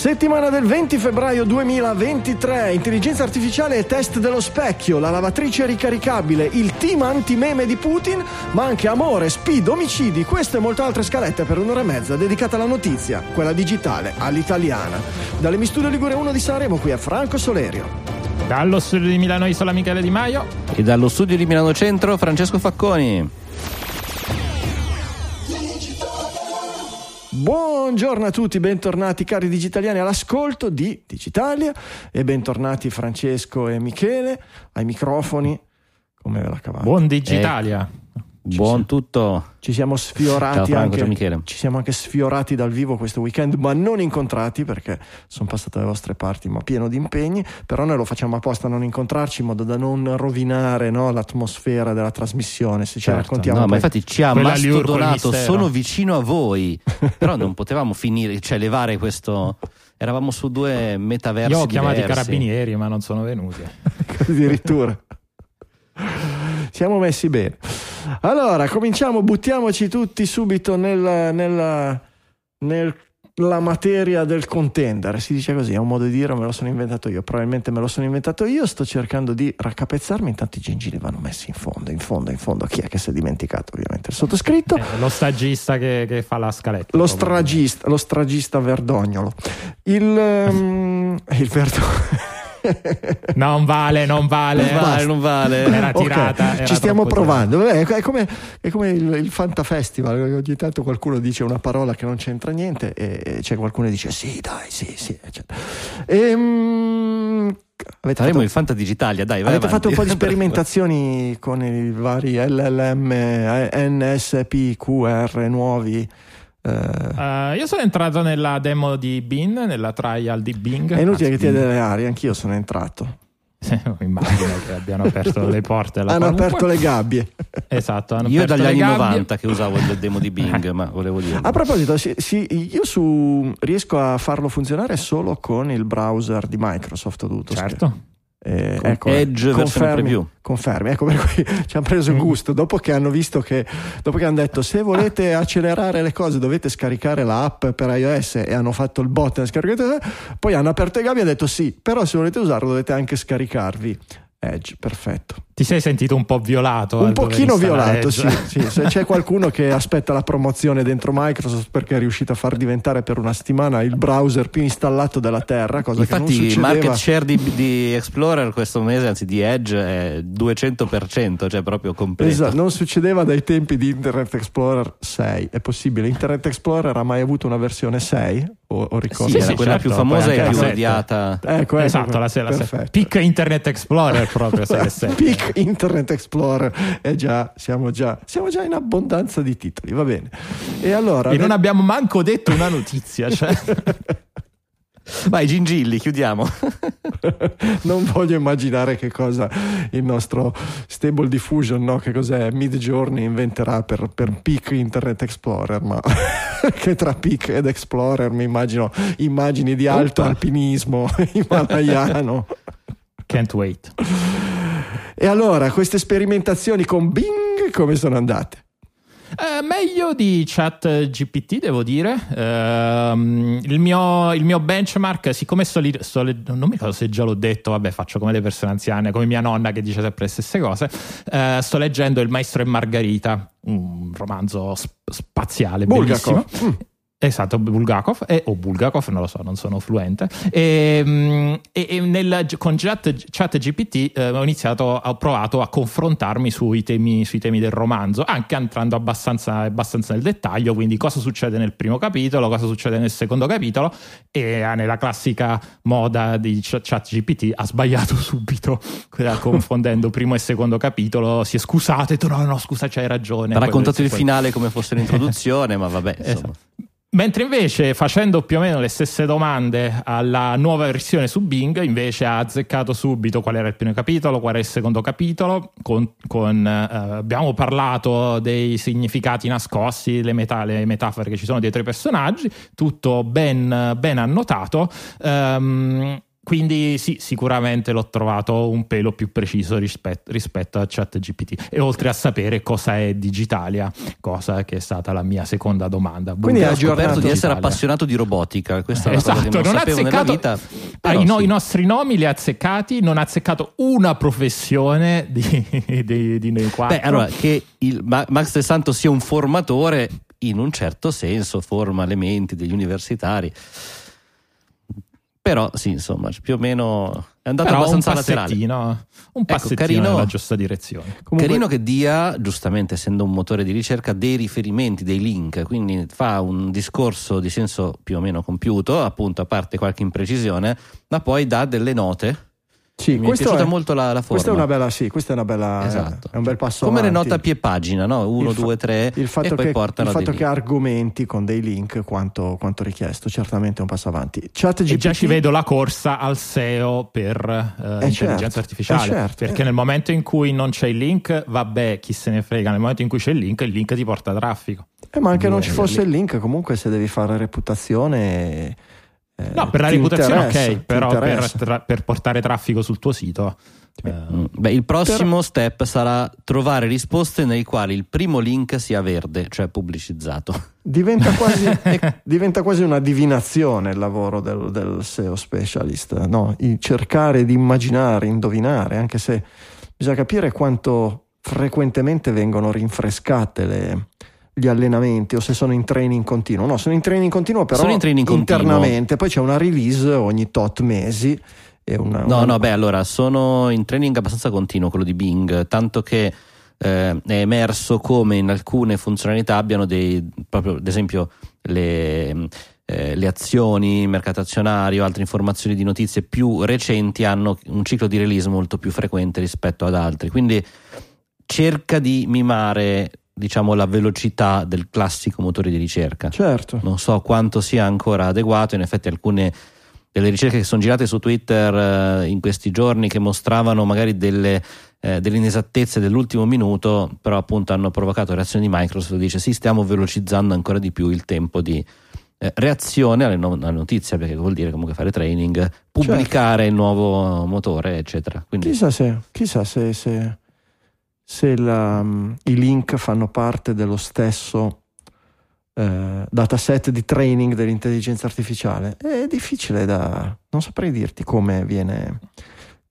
Settimana del 20 febbraio 2023, intelligenza artificiale e test dello specchio, la lavatrice ricaricabile, il team anti-meme di Putin, ma anche amore, speed, omicidi, queste e molte altre scalette per un'ora e mezza dedicata alla notizia, quella digitale, all'italiana. Dalle Mi Studio Ligure 1 di Sanremo, qui è Franco Solerio. Dallo studio di Milano Isola Michele Di Maio. E dallo studio di Milano Centro Francesco Facconi. Buongiorno a tutti, bentornati cari digitaliani all'ascolto di Digitalia e bentornati Francesco e Michele ai microfoni. Come ve la cavate? Buon Digitalia. Buon tutto. Ci siamo sfiorati Ciao Franco, anche, ciao Michele. ci siamo anche sfiorati dal vivo questo weekend, ma non incontrati perché sono passato dalle vostre parti, ma pieno di impegni. Però noi lo facciamo apposta a non incontrarci in modo da non rovinare no, l'atmosfera della trasmissione. Se ci Certo. raccontiamo No, ma poi- infatti ci ha mastodonato, sono vicino a voi. Però non potevamo finire, cioè levare questo. Eravamo su due metaversi. Io ho chiamato i diversi. carabinieri, ma non sono venuti. addirittura. Siamo messi bene. Allora, cominciamo, buttiamoci tutti subito nel- nella nella materia del contender. Si dice così, è un modo di dire, me lo sono inventato io. Probabilmente me lo sono inventato io. Sto cercando di raccapezzarmi. Intanto i gingilli vanno messi in fondo, in fondo, in fondo. Chi è che si è dimenticato? Ovviamente il sottoscritto. Eh, lo stagista che, che fa la scaletta. Lo stragista, lo stragista verdognolo. Il, ehm, il verdognolo. Non vale, non vale. Non vale, non vale. Era tirata. era ci stiamo provando. Vabbè, È come, è come il, il Fanta Festival. Ogni tanto qualcuno dice una parola che non c'entra niente e, e c'è qualcuno che dice sì, dai, sì, sì. eccetera. Ehm, avete Faremo fatto, il Fanta Digitalia, dai, avete fatto un po' di avanti. sperimentazioni con i vari LLM, NSP, QR nuovi. Eh, io sono entrato nella demo di Bing, nella trial di Bing. è inutile che Anzi, ti dia delle arie, anch'io sono entrato. Immagino che abbiano aperto le porte. Hanno qualunque. aperto le gabbie. Esatto, hanno Io dagli anni gabbie. 90 che usavo il demo di Bing, ma volevo dire. A proposito, sì, sì, io su, riesco a farlo funzionare solo con il browser di Microsoft. Ho dovuto Certo. Eh, Con ecco, Edge confermi, confermi, ecco per cui ci hanno preso gusto. Dopo che hanno visto che dopo che hanno detto se volete accelerare le cose dovete scaricare l'app per iOS e hanno fatto il bot poi hanno aperto i gabi e hanno detto sì però se volete usarlo dovete anche scaricarvi. Edge perfetto Ti sei sentito un po' violato? un dover pochino violato sì, sì. se c'è qualcuno che aspetta la promozione dentro Microsoft perché è riuscito a far diventare per una settimana il browser più installato della terra cosa che non Infatti il succedeva market share di, di Explorer questo mese, anzi di Edge, è 200%, cioè proprio completo. Esatto, non succedeva dai tempi di Internet Explorer 6. È possibile? Internet Explorer ha mai avuto una versione 6? O, o ricordo? Sì, Sì, era sì, quella certo, più famosa e più la odiata. Ecco, ecco, Esatto, la sera. perfetto. Peak Internet Explorer proprio 6 Peak Internet Explorer è già siamo, già siamo già in abbondanza di titoli, va bene. E allora E non abbiamo manco detto una notizia. Cioè. Vai, Gingilli, chiudiamo. non voglio immaginare che cosa il nostro Stable Diffusion, no? che cos'è Mid Journey inventerà per, per Peak Internet Explorer, ma che tra Peak ed Explorer mi immagino immagini di alto Oppa. alpinismo himalayano. Can't wait. E allora, queste sperimentazioni con Bing come sono andate? Eh, meglio di chat GPT, devo dire. Ehm, il, mio, il mio benchmark, siccome sto le- non mi ricordo se già l'ho detto, vabbè, faccio come le persone anziane, come mia nonna che dice sempre le stesse cose. eh, sto leggendo Il Maestro e Margherita, un romanzo sp- spaziale, Bulgakov. bellissimo. Mm. Esatto, Bulgakov e- o Bulgakov, non lo so, non sono fluente. E, mm, e- e nel- con chat, chat GPT eh, ho iniziato, ho provato a confrontarmi sui temi, sui temi del romanzo, anche entrando abbastanza, abbastanza nel dettaglio, quindi cosa succede nel primo capitolo, cosa succede nel secondo capitolo e eh, nella classica moda di ch- chat GPT ha sbagliato subito, confondendo primo e secondo capitolo, si è scusato e ha detto no, no, scusa, c'hai ragione. Ha raccontato il finale come fosse l'introduzione, ma vabbè, insomma. Esatto. Mentre invece facendo più o meno le stesse domande alla nuova versione su Bing, invece ha azzeccato subito qual era il primo capitolo, qual era il secondo capitolo, con, con, eh, abbiamo parlato dei significati nascosti, le, meta, le, metafore che ci sono dietro i personaggi, tutto ben, ben annotato. Um, quindi sì, sicuramente l'ho trovato un pelo più preciso rispetto, rispetto a ChatGPT. E oltre a sapere cosa è Digitalia, cosa che è stata la mia seconda domanda. Quindi ha scoperto di essere appassionato di robotica. Questa è esatto, non, non sapevo nella vita. I, no, sì. I, nostri nomi li ha azzeccati, non ha azzeccato una professione di, di, di noi quattro. Beh, allora, che il, Max De Santo sia un formatore, in un certo senso, forma le menti degli universitari. Però sì, insomma, più o meno è andato Però abbastanza un laterale. Un passettino ecco, carino, nella giusta direzione. Comunque... Carino che dia, giustamente essendo un motore di ricerca, dei riferimenti, dei link, quindi fa un discorso di senso più o meno compiuto, appunto a parte qualche imprecisione, ma poi dà delle note sì, mi è piaciuta è, molto la, la, forma. Questa è una bella, sì, questa è una bella, esatto. è un bel passo Come avanti. le note a pie pagina, no? 1, 2, 3 il fatto e poi che, portano Il fatto che link. argomenti con dei link quanto, quanto, richiesto, certamente è un passo avanti. Chat GPT, e già ci vedo la corsa al SEO per uh, eh, intelligenza certo, artificiale, certo, perché eh. nel momento in cui non c'è il link, vabbè, chi se ne frega, nel momento in cui c'è il link, il link ti porta traffico. Eh, ma anche non ci fosse il link, comunque se devi fare reputazione eh, no, per la reputazione ok, però per, tra, per, portare traffico sul tuo sito. Eh. Beh, il prossimo però... step sarà trovare risposte nei quali il primo link sia verde, cioè pubblicizzato. Diventa quasi, diventa quasi una divinazione il lavoro del, del SEO specialist, no? Il cercare di immaginare, indovinare, anche se bisogna capire quanto frequentemente vengono rinfrescate le, gli allenamenti o se sono in training continuo. No, sono in training continuo, però sono in training internamente. Continuo. Poi c'è una release ogni tot mesi. Una, no, una... no, beh, allora sono in training abbastanza continuo quello di Bing, tanto che eh, è emerso come in alcune funzionalità abbiano dei, proprio ad esempio le, eh, le azioni, il mercato azionario, altre informazioni di notizie più recenti hanno un ciclo di release molto più frequente rispetto ad altri. Quindi cerca di mimare diciamo la velocità del classico motore di ricerca. Certo. Non so quanto sia ancora adeguato, in effetti alcune delle ricerche che sono girate su Twitter eh, in questi giorni che mostravano magari delle, eh, delle, inesattezze dell'ultimo minuto, però appunto hanno provocato reazioni di Microsoft, dice sì, stiamo velocizzando ancora di più il tempo di eh, reazione alle, no- alle, notizie, perché vuol dire comunque fare training, pubblicare certo. il nuovo motore, eccetera. Quindi... Chissà se, chissà se, se se la, um, i link fanno parte dello stesso eh, dataset di training dell'intelligenza artificiale. È difficile da... non saprei dirti come viene,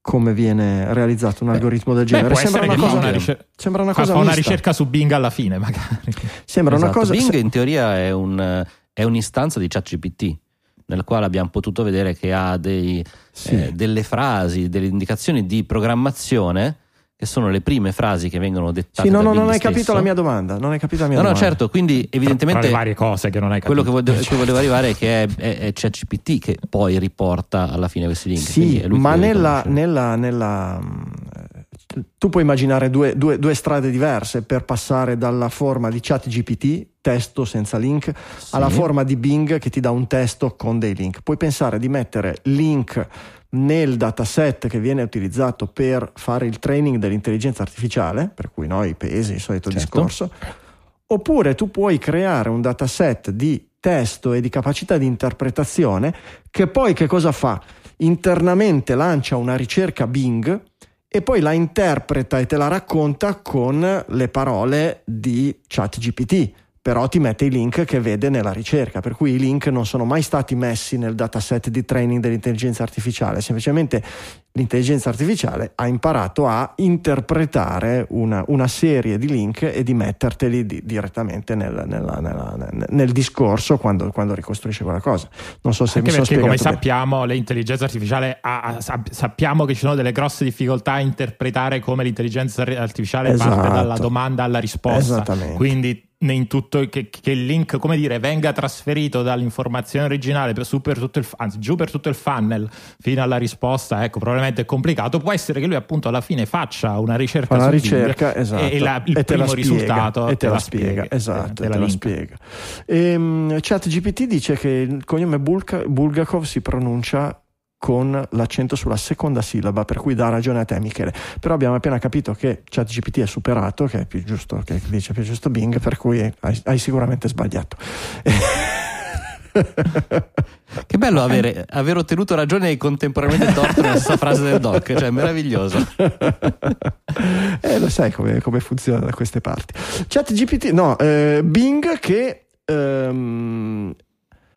come viene realizzato un beh, algoritmo del genere. Sembra una, cosa, una, ricer- sembra una, cosa, fa una ricerca su Bing alla fine, magari. Sembra esatto. una cosa. Bing in teoria è, un, è un'istanza di ChatGPT nel quale abbiamo potuto vedere che ha dei, sì. eh, delle frasi, delle indicazioni di programmazione che sono le prime frasi che vengono dettate. Sì, no, no, non hai stesso. capito la mia domanda. Non hai capito la mia no, domanda. no, certo, quindi evidentemente. Tra, tra le varie cose che non hai capito. Quello che, volevo, volevo arrivare è che è, è, è ChatGPT che poi riporta alla fine questi link. Sì, ma nella, nella, nella, tu puoi immaginare due, due, due, strade diverse per passare dalla forma di ChatGPT, testo senza link, sì. alla forma di Bing che ti dà un testo con dei link. Puoi pensare di mettere link nel dataset che viene utilizzato per fare il training dell'intelligenza artificiale, per cui noi pesi, il solito certo. discorso, oppure tu puoi creare un dataset di testo e di capacità di interpretazione che poi che cosa fa? Internamente lancia una ricerca Bing e poi la interpreta e te la racconta con le parole di ChatGPT però ti mette i link che vede nella ricerca, per cui i link non sono mai stati messi nel dataset di training dell'intelligenza artificiale, semplicemente l'intelligenza artificiale ha imparato a interpretare una, una serie di link e di metterteli di, direttamente nel, nella, nella, nel discorso quando, quando, ricostruisce quella cosa. Non so se Anche mi perché sono come bene. sappiamo l'intelligenza artificiale ha, ha, sappiamo che ci sono delle grosse difficoltà a interpretare come l'intelligenza artificiale esatto. parte dalla domanda alla risposta. Quindi in tutto che, che, il link come dire venga trasferito dall'informazione originale per, su per tutto il, anzi giù per tutto il funnel fino alla risposta ecco probabilmente è complicato. Può essere che lui appunto alla fine faccia una ricerca una su ricerca esatto e, la, il e primo spiega, risultato e te, la spiega, spiega esatto te, te, la, spiega. E, um, chat GPT dice che il cognome Bulka, Bulgakov si pronuncia con l'accento sulla seconda sillaba, per cui dà ragione a te Michele. Però abbiamo appena capito che ChatGPT è superato, che è più giusto, che dice più giusto Bing, per cui hai, hai sicuramente sbagliato. che bello avere, aver ottenuto ragione e contemporaneamente torto nella stessa frase del doc, cioè meraviglioso. eh, lo sai come, come, funziona da queste parti. ChatGPT, no, eh, Bing che ehm,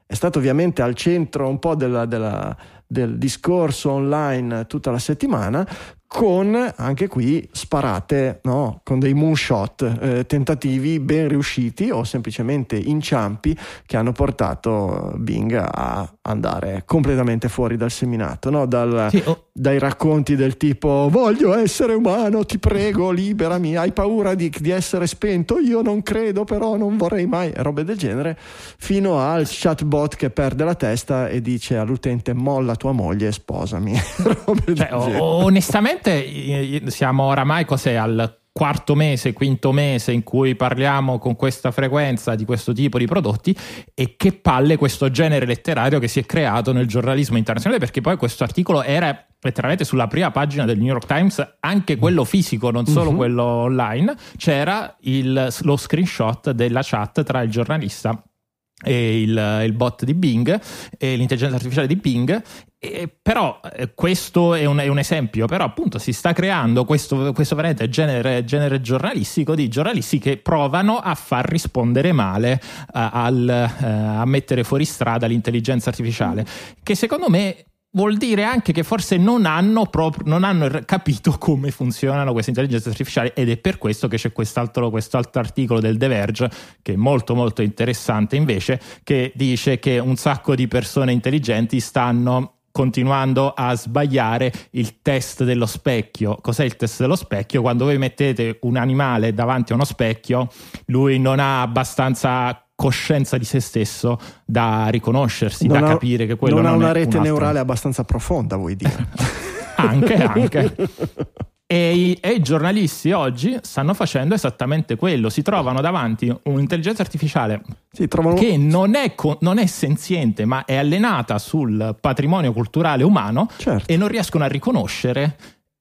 è stato ovviamente al centro un po' della, della del discorso online tutta la settimana con anche qui sparate no? con dei moonshot, eh, tentativi ben riusciti o semplicemente inciampi che hanno portato Bing a andare completamente fuori dal seminato, no? dal, sì, oh. dai racconti del tipo voglio essere umano, ti prego, liberami, hai paura di, di, essere spento, io non credo però, non vorrei mai, robe del genere, fino al chatbot che perde la testa e dice all'utente molla tua moglie e sposami. cioè, onestamente onestamente siamo oramai cos'è al quarto mese, quinto mese in cui parliamo con questa frequenza di questo tipo di prodotti e che palle questo genere letterario che si è creato nel giornalismo internazionale perché poi questo articolo era letteralmente sulla prima pagina del New York Times, anche quello fisico, non solo uh-huh. quello online, c'era il, lo screenshot della chat tra il giornalista il, il, bot di Bing e l'intelligenza artificiale di Bing. E però eh, questo è un, è un, esempio, però appunto si sta creando questo, questo veramente genere, genere, giornalistico di giornalisti che provano a far rispondere male uh, al, uh, a mettere fuori strada l'intelligenza artificiale, che secondo me vuol dire anche che forse non hanno, proprio, non hanno capito come funzionano queste intelligenze artificiali ed è per questo che c'è quest'altro, quest'altro articolo del The Verge che è molto molto interessante invece che dice che un sacco di persone intelligenti stanno continuando a sbagliare il test dello specchio. Cos'è il test dello specchio? Quando voi mettete un animale davanti a uno specchio, lui non ha abbastanza coscienza di se stesso da riconoscersi, non da ha, capire che quello non, non ha una rete un neurale abbastanza profonda, vuoi dire? anche, anche. E i, e i, giornalisti oggi stanno facendo esattamente quello, si trovano davanti un'intelligenza artificiale trovano... che non è, non è, senziente ma è allenata sul patrimonio culturale umano certo. e non riescono a riconoscere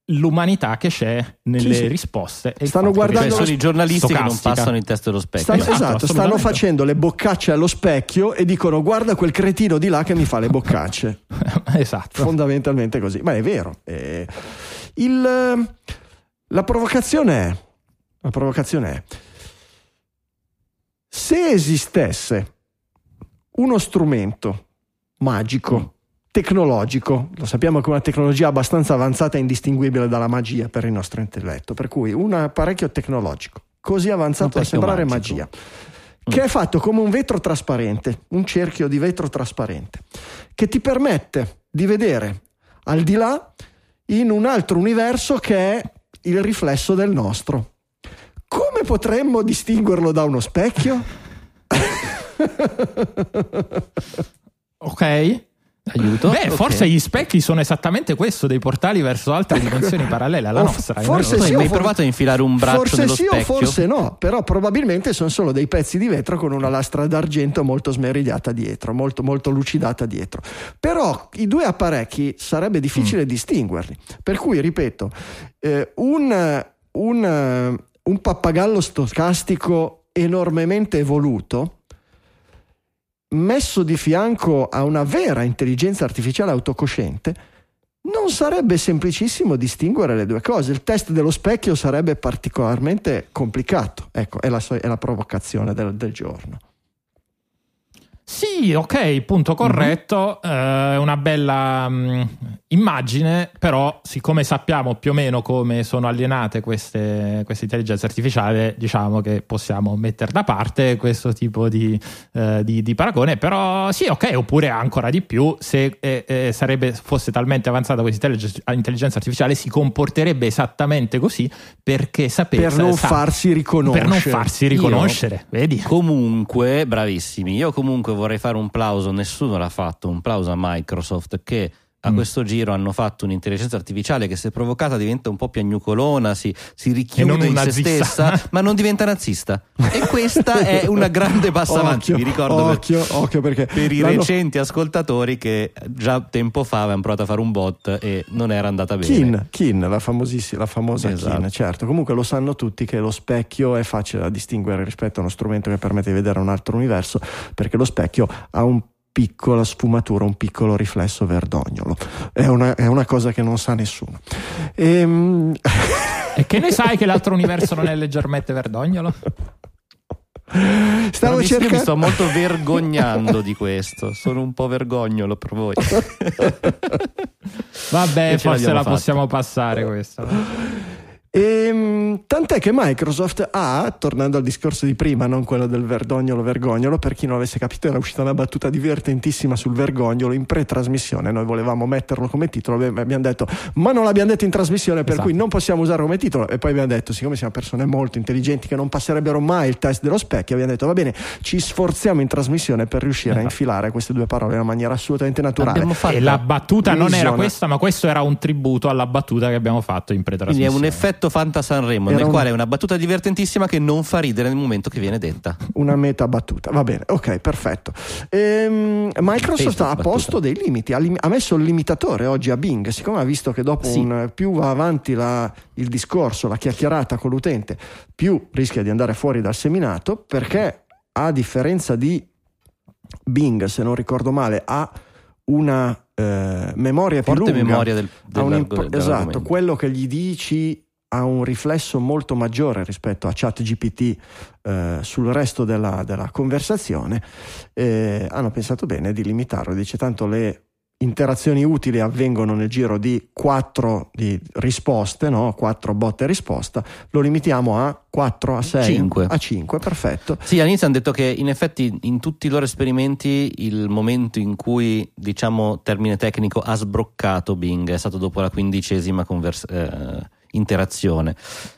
l'umanità che c'è nelle sì, sì. risposte. stanno guardando cioè, sono i giornalisti stocastica. che non passano il test dello specchio. Stanno, esatto, esatto stanno facendo le boccacce allo specchio e dicono guarda quel cretino di là che mi fa le boccacce. esatto. Fondamentalmente così. Ma è vero. Eh, il, la provocazione è, la provocazione è, se esistesse uno strumento magico, tecnologico, lo sappiamo che è una tecnologia abbastanza avanzata e indistinguibile dalla magia per il nostro intelletto, per cui un apparecchio tecnologico così avanzato da sembrare magico. magia, che è fatto come un vetro trasparente, un cerchio di vetro trasparente, che ti permette di vedere al di là in un altro universo che è il riflesso del nostro. Come potremmo distinguerlo da uno specchio? ok. Aiuto. Beh, okay. forse gli specchi sono esattamente questo, dei portali verso altre dimensioni parallele alla nostra. Forse sì, hai mai provato a infilare un braccio forse nello sì specchio? forse no, però probabilmente sono solo dei pezzi di vetro con una lastra d'argento molto smerigliata dietro, molto, molto lucidata dietro. Però i due apparecchi sarebbe difficile mm. distinguerli. Per cui, ripeto, eh, un, un, un pappagallo stocastico enormemente evoluto messo di fianco a una vera intelligenza artificiale autocosciente, non sarebbe semplicissimo distinguere le due cose. Il test dello specchio sarebbe particolarmente complicato. Ecco, è la, è la provocazione del, del giorno. Sì, ok, punto corretto. Mm-hmm. Uh, una bella um, immagine, però, siccome sappiamo più o meno come sono alienate queste, queste intelligenze artificiali, diciamo che possiamo mettere da parte questo tipo di, eh, di, di paragone. Però sì, ok, oppure ancora di più, se eh, eh, sarebbe, fosse talmente avanzata questa intelligenza artificiale, si comporterebbe esattamente così perché sapete per non sa, farsi riconoscere. Per non farsi riconoscere, Io, vedi? Comunque, bravissimi. Io comunque vorrei fare un plauso, nessuno l'ha fatto, un plauso a Microsoft che a mm. questo giro hanno fatto un'intelligenza artificiale che se provocata diventa un po' piagnucolona, si, si richiude in se stessa, ma non diventa nazista. E questa è una grande passa avanti. Vi ricordo occhio, per, occhio perché per i recenti ascoltatori che già tempo fa avevano provato a fare un bot e non era andata bene. Kin, Kin la famosissima, la famosa esatto. Kin, certo. Comunque lo sanno tutti che lo specchio è facile da distinguere rispetto a uno strumento che permette di vedere un altro universo, perché lo specchio ha un piccola sfumatura, un piccolo riflesso verdognolo. È una, è una cosa che non sa nessuno. Ehm... E che ne sai che l'altro universo non è leggermente verdognolo? Stavo mi, cercando... mi sto molto vergognando di questo. Sono un po' vergognolo per voi. Vabbè, forse la fatta. possiamo passare questa. E, ehm, tant'è che Microsoft ha, tornando al discorso di prima, non quello del vergognolo vergognolo, per chi non avesse capito era uscita una battuta divertentissima sul vergognolo in pre-trasmissione, noi volevamo metterlo come titolo, abbiamo detto ma non l'abbiamo detto in trasmissione per esatto. cui non possiamo usarlo come titolo e poi abbiamo detto siccome siamo persone molto intelligenti che non passerebbero mai il test dello specchio, abbiamo detto va bene ci sforziamo in trasmissione per riuscire esatto. a infilare queste due parole in una maniera assolutamente naturale. E la battuta non era questa ma questo era un tributo alla battuta che abbiamo fatto in pre-trasmissione. Quindi è un effetto effetto Fanta Sanremo, Era nel un... quale è una battuta divertentissima che non fa ridere nel momento che viene detta. Una meta battuta, va bene, ok, perfetto. Ehm, Microsoft ha posto dei limiti, ha, lim- ha, messo il limitatore oggi a Bing, siccome ha visto che dopo sì. un, più va avanti la, il discorso, la chiacchierata con l'utente, più rischia di andare fuori dal seminato, perché a differenza di Bing, se non ricordo male, ha una eh, memoria Forte più lunga. memoria del, imp- esatto, quello che gli dici ha un riflesso molto maggiore rispetto a ChatGPT eh, sul resto della, della conversazione, eh, hanno pensato bene di limitarlo. Dice tanto le interazioni utili avvengono nel giro di quattro di risposte, no? quattro botte risposta, lo limitiamo a 4, a 6, 5. a 5, perfetto. Sì, all'inizio hanno detto che in effetti in tutti i loro esperimenti il momento in cui, diciamo, termine tecnico, ha sbroccato Bing è stato dopo la quindicesima conversazione. Eh, interazione.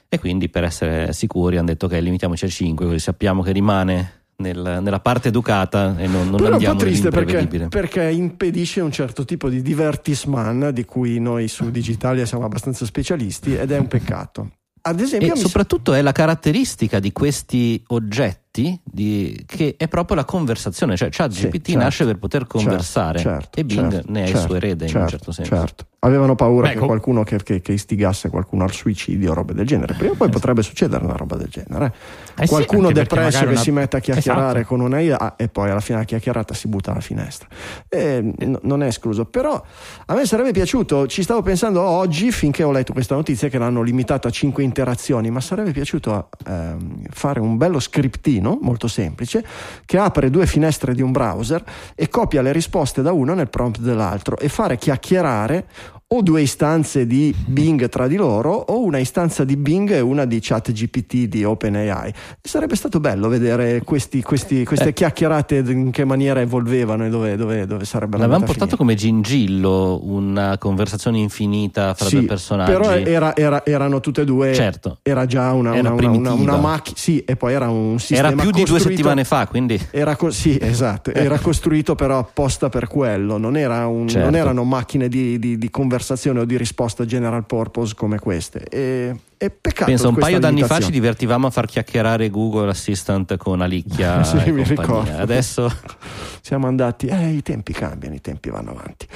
E quindi per essere sicuri hanno detto che limitiamoci a 5, così sappiamo che rimane nel, nella parte educata e non, non Però andiamo un po' triste perché, perché, impedisce un certo tipo di divertisman di cui noi su Digitalia siamo abbastanza specialisti ed è un peccato. Ad esempio, e soprattutto è la caratteristica di questi oggetti di, che è proprio la conversazione, cioè ChatGPT sì, certo, nasce per poter certo, conversare certo, e Bing certo, ne è il suo erede in un certo senso. Certo. Avevano paura Beh, che qualcuno che, che, che, istigasse qualcuno al suicidio o robe del genere. Prima o poi potrebbe succedere una roba del genere. Eh qualcuno sì, depresso che una... si mette a chiacchierare esatto. con una IA e poi alla fine la chiacchierata si butta alla finestra. E, n- non è escluso. Però a me sarebbe piaciuto, ci stavo pensando oggi finché ho letto questa notizia che l'hanno limitato a 5 interazioni, ma sarebbe piaciuto ehm, fare un bello scriptino piano molto semplice che apre due finestre di un browser e copia le risposte da uno nel prompt dell'altro e fare chiacchierare o due istanze di Bing tra di loro o una istanza di Bing e una di ChatGPT di OpenAI. Sarebbe stato bello vedere questi, questi, queste eh. chiacchierate in che maniera evolvevano e dove, dove, dove sarebbero L'avevamo portato come gingillo una conversazione infinita fra sì, due personaggi. Però era, era, erano tutte e due. Certo. Era già una, era una, una, una macchina. Sì, e poi era un sistema. Era più di due settimane fa, quindi. Era co- sì, esatto. Era costruito però apposta per quello. Non, era un, certo. non erano macchine di, di, di conversazione conversazione o di risposta general purpose come queste. E, e peccato. Penso un paio d'anni fa ci divertivamo a far chiacchierare Google Assistant con Alicchia. sì, mi ricordo. Adesso siamo andati, eh, i tempi cambiano, i tempi vanno avanti.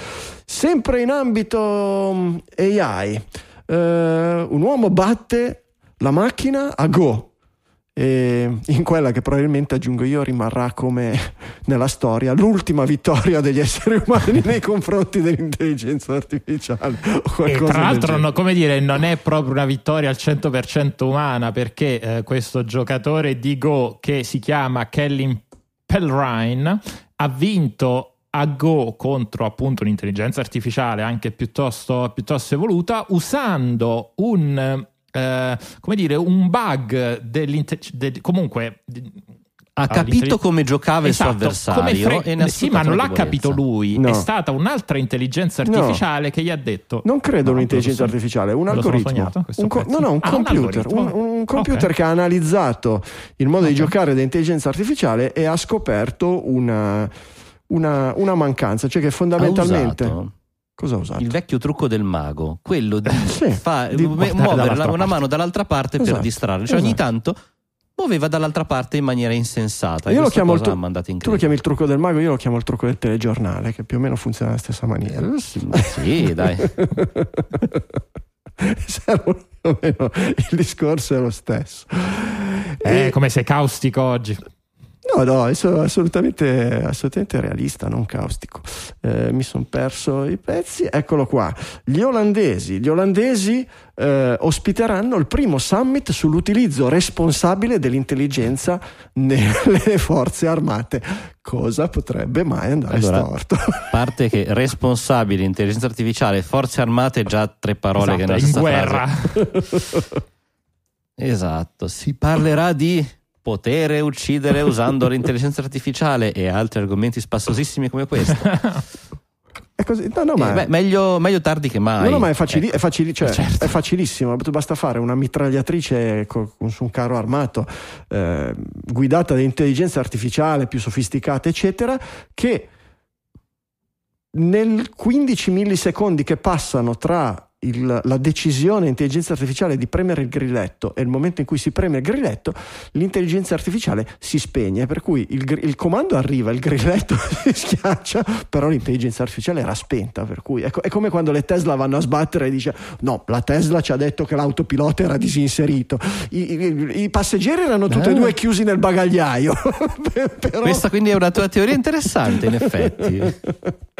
Sempre in ambito mm, AI, eh, un uomo batte la macchina a Go e in quella che probabilmente aggiungo io rimarrà come nella storia l'ultima vittoria degli esseri umani nei confronti dell'intelligenza artificiale. e tra l'altro, no, come dire, non è proprio una vittoria al 100% umana perché eh, questo giocatore di Go che si chiama Kellen Pelrine ha vinto a Go contro appunto un'intelligenza artificiale anche piuttosto, piuttosto evoluta usando un, eh, come dire, un bug dell'intelligenza del, comunque ha capito come giocava esatto, il suo avversario fre- e sì ma non l'ha capito lui No. è stata un'altra intelligenza artificiale No. che gli ha detto Non credo No, un'intelligenza lo so- artificiale, un algoritmo. sognato, Un co- no, no, un Ah, un computer. Un, algoritmo. un computer Ok. che ha analizzato il modo di Ok. giocare dell'intelligenza artificiale e ha scoperto una, una, una mancanza, cioè che ha fondamentalmente. Cosa ha usato? il vecchio trucco del mago, quello di, Sì, fa- di muovere la- una parte. mano dall'altra parte per Esatto, distrarre. Cioè ogni esatto. tanto muoveva dall'altra parte in maniera insensata. Io lo chiamo il tru- Tu lo chiami il trucco del mago, io lo chiamo il trucco del telegiornale, che più o meno funziona nella stessa maniera. Sì, dai. Più o meno il discorso è lo stesso. eh, E- come sei caustico oggi No, no, sono assolutamente, assolutamente realista, non caustico. Eh, mi sono perso i pezzi. Eccolo qua. Gli olandesi, gli olandesi eh, ospiteranno il primo summit sull'utilizzo responsabile dell'intelligenza nelle forze armate. Cosa potrebbe mai andare Allora, storto? A parte che responsabile, intelligenza artificiale, forze armate, già tre parole che Esatto, nella in stessa guerra frase. Esatto, si parlerà di potere uccidere usando l'intelligenza artificiale e altri argomenti spassosissimi come questo. È così. No, no, ma Eh, beh, meglio, meglio tardi che mai. No, no, ma è, facili- Ecco. è facili- cioè, Certo. è facilissimo. Basta fare una mitragliatrice co- con, su un carro armato eh, guidata da intelligenza artificiale più sofisticata, eccetera, che nel 15 millisecondi che passano tra il- la decisione intelligenza artificiale di premere il grilletto e il momento in cui si preme il grilletto, l'intelligenza artificiale si spegne, per cui il, il comando arriva, il grilletto si schiaccia, però l'intelligenza artificiale era spenta, per cui è, co- è come quando le Tesla vanno a sbattere e dice no, la Tesla ci ha detto che l'autopilota era disinserito, i, i- i passeggeri erano tutti e due chiusi nel bagagliaio. però... Questa quindi è una tua teoria interessante, in effetti.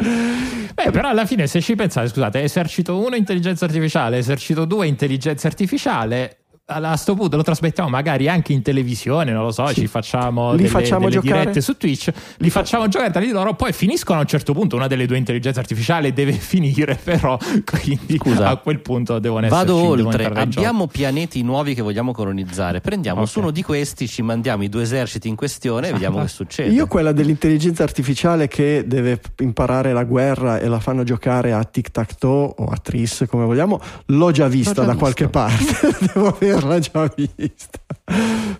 Beh, però alla fine, se ci pensate, scusate, esercito 1 intelligenza artificiale, esercito 2 intelligenza artificiale. A sto punto lo trasmettiamo magari anche in televisione, non lo so, Sì. ci facciamo Li delle, facciamo delle giocare? dirette su Twitch, li facciamo giocare tra di loro, poi finiscono a un certo punto, una delle due intelligenze artificiali deve finire, però quindi Scusa, a quel punto devono esserci Vado oltre, abbiamo pianeti nuovi che vogliamo colonizzare. Prendiamo Ok. su uno di questi, ci mandiamo i due eserciti in questione e vediamo che succede. Io quella dell'intelligenza artificiale che deve imparare la guerra e la fanno giocare a tic tac toe o a tris come vogliamo, l'ho già vista già da visto. qualche parte, devo averla già vista.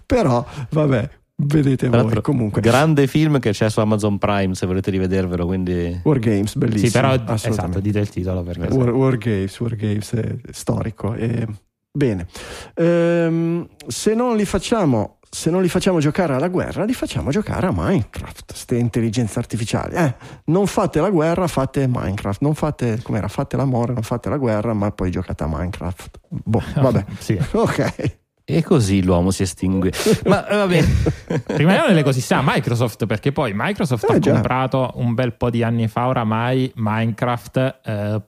Però vabbè, vedete Tra voi comunque. grande film che c'è su Amazon Prime se volete rivedervelo. Quindi War Games, bellissimo. Sì, però assolutamente. esatto, dite il titolo perché War, War Games, War Games è storico. e- Bene, Ehm, se non li facciamo. Se non li facciamo giocare alla guerra, li facciamo giocare a Minecraft, ste intelligenze artificiali. Eh, non fate la guerra, fate Minecraft. Non fate, com'era, fate l'amore, non fate la guerra, ma poi giocate a Minecraft. Boh, vabbè. Sì. Ok. E così l'uomo si estingue. Ma eh, va bene. Rimaniamo nell'ecosistema Microsoft perché poi Microsoft Eh, ha già. comprato un bel po' di anni fa oramai Minecraft eh,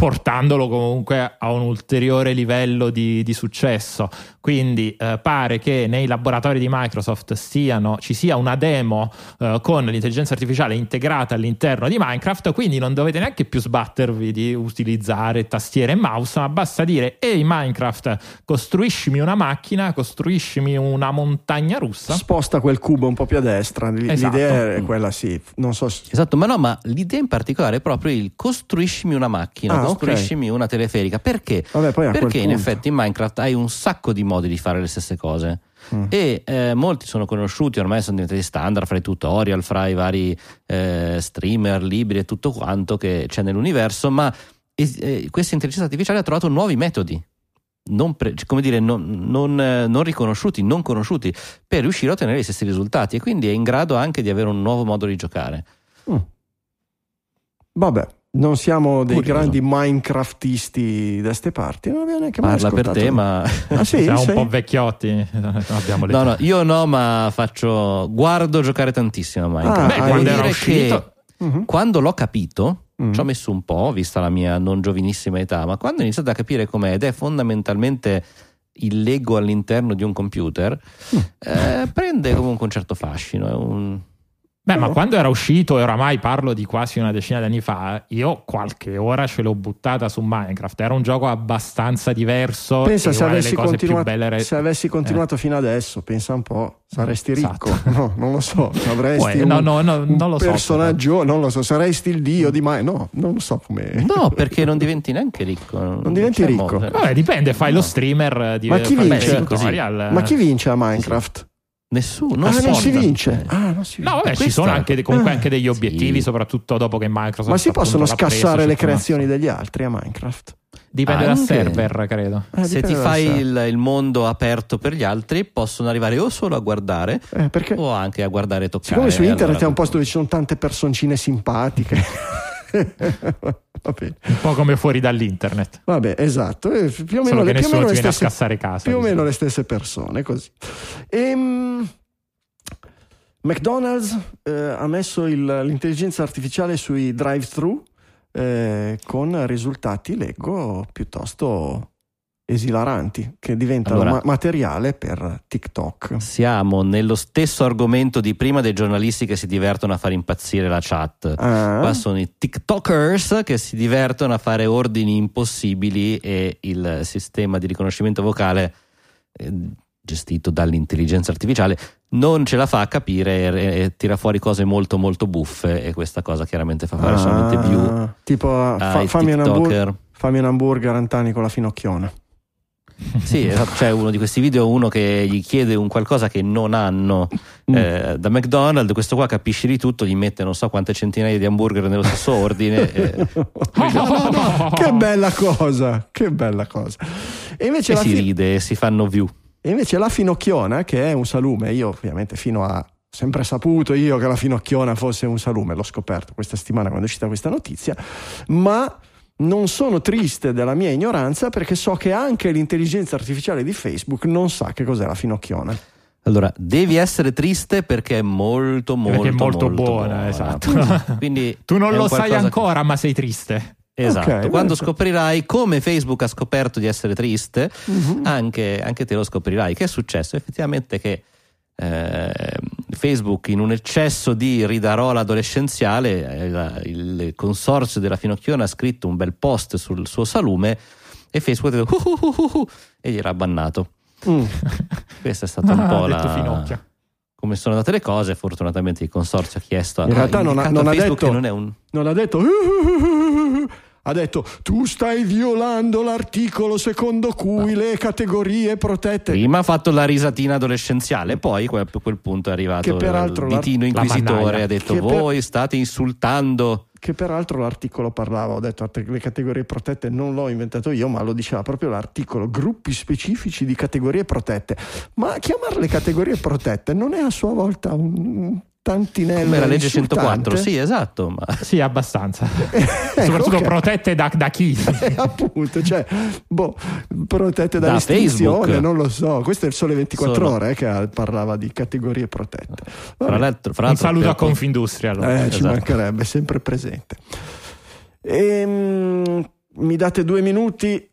portandolo comunque a un ulteriore livello di, di successo. Quindi eh, pare che nei laboratori di Microsoft stiano, ci sia una demo eh, con l'intelligenza artificiale integrata all'interno di Minecraft, quindi non dovete neanche più sbattervi di utilizzare tastiere e mouse, ma basta dire ehi Minecraft, costruiscimi una macchina, costruiscimi una montagna russa. Sposta quel cubo un po' più a destra. L- Esatto. L'idea è quella, sì. Non so se- Esatto, ma no, ma l'idea in particolare è proprio il costruiscimi una macchina, Ah, costruiscimi una teleferica. Perché? Vabbè, Perché in punto. effetti in Minecraft hai un sacco di modi di fare le stesse cose. Mm. E eh, molti sono conosciuti, ormai sono diventati standard fra i tutorial, fra i vari eh, streamer, libri e tutto quanto che c'è nell'universo, ma es- eh, questa intelligenza artificiale ha trovato nuovi metodi. Non, pre- come dire, non, non, eh, non riconosciuti, non conosciuti per riuscire a ottenere gli stessi risultati e quindi è in grado anche di avere un nuovo modo di giocare. Mm. Vabbè, non siamo dei Curioso. grandi Minecraftisti da ste parti, non abbiamo neanche mai Parla per te, ma Ah, sì? Siamo Sei- un po' vecchiotti, no, no, io no, ma faccio guardo giocare tantissimo a Minecraft. Ah, Beh, hai- quando era dire uscito, che Mhm. quando l'ho capito, Mm. ci ho messo un po', vista la mia non giovinissima età, ma quando ho iniziato a capire com'è ed è fondamentalmente il Lego all'interno di un computer, Mm. eh, prende comunque un certo fascino. È un, Beh, ma No. quando era uscito, e oramai parlo di quasi una decina di anni fa, io qualche ora ce l'ho buttata su Minecraft. Era un gioco abbastanza diverso. Pensa se avessi, era- se avessi continuato fino adesso, pensa un po', saresti ricco. Esatto. No, non lo so, avresti Poi, un, no, no, no, un non lo so, personaggio, non lo so, saresti il dio di mai. No, non lo so come. No, perché non diventi neanche ricco. Non diventi c'è ricco. modo. Vabbè, dipende, fai lo streamer eh, di Ma chi fai vince? tutorial. Ma chi vince a Minecraft? Nessuno. Ah, non si vince. Ah, non si vince. No, vabbè, ci sono anche, comunque Ah, anche degli obiettivi, sì. soprattutto dopo che Microsoft Ma si possono scassare le creazioni degli altri a Minecraft? Dipende dal Anche. server, credo. Eh, Se ti fai dal il, il mondo aperto per gli altri, possono arrivare o solo a guardare. Eh, perché o anche a guardare e toccare. siccome su internet Allora, è un posto dove ci sono tante personcine simpatiche. Un po' come fuori dall'internet. Vabbè, esatto, eh, più o meno, le, più o meno le stesse, casa. più o meno le stesse persone, così. Ehm, McDonald's eh, ha messo il- l'intelligenza artificiale sui drive-thru eh, con risultati, leggo, piuttosto esilaranti, che diventano Allora- ma- materiale per TikTok. Siamo nello stesso argomento di prima dei giornalisti che si divertono a far impazzire la chat. Ah, Qua sono i TikTokers che si divertono a fare ordini impossibili e il sistema di riconoscimento vocale eh, gestito dall'intelligenza artificiale non ce la fa a capire e, e tira fuori cose molto molto buffe e questa cosa chiaramente fa fare solamente più ah, tipo fa- fammi, un hamburger, fammi un hamburger Antani con la finocchiona. Sì, esatto, c'è uno di questi video, uno che gli chiede un qualcosa che non hanno Mm. eh, da McDonald's, questo qua capisce di tutto, gli mette non so quante centinaia di hamburger nello stesso ordine. e- che bella cosa, che bella cosa. E invece, e si fi- ride e si fanno view. e invece la finocchiona, che è un salume, io ovviamente fino a sempre saputo io che la finocchiona fosse un salume, l'ho scoperto questa settimana quando è uscita questa notizia, ma non sono triste della mia ignoranza perché so che anche l'intelligenza artificiale di Facebook non sa che cos'è la finocchiona. Allora, devi essere triste perché è molto, molto, Perché è molto buona, esatto. Quindi Tu non lo sai ancora, ma sei triste. che- esatto. Ok, Quando beh, scoprirai come Facebook ha scoperto di essere triste, Mhm. anche, anche te lo scoprirai. Che è successo? Effettivamente che eh, Facebook in un eccesso di ridarola adolescenziale eh, il consorzio della Finocchiona ha scritto un bel post sul suo salume e Facebook ha detto "Uh, uh, uh, uh", e gli era bannato Mm. questa è stata un Ah, po' la Finocchio. come sono andate le cose fortunatamente il consorzio ha chiesto In realtà non ha- non ha detto- non un Non ha detto ha detto tu stai violando l'articolo secondo cui le categorie protette Prima ha fatto la risatina adolescenziale, poi a quel punto è arrivato il ditino inquisitore ha detto Che per- voi state insultando. che peraltro l'articolo parlava, ho detto le categorie protette non l'ho inventato io, ma lo diceva proprio l'articolo, gruppi specifici di categorie protette. Ma chiamarle categorie protette non è a sua volta un tantinello Come la legge insultante? 104, sì esatto, ma Sì, abbastanza. Ecco, Soprattutto ok. protette da, da chi? Eh, appunto, cioè, boh, protette Da dall'istruzione, Facebook. non lo so. Questo è il sole 24 Sono- ore eh, che parlava di categorie protette. fra l'altro, fra Un l'altro saluto per- a Confindustria. Allora. Eh, ci Esatto. mancherebbe, sempre presente. Ehm, mi date due minuti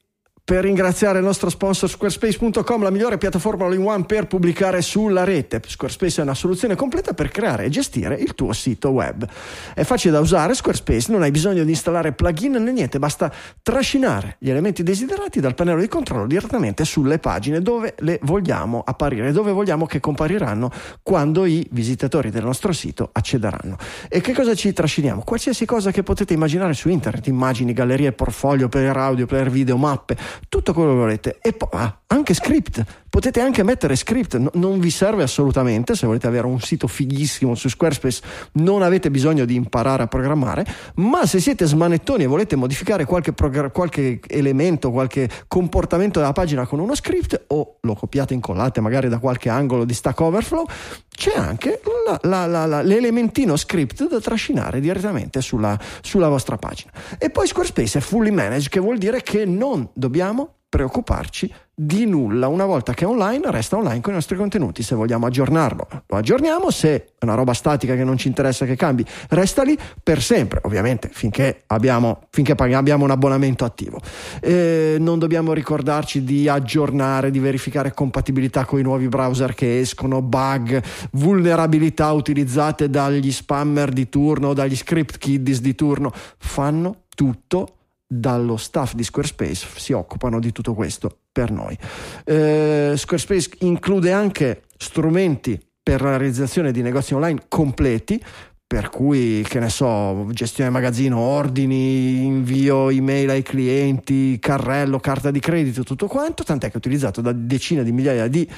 per ringraziare il nostro sponsor squarespace.com, la migliore piattaforma all-in-one per pubblicare sulla rete. Squarespace è una soluzione completa per creare e gestire il tuo sito web. È facile da usare Squarespace, non hai bisogno di installare plugin né niente, basta trascinare gli elementi desiderati dal pannello di controllo direttamente sulle pagine dove le vogliamo apparire, dove vogliamo che compariranno quando i visitatori del nostro sito accederanno. E che cosa ci trasciniamo? Qualsiasi cosa che potete immaginare su internet, immagini, gallerie, portfolio, player audio, player video, mappe, tutto quello che volete. E poi ah, anche script, potete anche mettere script, No- non vi serve assolutamente se volete avere un sito fighissimo su Squarespace, non avete bisogno di imparare a programmare, ma se siete smanettoni e volete modificare qualche, progra- qualche elemento, qualche comportamento della pagina con uno script o lo copiate e incollate magari da qualche angolo di Stack Overflow, c'è anche la- la- la- l'elementino script da trascinare direttamente sulla, sulla vostra pagina. E poi Squarespace è fully managed, che vuol dire che non dobbiamo preoccuparci di nulla. Una volta che è online, resta online con i nostri contenuti. Se vogliamo aggiornarlo, lo aggiorniamo. Se è una roba statica che non ci interessa che cambi, resta lì per sempre, ovviamente, finché abbiamo, finché abbiamo un abbonamento attivo. Eh, non dobbiamo ricordarci di aggiornare, di verificare compatibilità con i nuovi browser che escono, bug, vulnerabilità utilizzate dagli spammer di turno, dagli script kiddies di turno. Fanno tutto dallo staff di Squarespace si occupano di tutto questo per noi. Eh, Squarespace include anche strumenti per la realizzazione di negozi online completi, per cui, che ne so, gestione magazzino, ordini, invio email ai clienti, carrello, carta di credito, tutto quanto, tant'è che è utilizzato da decine di migliaia di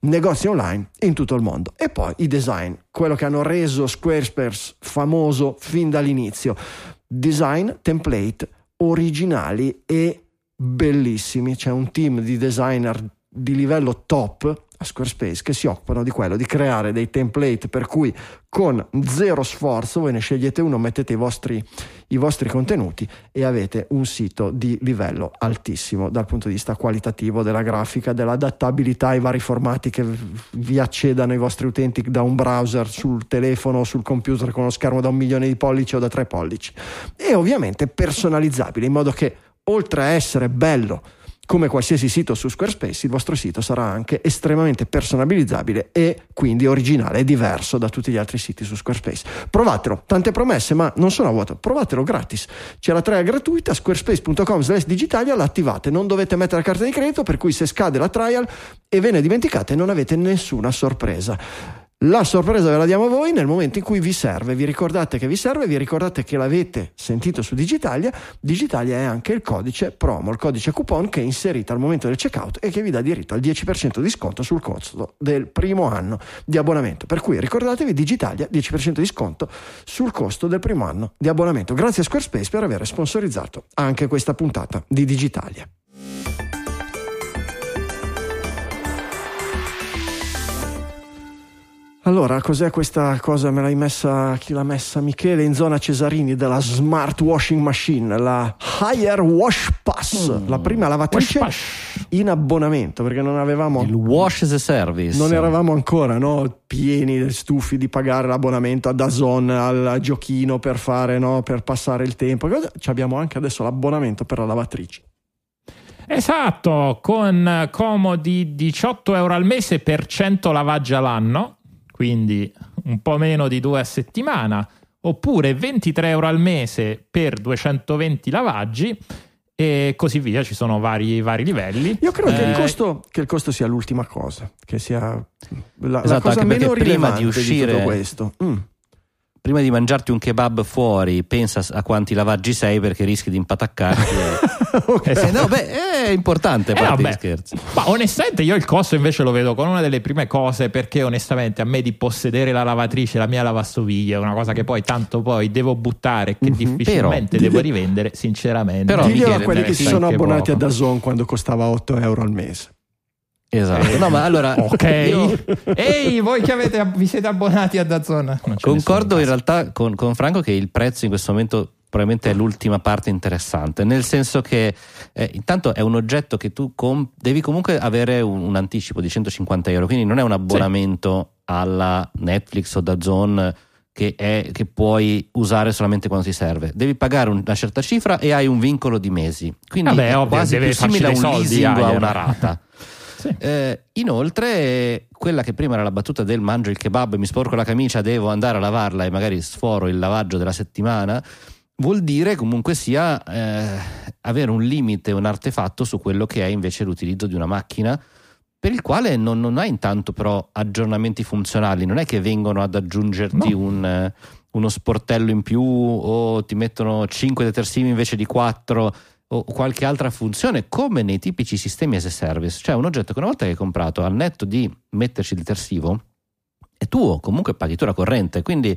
negozi online in tutto il mondo. E poi i design, quello che hanno reso Squarespace famoso fin dall'inizio. Design, template, originali e bellissimi. C'è un team di designer di livello top Squarespace che si occupano di quello, di creare dei template per cui con zero sforzo voi ne scegliete uno, mettete i vostri, i vostri contenuti e avete un sito di livello altissimo dal punto di vista qualitativo della grafica, dell'adattabilità ai vari formati che vi accedano i vostri utenti da un browser sul telefono o sul computer con uno schermo da un milione di pollici o da tre pollici. E ovviamente personalizzabile in modo che oltre a essere bello come qualsiasi sito su Squarespace, il vostro sito sarà anche estremamente personalizzabile e quindi originale e diverso da tutti gli altri siti su Squarespace. Provatelo, tante promesse, ma non sono a vuoto, provatelo gratis. C'è la trial gratuita, squarespace.com slash digitalia, l'attivate, non dovete mettere la carta di credito, per cui se scade la trial e ve ne dimenticate non avete nessuna sorpresa. La sorpresa ve la diamo a voi nel momento in cui vi serve. Vi ricordate che vi serve, vi ricordate che l'avete sentito su Digitalia. Digitalia è anche il codice promo, il codice coupon che è inserito al momento del checkout e che vi dà diritto al 10% di sconto sul costo del primo anno di abbonamento. Per cui ricordatevi Digitalia, 10% di sconto sul costo del primo anno di abbonamento. Grazie a Squarespace per aver sponsorizzato anche questa puntata di Digitalia. Allora, cos'è questa cosa? Me l'hai messa, chi l'ha messa? Michele in zona Cesarini della Smart Washing Machine, la Higher Wash Pass, mm. la prima lavatrice in abbonamento perché non avevamo... Il Wash as a Service. Non eravamo ancora no, pieni, stufi di pagare l'abbonamento a Dazon, al giochino per fare, no, per passare il tempo. Ci abbiamo anche adesso l'abbonamento per la lavatrice. Esatto, con comodi 18 euro al mese per 100 lavaggi all'anno quindi un po' meno di due a settimana, oppure 23 euro al mese per 220 lavaggi e così via, ci sono vari, vari livelli. Io credo eh, che, il eh, costo, che, il costo, sia l'ultima cosa, che sia la, esatto, la cosa meno prima di uscire di questo. Mm prima di mangiarti un kebab fuori, pensa a quanti lavaggi sei perché rischi di impataccarti. okay. eh, no, beh, è importante, a parte eh, scherzi. Ma onestamente io il costo invece lo vedo come una delle prime cose perché onestamente a me di possedere la lavatrice, la mia lavastoviglie, è una cosa che poi tanto poi devo buttare che mm-hmm. difficilmente però, devo rivendere, sinceramente. Però diglielo a quelli che si sono abbonati poco. a Dazon quando costava 8 euro al mese. Esatto. Eh, no, ma allora, ok. Io... Ehi, voi che avete, vi siete abbonati a Dazzona. Concordo in realtà con, con, Franco che il prezzo in questo momento probabilmente è l'ultima parte interessante, nel senso che eh, intanto è un oggetto che tu com- devi comunque avere un, un, anticipo di 150 euro, quindi non è un abbonamento sì. alla Netflix o da Zone che, è, che, puoi usare solamente quando ti serve. Devi pagare una certa cifra e hai un vincolo di mesi. Quindi Vabbè, è ovvio, quasi più simile a un leasing o a una rata. Sì. Eh, inoltre, quella che prima era la battuta del mangio il kebab, mi sporco la camicia, devo andare a lavarla e magari sforo il lavaggio della settimana, vuol dire comunque sia eh, avere un limite, un artefatto su quello che è invece l'utilizzo di una macchina per il quale non, non hai intanto però aggiornamenti funzionali, non è che vengono ad aggiungerti no. un, uno sportello in più o ti mettono 5 detersivi invece di 4 o qualche altra funzione come nei tipici sistemi as a service, cioè un oggetto che una volta che hai comprato al netto di metterci il detersivo è tuo, comunque paghi tu la corrente, quindi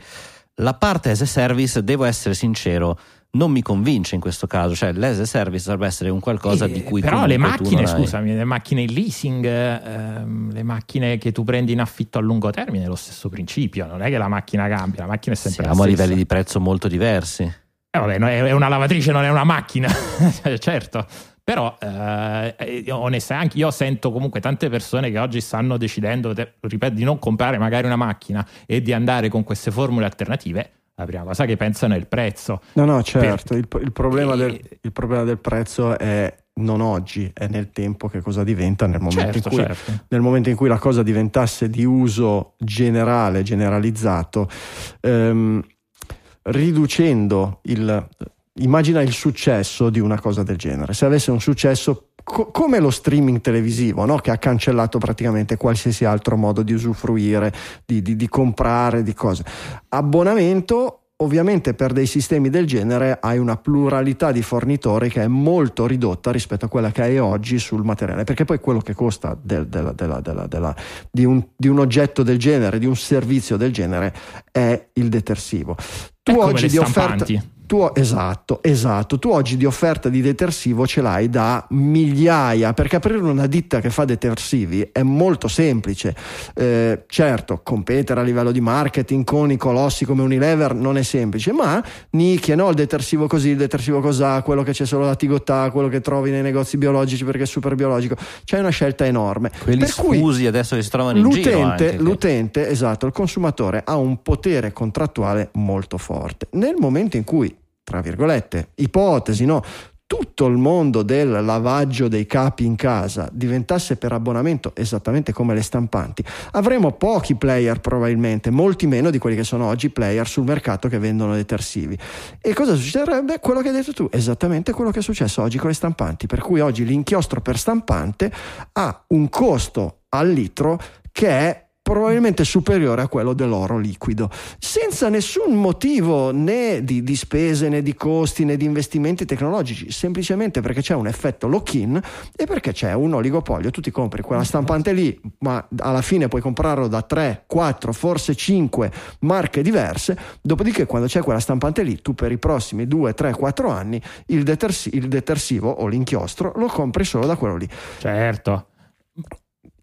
la parte as a service, devo essere sincero, non mi convince in questo caso, cioè l'as a service dovrebbe essere un qualcosa eh, di cui però le macchine, scusami, le macchine in leasing, ehm, le macchine che tu prendi in affitto a lungo termine è lo stesso principio, non è che la macchina cambia, la macchina è sempre Siamo la stessa. a livelli di prezzo molto diversi. Eh vabbè, è una lavatrice, non è una macchina, certo. Però, eh, eh, onestamente, anche io sento comunque tante persone che oggi stanno decidendo, ripeto, di non comprare magari una macchina e di andare con queste formule alternative. La prima cosa che pensano è il prezzo. No, no, certo. Il, il problema E- del, il problema del prezzo è non oggi, è nel tempo che cosa diventa nel momento, Certo, in, cui, certo. nel momento in cui la cosa diventasse di uso generale, generalizzato, ehm, riducendo il... Immagina il successo di una cosa del genere. Se avesse un successo co- come lo streaming televisivo, no? che ha cancellato praticamente qualsiasi altro modo di usufruire, di, di- di comprare, di cose. Abbonamento, ovviamente per dei sistemi del genere hai una pluralità di fornitori che è molto ridotta rispetto a quella che hai oggi sul materiale, perché poi quello che costa del- della- della- della- di, un, di un oggetto del genere, di un servizio del genere, è il detersivo. Tu È oggi di offerta. Tu, esatto, esatto. Tu oggi di offerta di detersivo ce l'hai da migliaia, perché aprire una ditta che fa detersivi è molto semplice. Eh, certo, competere a livello di marketing con i colossi come Unilever non è semplice, ma nicchie, no? Il detersivo così, il detersivo cos'ha, quello che c'è solo da Tigotà, quello che trovi nei negozi biologici perché è super biologico. C'è una scelta enorme. Quelli per cui sfusi adesso che si trovano in giro. anche, che- l'utente, esatto, il consumatore ha un potere contrattuale molto forte. Nel momento in cui, tra virgolette, ipotesi, no? Tutto il mondo del lavaggio dei capi in casa diventasse per abbonamento esattamente come le stampanti, avremo pochi player probabilmente, molti meno di quelli che sono oggi player sul mercato che vendono detersivi. E cosa succederebbe? Quello che hai detto tu, esattamente quello che è successo oggi con le stampanti, per cui oggi l'inchiostro per stampante ha un costo al litro che è probabilmente superiore a quello dell'oro liquido, senza nessun motivo né di, di spese né di costi né di investimenti tecnologici, semplicemente perché c'è un effetto lock-in e perché c'è un oligopolio. Tu ti compri quella stampante lì, ma alla fine puoi comprarlo da 3, 4, forse 5 marche diverse, dopodiché quando c'è quella stampante lì, tu per i prossimi 2, 3, 4 anni il, detersi- il detersivo o l'inchiostro lo compri solo da quello lì. Certo.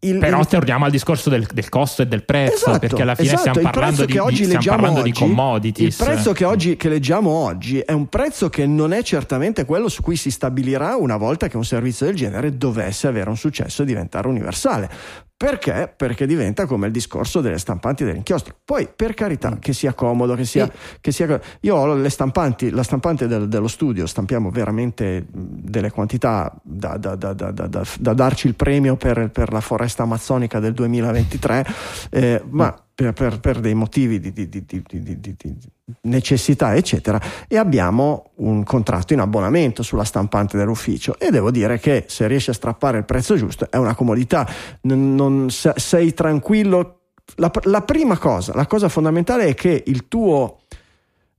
Il- Però il- torniamo al discorso del, del costo e del prezzo, Esatto, perché alla fine esatto, stiamo parlando, di, di- stiamo parlando di oggi- commodities. Il prezzo che oggi che leggiamo oggi è un prezzo che non è certamente quello su cui si stabilirà una volta che un servizio del genere dovesse avere un successo e diventare universale. Perché? Perché diventa come il discorso delle stampanti dell'inchiostro. Poi, per carità, che sia comodo, che sia. Che sia io ho le stampanti, la stampante del- dello studio, stampiamo veramente mh, delle quantità da, da- da- da- da- da- da darci il premio per, per la foresta amazzonica del 2023, eh, ma per, per- per dei motivi di, di- di- di- necessità, eccetera, e abbiamo un contratto in abbonamento sulla stampante dell'ufficio. E devo dire che se riesci a strappare il prezzo giusto è una comodità, non- non- se- sei tranquillo. La, la prima cosa, la cosa fondamentale è che il tuo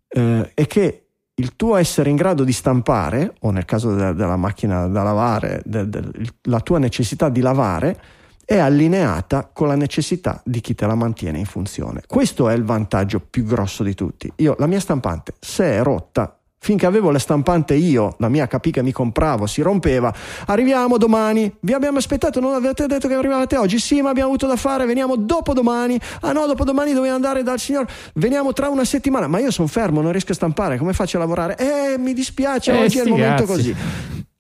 eh, è che il tuo essere in grado di stampare, o nel caso de- della macchina da lavare, de- de- la tua necessità di lavare è allineata con la necessità di chi te la mantiene in funzione. Questo è il vantaggio più grosso di tutti. Io, la mia stampante, se è rotta, finché avevo la stampante io, la mia capì che mi compravo, si rompeva, arriviamo domani, vi abbiamo aspettato, non avete detto che arrivavate oggi? Sì, ma abbiamo avuto da fare, veniamo dopo domani. Ah no, dopo domani dobbiamo andare dal signor, veniamo tra una settimana, ma io sono fermo, non riesco a stampare, come faccio a lavorare? Eh, mi dispiace, Eh, oggi è il momento cazzi. così.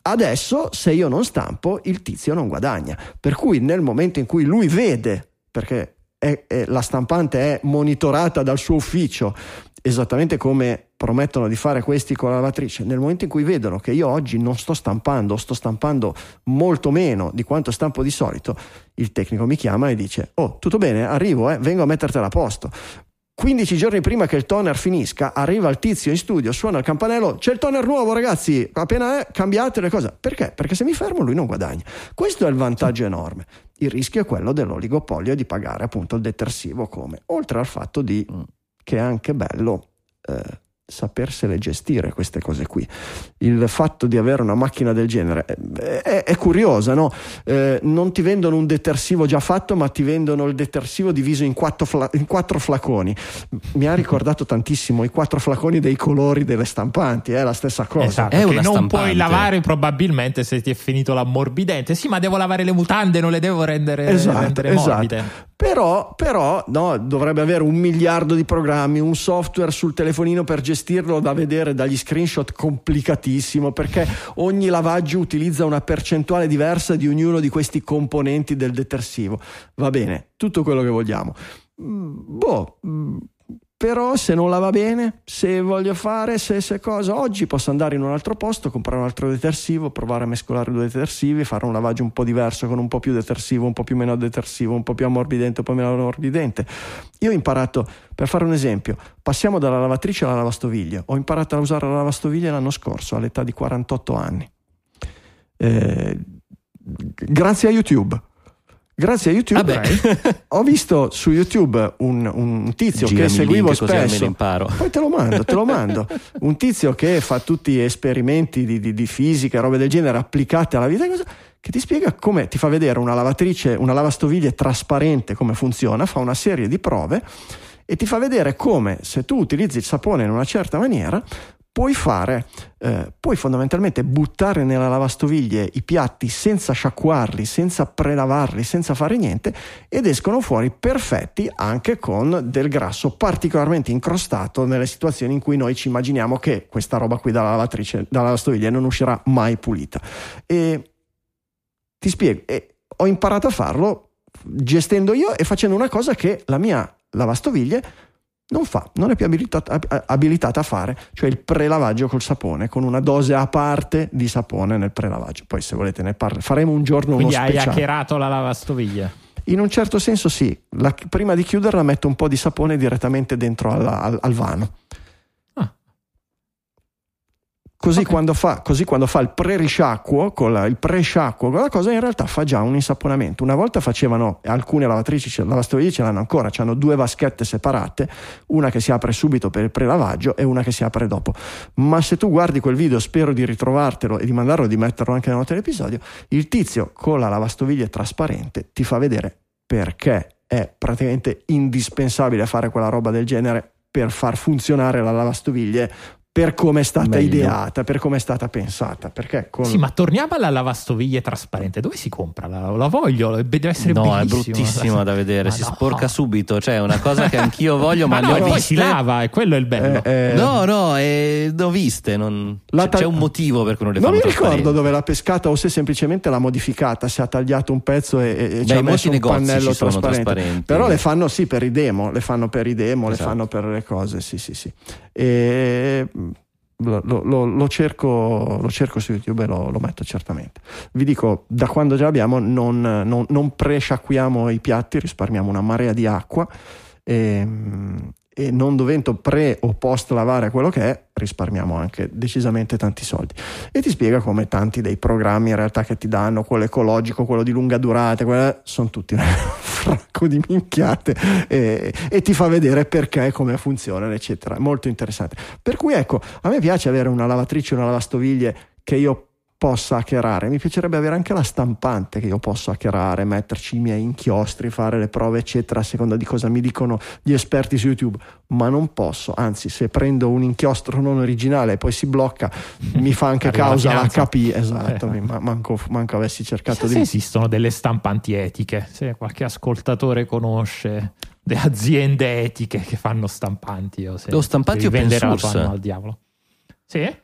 Adesso, se io non stampo, il tizio non guadagna. Per cui nel momento in cui lui vede, perché è- è- la stampante è monitorata dal suo ufficio, esattamente come promettono di fare questi con la lavatrice, nel momento in cui vedono che io oggi non sto stampando, sto stampando molto meno di quanto stampo di solito, il tecnico mi chiama e dice: Oh, tutto bene, arrivo, eh, vengo a mettertela a posto. 15 giorni prima che il toner finisca, arriva il tizio in studio, suona il campanello, c'è il toner nuovo ragazzi, appena è, cambiate le cose. Perché? Perché se mi fermo lui non guadagna. Questo è il vantaggio enorme. Il rischio è quello dell'oligopolio e di pagare appunto il detersivo come. Oltre al fatto di, che è anche bello, eh, sapersele gestire queste cose qui. Il fatto di avere una macchina del genere eh, è, è curiosa, no? Eh, non ti vendono un detersivo già fatto, ma ti vendono il detersivo diviso in quattro, fla- in quattro flaconi. Mi ha ricordato tantissimo i quattro flaconi dei colori delle stampanti, è la stessa cosa. Esatto, È che una non stampante. puoi lavare probabilmente se ti è finito l'ammorbidente. Sì, ma devo lavare le mutande, non le devo rendere, Esatto, rendere esatto. Però, però no, dovrebbe avere un miliardo di programmi, un software sul telefonino per gestirlo da vedere dagli screenshot complicatissimo perché ogni lavaggio utilizza una percentuale diversa di ognuno di questi componenti del detersivo. Va bene, tutto quello che vogliamo. Mm, Boh, mm, però se non la va bene, se voglio fare, se, se cosa, oggi posso andare in un altro posto, comprare un altro detersivo, provare a mescolare due detersivi, fare un lavaggio un po' diverso con un po' più detersivo, un po' più meno detersivo, un po' più ammorbidente, un po' meno ammorbidente. Io ho imparato, per fare un esempio, passiamo dalla lavatrice alla lavastoviglie. Ho imparato a usare la lavastoviglie l'anno scorso, all'età di 48 anni. Eh, grazie a YouTube. Grazie a YouTube Vabbè. ho visto su YouTube un, un tizio Girami che seguivo link spesso. Poi te lo mando, te lo mando. Un tizio che fa tutti gli esperimenti di, di- di fisica, robe del genere applicate alla vita, che ti spiega come ti fa vedere una lavatrice, una lavastoviglie trasparente, come funziona, fa una serie di prove e ti fa vedere come se tu utilizzi il sapone in una certa maniera puoi fare, eh, puoi fondamentalmente buttare nella lavastoviglie i piatti senza sciacquarli, senza prelavarli, senza fare niente ed escono fuori perfetti anche con del grasso particolarmente incrostato nelle situazioni in cui noi ci immaginiamo che questa roba qui dalla lavatrice, dalla lavastoviglie non uscirà mai pulita. E ti spiego, e ho imparato a farlo gestendo io e facendo una cosa che la mia lavastoviglie non fa, non è più abilitata, ab- abilitata a fare, cioè il prelavaggio col sapone, con una dose a parte di sapone nel prelavaggio. Poi se volete ne parlo, faremo un giorno Quindi uno hai speciale. hackerato la lavastoviglie. In un certo senso sì, La- prima di chiuderla metto un po' di sapone direttamente dentro alla- al, al vano. Così, Ok. quando fa, così quando fa il pre-risciacquo, con la- il pre-sciacquo, con la cosa in realtà fa già un insaponamento. Una volta facevano, alcune lavatrici, lavastoviglie ce l'hanno ancora, hanno due vaschette separate, una che si apre subito per il pre-lavaggio e una che si apre dopo. Ma se tu guardi quel video, spero di ritrovartelo e di mandarlo, di metterlo anche nella nota dell'episodio, il tizio con la lavastoviglie trasparente ti fa vedere perché è praticamente indispensabile fare quella roba del genere per far funzionare la lavastoviglie per come è stata Meglio. ideata, per come è stata pensata. Perché con... Sì, ma torniamo alla lavastoviglie trasparente. Dove si compra? La, la voglio, deve essere No, è bellissima. bruttissima da vedere, Ma si no. sporca subito, cioè è una cosa che anch'io voglio, ma, Ma no, ho e poi viste. si lava, e quello è il bello. Eh, eh, No, no, eh, ne ho viste, non... Ta- c'è un motivo per cui non le non fanno mi ricordo dove l'ha pescata o se semplicemente l'ha modificata, se ha tagliato un pezzo e, e- e ci Beh, ha messo un pannello trasparente. trasparenti. Però le fanno sì per i demo, le fanno per i demo, Esatto. le fanno per le cose, sì sì sì. E lo, lo- lo- cerco, lo cerco su YouTube e lo, metto certamente. Vi dico, da quando già l'abbiamo non, non, non presciacquiamo i piatti, risparmiamo una marea di acqua e, e non dovendo pre o post lavare quello che è, risparmiamo anche decisamente tanti soldi. E ti spiega come tanti dei programmi in realtà che ti danno, quello ecologico, quello di lunga durata, quelle- sono tutti un fracco di minchiate e, e ti fa vedere perché, come funzionano, eccetera. Molto interessante. Per cui ecco, a me piace avere una lavatrice, una lavastoviglie che io possa hackerare. Mi piacerebbe avere anche la stampante che io posso hackerare, metterci i miei inchiostri, fare le prove, eccetera, a seconda di cosa mi dicono gli esperti su YouTube. Ma non posso, anzi, se prendo un inchiostro non originale e poi si blocca, mi fa anche causa l'HP. Esatto, Eh. ma- manco, manco avessi cercato se di. esistono delle stampanti etiche, se qualche ascoltatore conosce delle aziende etiche che fanno stampanti o se O stampanti open la source. al diavolo. Sì?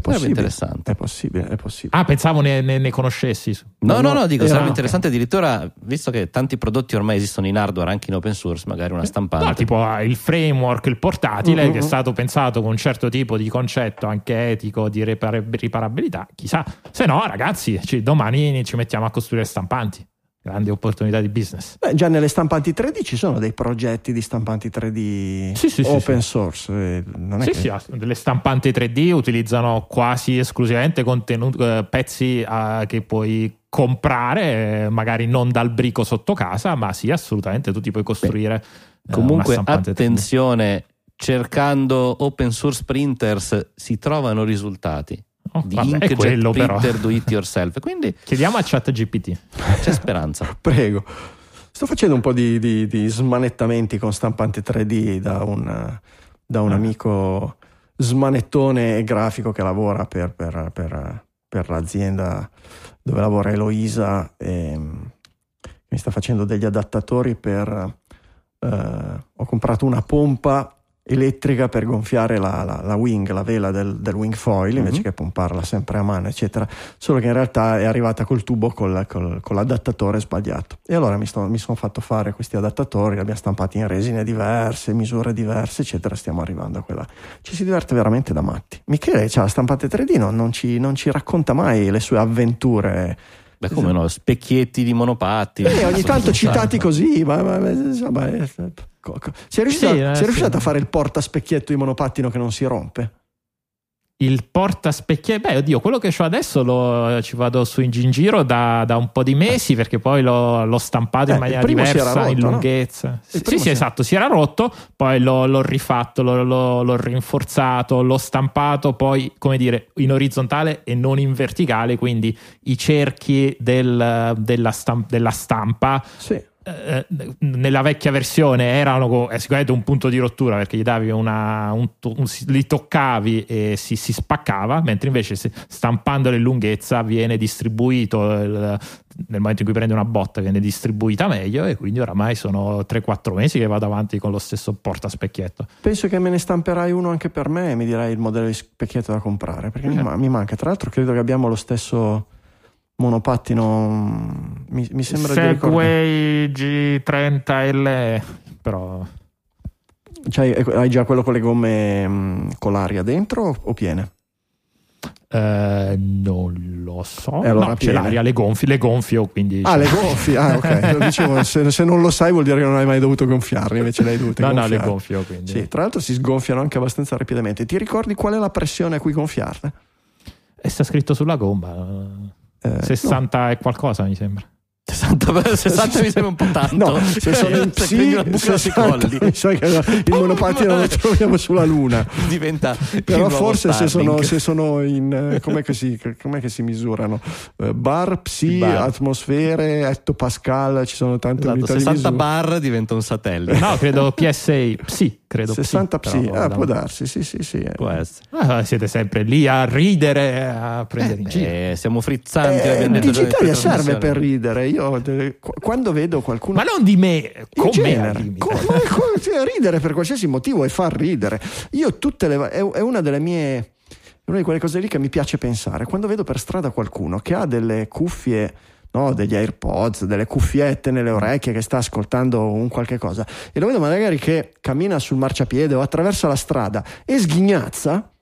È possibile. interessante. È possibile, è possibile. Ah, pensavo ne, ne- ne conoscessi. No, no, No, no, dico, era- sarebbe ok. interessante addirittura, visto che tanti prodotti ormai esistono in hardware, anche in open source, magari una stampante. No, tipo ah, il framework, il portatile Mm-mm. che è stato pensato con un certo tipo di concetto anche etico di ripar- riparabilità, chissà. Se no, ragazzi, ci- domani ci mettiamo a costruire stampanti. Grande opportunità di business. Beh, già nelle stampanti 3D ci sono dei progetti di stampanti 3D Sì, sì, open sì. source. eh, Non è Sì, che- sì, ah, delle stampanti 3D utilizzano quasi esclusivamente contenuti, eh, pezzi ah, che puoi comprare, eh, magari non dal brico sotto casa, ma sì, assolutamente tu ti puoi costruire. eh, Comunque, una stampante 3D. attenzione, cercando open source printers si trovano risultati. Oh, Di vabbè, Inkjet quello però. printer do it yourself. Quindi Chiediamo a ChatGPT. c'è speranza. Prego. Sto facendo un po' di, di- di smanettamenti con stampanti 3D da un, da un Ah. amico smanettone e grafico che lavora per, per- per- per l'azienda dove lavora Eloisa, ehm, mi sta facendo degli adattatori per... eh, ho comprato una pompa elettrica per gonfiare la, la- la wing, la vela del, del wing foil, invece Mhm. che pomparla sempre a mano, eccetera. Solo che in realtà è arrivata col tubo col- col- con l'adattatore sbagliato. E allora mi, sto- mi sono fatto fare questi adattatori, li abbiamo stampati in resine diverse, misure diverse, eccetera. Stiamo arrivando a quella. Ci si diverte veramente da matti. Michele, c'ha la stampante 3D, no? non, ci, non ci racconta mai le sue avventure. Beh, come no, specchietti di monopatti. E ogni tanto citati così, ma, ma- ma- insomma, eh, co- co- sei riuscito, Sì, eh, sei riuscito sì. a fare il portaspecchietto di monopattino che non si rompe? Il portaspecchietto, beh, oddio, quello che ho adesso lo, ci vado su in giro da, da un po' di mesi perché poi l'ho, l'ho stampato Eh, in maniera diversa, in rotto, no? lunghezza. Sì, primo sì, si- esatto, si era rotto, poi l'ho, l'ho rifatto, l'ho, l'ho- rinforzato, l'ho stampato poi, come dire, in orizzontale e non in verticale, quindi i cerchi del- della, stam- della stampa Sì. Eh, nella vecchia versione erano è sicuramente un punto di rottura perché gli davi una un un- li toccavi e si, si spaccava mentre invece stampandolo in lunghezza viene distribuito il- nel momento in cui prende una botta viene distribuita meglio e quindi oramai sono 3-4 mesi che vado avanti con lo stesso portaspecchietto Penso che me ne stamperai uno anche per me e mi dirai il modello di specchietto da comprare perché mi, Eh. ma- mi manca. Tra l'altro, credo che abbiamo lo stesso monopattino. Mi, mi sembra. Segway G30L però Cioè, hai già quello con le gomme mm, con l'aria dentro o- piene? eh, non lo so E allora no, c'è l'aria le gonfie le gonfio quindi Ah, le gonfie. Ah, ok. Dicevo, se, se non lo sai, vuol dire che non hai mai dovuto gonfiarle, invece le hai dovute no no gonfiare. le gonfio quindi Sì, tra l'altro si sgonfiano anche abbastanza rapidamente. Ti ricordi qual è la pressione a cui gonfiarle? E sta scritto sulla gomma. Eh, 60 e qualcosa mi sembra. 60, 60 mi sembra un po' tanto. No, se sono in una psi, buca 60, colli. mi sa che il monopattino lo troviamo sulla Luna. Diventa Però forse se sono, se sono in eh, com'è che si, com'è che si misurano? Eh, bar, psi, Bar. atmosfere, ettopascal, ci sono tante Esatto, unità 60 di misura. bar diventa un satellite. No, credo PSA. Sì, credo 60 psi. psi, però ah, può darsi, sì, sì, sì. Può essere. Ah, siete sempre lì a ridere, a prendere in giro. Eh, siamo frizzanti. Eh, Digitalia serve per ridere. Io quando vedo qualcuno Ma non di me, In con me. genere, al limite. co- cioè, ridere per qualsiasi motivo e far ridere. Io tutte le è, è una delle mie è una di quelle cose lì che mi piace pensare. Quando vedo per strada qualcuno che ha delle cuffie No, degli AirPods, delle cuffiette nelle orecchie che sta ascoltando un qualche cosa e lo vedo magari che cammina sul marciapiede o attraversa la strada e sghignazza,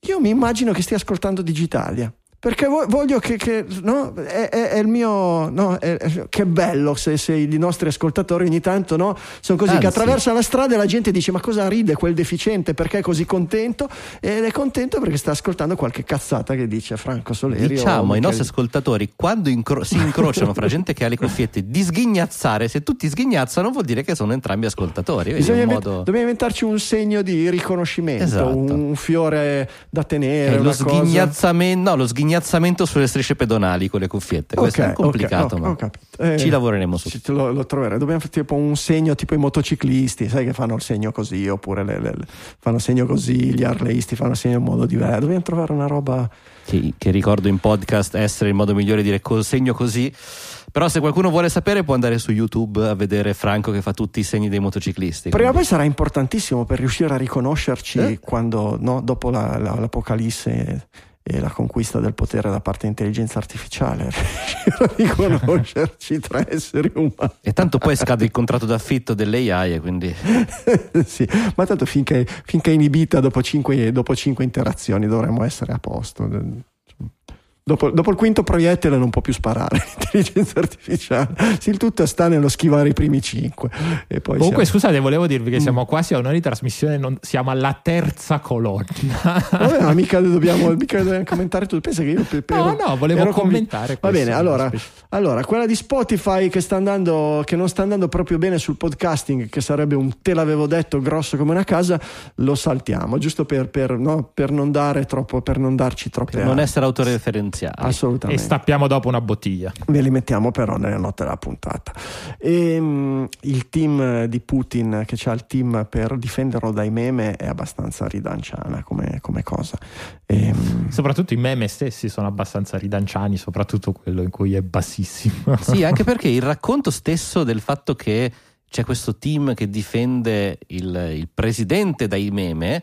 io mi immagino che stia ascoltando Digitalia. Perché vo- voglio che, che- no, è, è- è il mio, no, è- che bello se, se i nostri ascoltatori ogni tanto no, sono così, che Anzi. attraversa la strada e la gente dice ma cosa ride quel deficiente, perché è così contento? Ed è contento perché sta ascoltando qualche cazzata che dice Franco Soleri. Diciamo ai nostri ascoltatori, quando incro- si incrociano fra gente che ha le cuffiette, di sghignazzare. Se tutti sghignazzano, vuol dire che sono entrambi ascoltatori. Bisogna invent- modo... Dobbiamo inventarci un segno di riconoscimento, Esatto. un fiore da tenere. Eh, lo, sghignazzamento, no, lo sghignazzamento sulle strisce pedonali con le cuffiette. Questo Ok, è complicato, ok, ma ho capito. Eh, ci lavoreremo su. lo, lo troverei. Dobbiamo fare tipo un segno tipo i motociclisti, sai che fanno il segno così, oppure le- le- le- fanno il segno così, gli arleisti fanno il segno in modo diverso. Dobbiamo trovare una roba. Che, che ricordo in podcast essere il modo migliore di dire col segno così. Però se qualcuno vuole sapere può andare su YouTube a vedere Franco che fa tutti i segni dei motociclisti. Prima o poi sarà importantissimo per riuscire a riconoscerci Eh? quando, no, dopo la- la- l'apocalisse e la conquista del potere da parte dell'intelligenza artificiale, a riconoscerci tra esseri umani. E tanto poi scade il contratto d'affitto dell'AI e quindi sì, ma tanto finché, finché è inibita dopo cinque, dopo cinque interazioni dovremmo essere a posto. Dopo, dopo il quinto proiettile non può più sparare l'intelligenza artificiale. Sì, il tutto sta nello schivare i primi cinque. E poi Comunque, siamo- scusate, volevo dirvi Mm. che siamo quasi a un'ora di trasmissione, non- siamo alla terza colonna. Vabbè, ma mica dobbiamo, mica dobbiamo commentare tutto. Pensa che io pe- pe- No, no, volevo commentare Va questo bene, allora, allora, quella di Spotify che, sta andando, che non sta andando proprio bene sul podcasting, che sarebbe un te l'avevo detto grosso come una casa, lo saltiamo, giusto per, per, no, per non dare troppo, per non darci troppe per non essere autoreferenziali. Essenziali. E Assolutamente. stappiamo dopo una bottiglia. Ve li mettiamo però nelle note della puntata. E, mm, il team di Putin che ha il team per difenderlo dai meme è abbastanza ridanciana come, come cosa. E, mm, Soprattutto i meme stessi sono abbastanza ridanciani, soprattutto quello in cui è bassissimo. Sì, anche perché il racconto stesso del fatto che c'è questo team che difende il, il presidente dai meme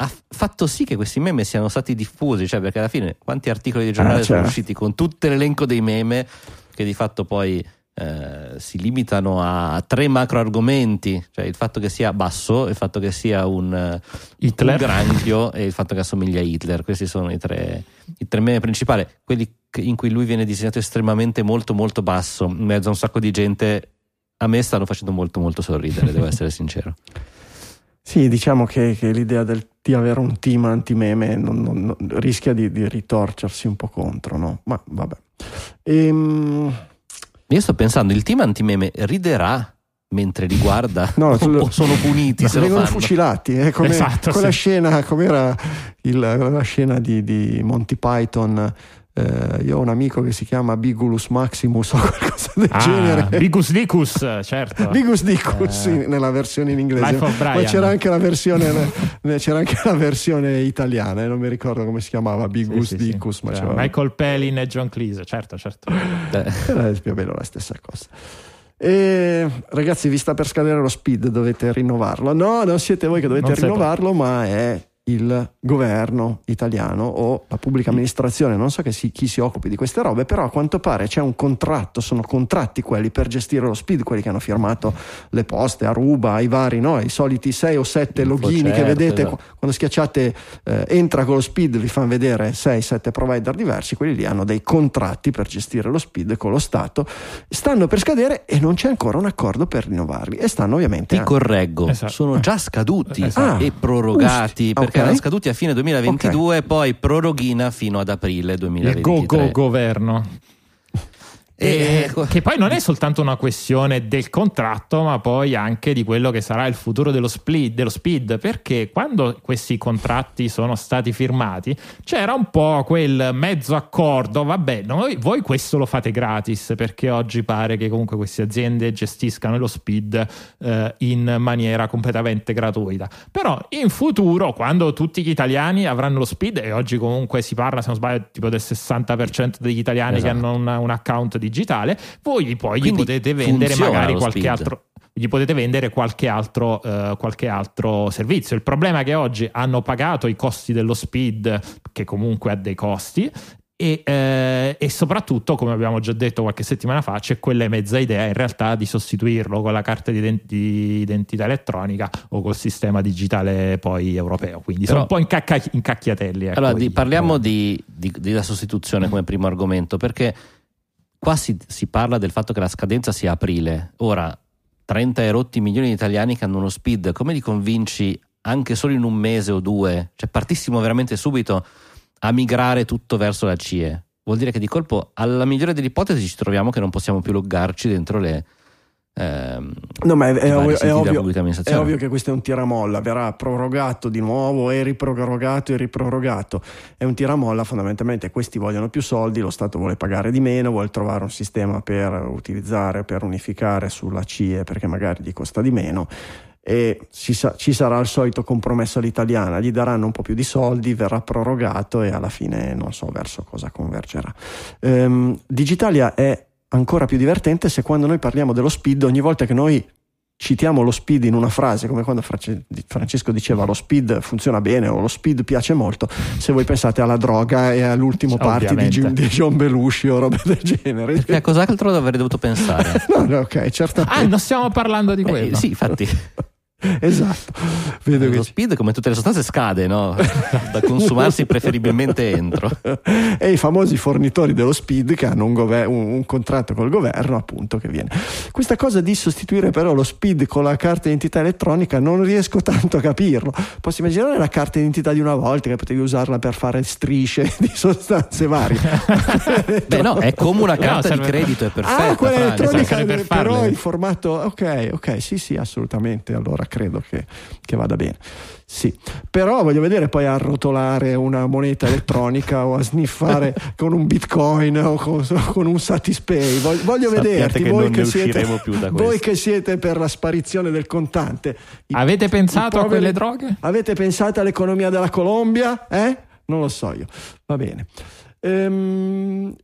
ha fatto sì che questi meme siano stati diffusi, cioè perché alla fine quanti articoli di giornale Ah, sono certo. usciti con tutto l'elenco dei meme che di fatto poi eh, si limitano a tre macro argomenti, cioè il fatto che sia basso, il fatto che sia un, Hitler. un granchio e il fatto che assomiglia a Hitler. Questi sono i tre, i tre meme principali, quelli in cui lui viene disegnato estremamente molto molto basso, in mezzo a un sacco di gente. A me stanno facendo molto molto sorridere, devo essere sincero. sì, diciamo che, che l'idea del- di avere un team anti-meme non- non- non- rischia di, di ritorcersi un po' contro, no? Ma vabbè. Ehm, Io sto pensando, il team antimeme riderà mentre li guarda No, o sono puniti se lo vengono fucilati, è come Esatto, quella sì. scena, com'era il- la scena di, di Monty Python. Eh, io ho un amico che si chiama Bigulus Maximus o qualcosa del Ah, genere. Bigus Dicus, certo. Bigus Dicus Eh, in- nella versione in inglese, ma c'era anche la versione, c'era anche la versione italiana, eh, non mi ricordo come si chiamava Bigus Sì, sì, sì. Dicus, ma Cioè, c'era- Michael Palin e John Cleese, certo, certo. Eh, era più o meno la stessa cosa. E, ragazzi, vi sta per scadere lo speed, dovete rinnovarlo. No, non siete voi che dovete Non rinnovarlo, ma è il governo italiano o la pubblica amministrazione, non so che si- chi si occupi di queste robe, però a quanto pare c'è un contratto, sono contratti quelli per gestire lo speed, quelli che hanno firmato le poste, Aruba, i vari, no? i soliti 6 o 7 login che certo, vedete esatto. qu- quando schiacciate eh, entra con lo speed, vi fanno vedere 6-7 provider diversi, quelli lì hanno dei contratti per gestire lo speed con lo Stato, stanno per scadere e non c'è ancora un accordo per rinnovarli e stanno ovviamente... ti correggo, Esatto. sono già scaduti Esatto. e prorogati Usti, perché ok. erano scaduti a fine 2022, poi proroghina fino ad aprile Il 2023. go go governo. E- E- che poi non è soltanto una questione del contratto, ma poi anche di quello che sarà il futuro dello, split, dello speed. Perché quando questi contratti sono stati firmati, c'era un po' quel mezzo accordo. Vabbè, noi, voi questo lo fate gratis perché oggi pare che comunque queste aziende gestiscano lo speed eh, in maniera completamente gratuita. Però in futuro, quando tutti gli italiani avranno lo speed, e oggi comunque si parla, se non sbaglio, tipo del 60% degli italiani che Esatto. hanno un, un account digitale, voi poi gli potete vendere magari qualche speed. altro. Gli potete vendere qualche altro, eh, qualche altro servizio. Il problema è che oggi hanno pagato i costi dello speed, che comunque ha dei costi, e, eh, e soprattutto, come abbiamo già detto qualche settimana fa, c'è quella mezza idea in realtà di sostituirlo con la carta di, ident- di identità elettronica o col sistema digitale poi europeo. Quindi sono Però- un po' incacca- incacchiatelli. ecco, Allora, di- parliamo di, di- della sostituzione come primo argomento, perché qua si, si parla del fatto che la scadenza sia aprile. Ora, 30 e rotti milioni di italiani che hanno uno speed, come li convinci anche solo in un mese o due? Cioè, partissimo veramente subito a migrare tutto verso la CIE. Vuol dire che di colpo, alla migliore delle ipotesi, ci troviamo che non possiamo più loggarci dentro le. Ehm, No, ma è, è ovvio, è ovvio- è ovvio che questo è un tiramolla, verrà prorogato di nuovo e riprorogato e riprorogato. È un tiramolla, fondamentalmente questi vogliono più soldi, lo Stato vuole pagare di meno, vuole trovare un sistema per utilizzare, per unificare sulla CIE perché magari gli costa di meno e ci, sa- ci sarà il solito compromesso all'italiana, gli daranno un po' più di soldi, verrà prorogato e alla fine non so verso cosa convergerà. Ehm, Digitalia è ancora più divertente se quando noi parliamo dello speed, ogni volta che noi citiamo lo speed in una frase, come quando Francesco diceva lo speed funziona bene o lo speed piace molto, se voi pensate alla droga e all'ultimo party di. Gi- di John Belushi o robe del genere. Perché a cos'altro avrei dovuto pensare? No, no, ok, certamente. Ah, non stiamo parlando di Eh, quello. sì, infatti. Esatto. Vedo che Lo speed, come tutte le sostanze, scade, no? Da consumarsi preferibilmente entro. e i famosi fornitori dello speed che hanno un, gover- un- un contratto col governo appunto che viene questa cosa di sostituire però lo speed con la carta d'identità elettronica non riesco tanto a capirlo posso immaginare la carta d'identità di una volta che potevi usarla per fare strisce di sostanze varie Beh, no, è come una No, carta di serve- credito, è perfetta. ah quella elettronica per però farle. in formato ok ok sì sì assolutamente allora credo che, che vada bene. Sì, però voglio vedere poi a arrotolare una moneta elettronica o a sniffare con un bitcoin o con, con un Satispay. Voglio, voglio vederti, che voi non che, ne siete, usciremo più da voi che siete per la sparizione del contante. I- Avete pensato i a poveri- quelle droghe? Avete pensato all'economia della Colombia? Eh? Non lo so io. Va bene. Ehm,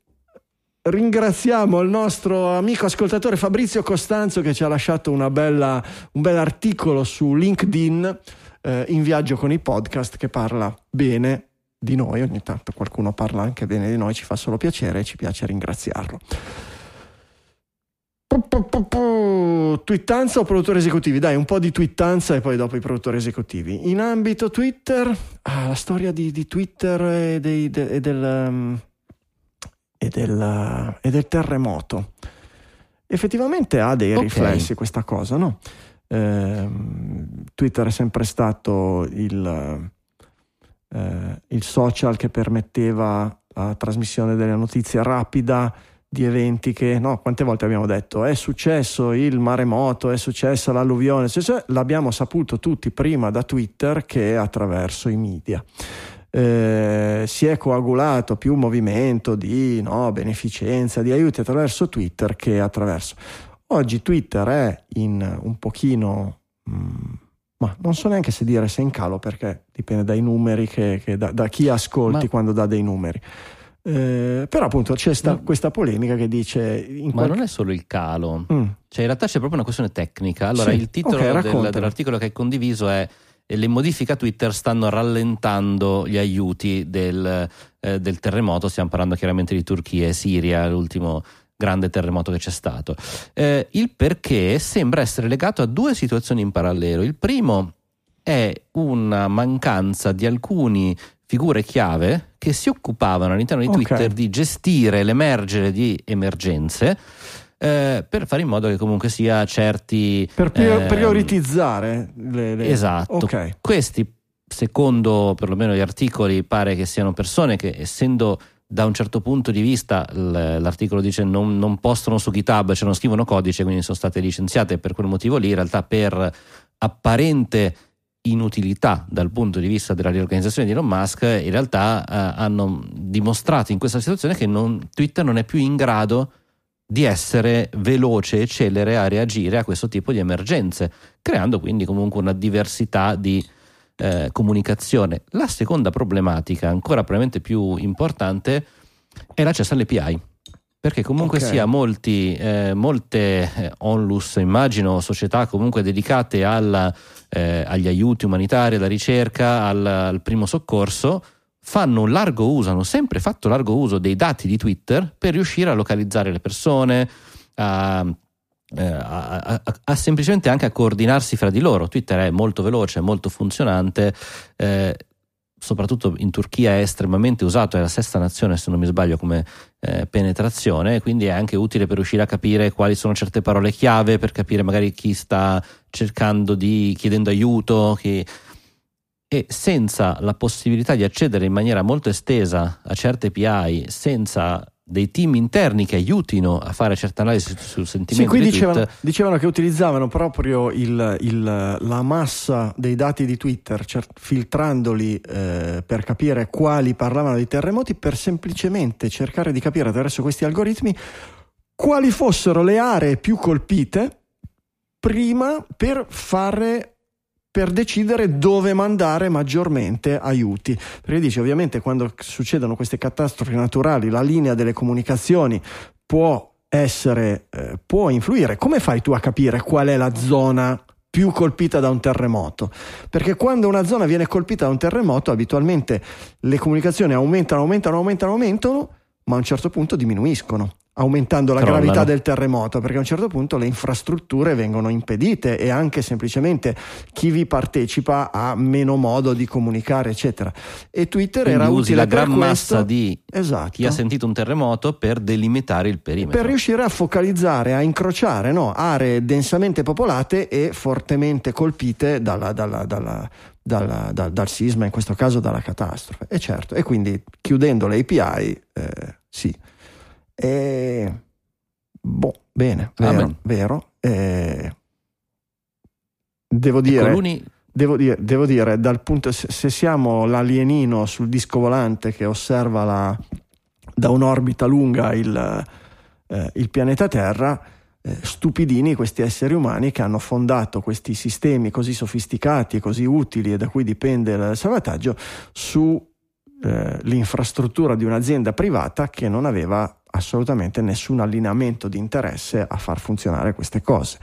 ringraziamo il nostro amico ascoltatore Fabrizio Costanzo che ci ha lasciato bella, un bel articolo su LinkedIn eh, in viaggio con i podcast che parla bene di noi. Ogni tanto qualcuno parla anche bene di noi, ci fa solo piacere e ci piace ringraziarlo. Twittanza o produttori esecutivi? Dai, un po' di twittanza e poi dopo i produttori esecutivi. In ambito Twitter, ah, la storia di, di Twitter e, dei- de- e del, um, e, del, e del terremoto. Effettivamente ha dei Ok. riflessi questa cosa, no? Ehm, Twitter è sempre stato il, eh, il social che permetteva la trasmissione delle notizie rapida di eventi che, no, quante volte abbiamo detto è successo il maremoto, è successa l'alluvione, è successo- l'abbiamo saputo tutti prima da Twitter che attraverso i media. Eh, si è coagulato più movimento di no, beneficenza, di aiuti attraverso Twitter che attraverso. Oggi Twitter è in un pochino, mm, ma non so neanche se dire se è in calo perché dipende dai numeri che, che da, da chi ascolti Ma- quando dà dei numeri. Eh, però appunto c'è sta- Ma- questa polemica che dice Ma qualche- non è solo il calo, Mm, cioè in realtà c'è proprio una questione tecnica. Allora, Sì, il titolo ok, del- dell'articolo che hai condiviso è le modifiche a Twitter stanno rallentando gli aiuti del, eh, del terremoto. Stiamo parlando chiaramente di Turchia e Siria, l'ultimo grande terremoto che c'è stato. Eh, il perché sembra essere legato a due situazioni in parallelo. Il primo è una mancanza di alcuni figure chiave che si occupavano all'interno di. Twitter di gestire l'emergere di emergenze eh, per fare in modo che comunque sia certi per ehm, prioritizzare le, le- Esatto. Ok. Questi, secondo perlomeno gli articoli, pare che siano persone che, essendo da un certo punto di vista, l'articolo dice non, non postano su GitHub, cioè non scrivono codice, quindi sono state licenziate per quel motivo lì, in realtà per apparente inutilità dal punto di vista della riorganizzazione di Elon Musk, in realtà eh, hanno dimostrato in questa situazione che non- Twitter non è più in grado di essere veloce e celere a reagire a questo tipo di emergenze, creando quindi comunque una diversità di eh, comunicazione. La seconda problematica, ancora probabilmente più importante, è l'accesso alle API. Perché comunque Ok. sia molti, eh, molte eh, onlus, immagino, società comunque dedicate alla, eh, agli aiuti umanitari, alla ricerca, al, al primo soccorso, fanno largo uso, hanno sempre fatto largo uso dei dati di Twitter per riuscire a localizzare le persone, a, eh, a- a- a semplicemente anche a coordinarsi fra di loro. Twitter è molto veloce, molto funzionante. eh, soprattutto in Turchia è estremamente usato, è la sesta nazione se non mi sbaglio come eh, penetrazione, quindi è anche utile per riuscire a capire quali sono certe parole chiave, per capire magari chi sta cercando di, chiedendo aiuto, chi- e senza la possibilità di accedere in maniera molto estesa a certe API, senza dei team interni che aiutino a fare certe analisi sul Sì, sentimento qui di dicevano, dicevano che utilizzavano proprio il- il- la massa dei dati di Twitter, cer- filtrandoli eh, per capire quali parlavano di terremoti, per semplicemente cercare di capire attraverso questi algoritmi quali fossero le aree più colpite prima per fare per decidere dove mandare maggiormente aiuti. Perché dice, ovviamente, quando succedono queste catastrofi naturali, la linea delle comunicazioni può essere, eh, può influire. Come fai tu a capire qual è la zona più colpita da un terremoto? Perché quando una zona viene colpita da un terremoto, abitualmente le comunicazioni aumentano, aumentano, aumentano, aumentano, ma a un certo punto diminuiscono aumentando la Crollano. gravità del terremoto, perché a un certo punto le infrastrutture vengono impedite e anche semplicemente chi vi partecipa ha meno modo di comunicare, eccetera. E Twitter quindi era usi utile la gran massa di esatto, chi ha sentito un terremoto per delimitare il perimetro. per riuscire a focalizzare, a incrociare no, aree densamente popolate e fortemente colpite dalla- dalla- dalla- dalla- dal, dal sisma, in questo caso dalla catastrofe. E certo, e quindi chiudendo le API, eh, sì. E, boh, bene, Ah, vero, bene. vero. Eh, devo dire, Ecco, l'uni- devo dire, devo dire, dal punto, se, se siamo l'alienino sul disco volante che osserva la- da un'orbita lunga il, eh, il pianeta Terra, eh, stupidini questi esseri umani che hanno fondato questi sistemi così sofisticati e così utili e da cui dipende il salvataggio su eh, l'infrastruttura di un'azienda privata che non aveva assolutamente nessun allineamento di interesse a far funzionare queste cose.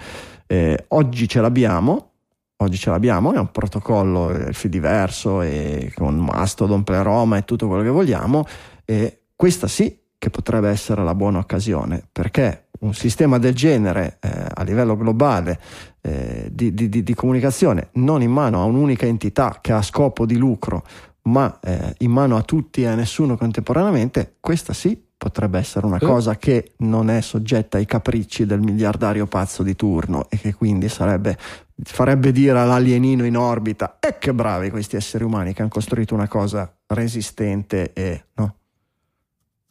Eh, oggi ce l'abbiamo, oggi ce l'abbiamo, è un protocollo eh, diverso e con Mastodon, Pleroma e tutto quello che vogliamo e questa sì che potrebbe essere la buona occasione perché un sistema del genere eh, a livello globale eh, di, di- di- comunicazione non in mano a un'unica entità che ha scopo di lucro ma eh, in mano a tutti e a nessuno contemporaneamente, questa sì potrebbe essere una Eh. cosa che non è soggetta ai capricci del miliardario pazzo di turno e che quindi sarebbe, farebbe dire all'alienino in orbita e che bravi questi esseri umani che hanno costruito una cosa resistente e no,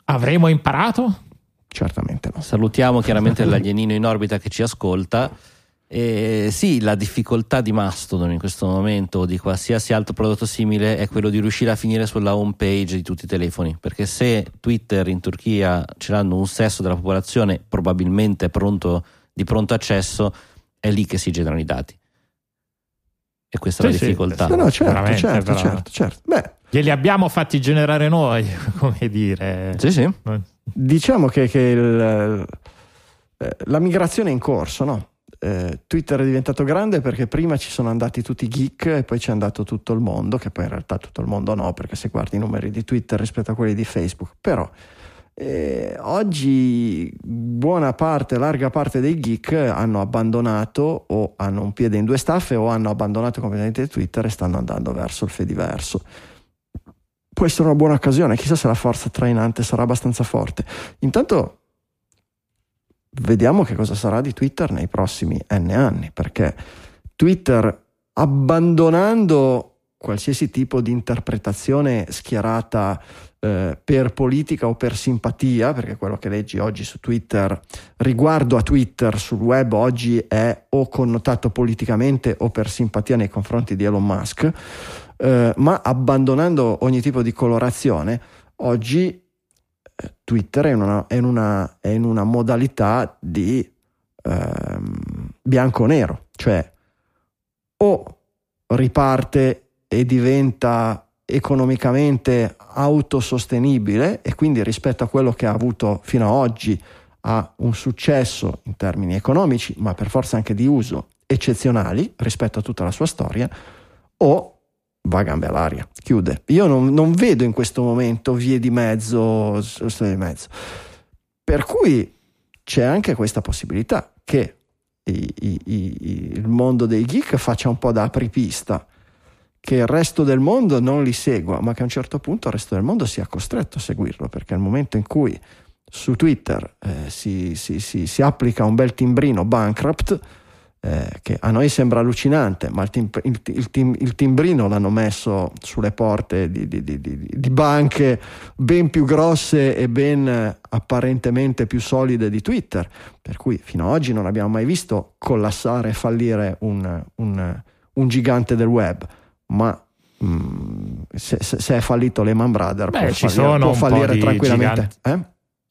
Avremo imparato? certamente no. Salutiamo chiaramente l'alienino in orbita che ci ascolta. E sì, la difficoltà di Mastodon in questo momento o di qualsiasi altro prodotto simile è quello di riuscire a finire sulla home page di tutti i telefoni. Perché se Twitter in Turchia ce l'hanno un sesto della popolazione, probabilmente pronto, di pronto accesso, è lì che si generano i dati. E questa è Sì, la sì, difficoltà. No, no, certo, certo, certo, certo. Beh, Glieli abbiamo fatti generare noi, come dire. Sì, sì. diciamo che, che il- eh, la migrazione è in corso, no? Eh, Twitter è diventato grande perché prima ci sono andati tutti i geek e poi c'è andato tutto il mondo, che poi in realtà tutto il mondo no, perché se guardi i numeri di Twitter rispetto a quelli di Facebook, però eh, oggi buona parte, larga parte dei geek hanno abbandonato o hanno un piede in due staffe o hanno abbandonato completamente Twitter e stanno andando verso il Fediverso. Può essere una buona occasione, chissà se la forza trainante sarà abbastanza forte. Intanto vediamo che cosa sarà di Twitter nei prossimi n anni, perché Twitter abbandonando qualsiasi tipo di interpretazione schierata eh, per politica o per simpatia, perché quello che leggi oggi su Twitter riguardo a Twitter sul web oggi è o connotato politicamente o per simpatia nei confronti di Elon Musk, eh, ma abbandonando ogni tipo di colorazione, oggi Twitter è in una, è in una- è in una modalità di ehm, bianco-nero, cioè o riparte e diventa economicamente autosostenibile e quindi rispetto a quello che ha avuto fino ad oggi ha un successo in termini economici, ma per forza anche di uso eccezionali rispetto a tutta la sua storia, o va a gambe all'aria, chiude. Io non, non vedo in questo momento vie di mezzo, di mezzo. Per cui c'è anche questa possibilità che i- i- i- il mondo dei geek faccia un po' da apripista, che il resto del mondo non li segua, ma che a un certo punto il resto del mondo sia costretto a seguirlo, perché nel momento in cui su Twitter eh, si, si- si- si applica un bel timbrino bankrupt, eh, che a noi sembra allucinante, ma il, tim- il- il tim- il timbrino l'hanno messo sulle porte di, di- di- di- banche ben più grosse e ben eh, apparentemente più solide di Twitter, per cui fino ad oggi non abbiamo mai visto collassare e fallire un, un- un gigante del web, ma mm, se, se- è fallito Lehman Brothers Beh, può ci fallire, può fallire tranquillamente. Eh?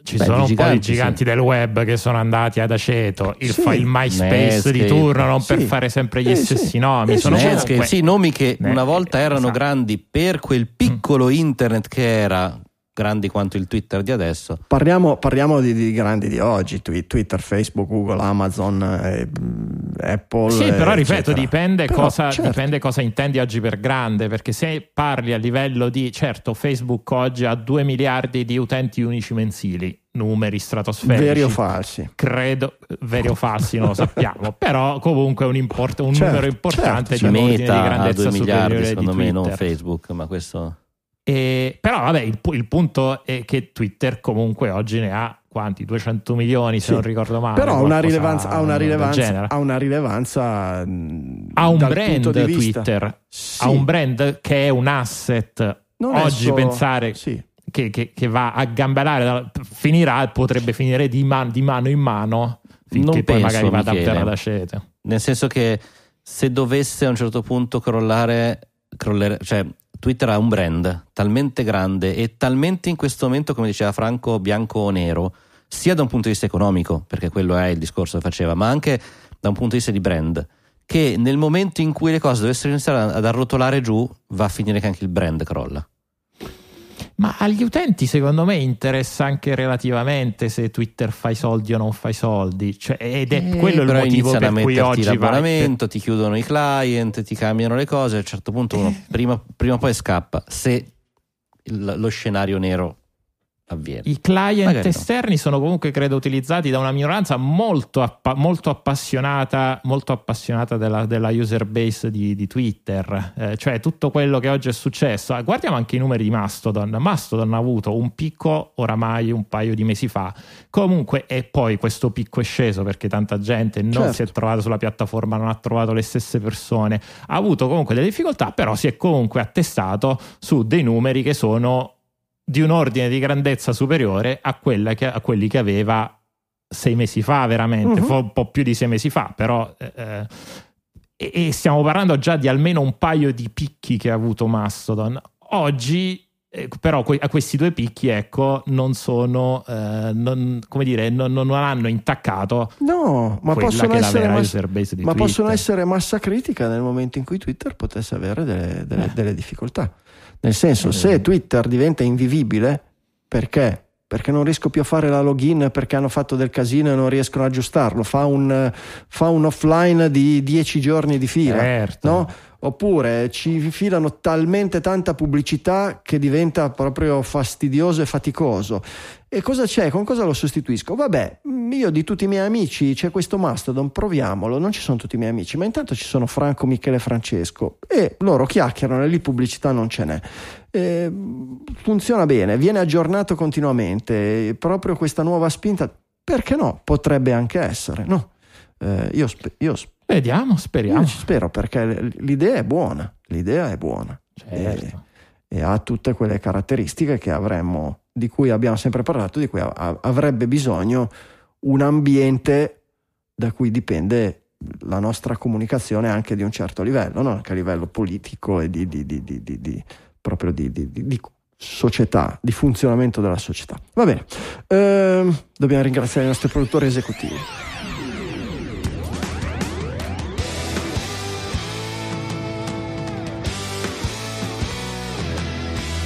Ci Beh, sono di un po' giganti, di giganti del web che sono andati ad aceto, il, Sì. fa- il MySpace di Netscape. turno, non per Sì. fare sempre gli Eh, stessi sì. nomi. Eh, sono sì, Netscape, sì, nomi che Ne- una volta erano esatto. grandi per quel piccolo internet che era, grandi quanto il Twitter di adesso. Parliamo, parliamo di, di grandi di oggi, Twi- Twitter, Facebook, Google, Amazon, eh, mm, Apple. Sì, però eh, ripeto, eccetera. dipende, Però, cosa, certo. dipende cosa intendi oggi per grande, perché se parli a livello di, certo, Facebook oggi ha 2 miliardi di utenti unici mensili, numeri stratosferici. Veri o falsi? Credo, veri o falsi non lo sappiamo, però comunque un, import- un Certo, numero importante certo, di ordine di Meta a grandezza 2 miliardi, superiore secondo me, non. Facebook, ma questo... E- però vabbè, il, il punto è che Twitter comunque oggi ne ha quanti? 200 milioni se Sì. non ricordo male. Però ha una rilevanza, ha una rilevanza, ha una rilevanza Ha un dal brand punto di vista- Twitter, Sì, ha un brand che è un asset. non Oggi solo- pensare sì. che, che- che va a gambellare da- finirà, potrebbe finire di, man- di mano in mano finché Non poi penso, magari vada a Michele. terra da sceto. Nel senso che se dovesse a un certo punto crollare, crollere, cioè Twitter ha un brand talmente grande e talmente in questo momento, come diceva Franco, bianco o nero, sia da un punto di vista economico, perché quello è il discorso che faceva, ma anche da un punto di vista di brand, che nel momento in cui le cose dovessero iniziare ad arrotolare giù, va a finire che anche il brand crolla. Ma agli utenti, secondo me, interessa anche relativamente se Twitter fa i soldi o non fa i soldi. Cioè, ed è Eh, quello il motivo per a cui oggi vai- l'abbonamento, ti chiudono i client, ti cambiano le cose. A un certo punto uno Eh. prima, prima o poi scappa se lo scenario nero avviene. I client Magari no. esterni sono comunque, credo, utilizzati da una minoranza molto, appa- molto appassionata, molto appassionata della, della user base di, di Twitter. Eh, cioè, tutto quello che oggi è successo. Ah, Guardiamo anche i numeri di Mastodon. Mastodon ha avuto un picco oramai un paio di mesi fa. Comunque, e poi questo picco è sceso perché tanta gente non Certo. si è trovata sulla piattaforma, non ha trovato le stesse persone. Ha avuto comunque delle difficoltà, però si è comunque attestato su dei numeri che sono di un ordine di grandezza superiore a, quella che- a quelli che aveva sei mesi fa, veramente, fo- un po' più di sei mesi fa, però. eh, eh, e, e stiamo parlando già di almeno un paio di picchi che ha avuto Mastodon. Oggi. eh, però que- a questi due picchi ecco non sono eh, non, come dire non, non hanno intaccato No, ma possono essere mass- ma possono essere massa critica nel momento in cui Twitter potesse avere delle, delle- Eh. delle difficoltà. Nel senso, Eh. se Twitter diventa invivibile, perché? Perché non riesco più a fare la login perché hanno fatto del casino e non riescono ad aggiustarlo. Fa un, fa un offline di 10 giorni di fila. Certo. no? Oppure ci filano talmente tanta pubblicità che diventa proprio fastidioso e faticoso. E cosa c'è? Con cosa lo sostituisco? Vabbè, io di tutti i miei amici c'è questo Mastodon, proviamolo. Non ci sono tutti i miei amici, ma intanto ci sono Franco, Michele e Francesco e loro chiacchierano e lì pubblicità non ce n'è. Eh, funziona bene, viene aggiornato continuamente. e proprio questa nuova spinta, perché no? Potrebbe anche essere, no? Eh, io, spe- io sp- vediamo speriamo io ci spero perché l'idea è buona, l'idea è buona Certo. e ha tutte quelle caratteristiche che avremmo, di cui abbiamo sempre parlato, di cui avrebbe bisogno un ambiente da cui dipende la nostra comunicazione anche di un certo livello, no? anche a livello politico e di, di- di- di- proprio di, di- di- di società, di funzionamento della società. Va bene, Ehm, dobbiamo ringraziare i nostri produttori esecutivi.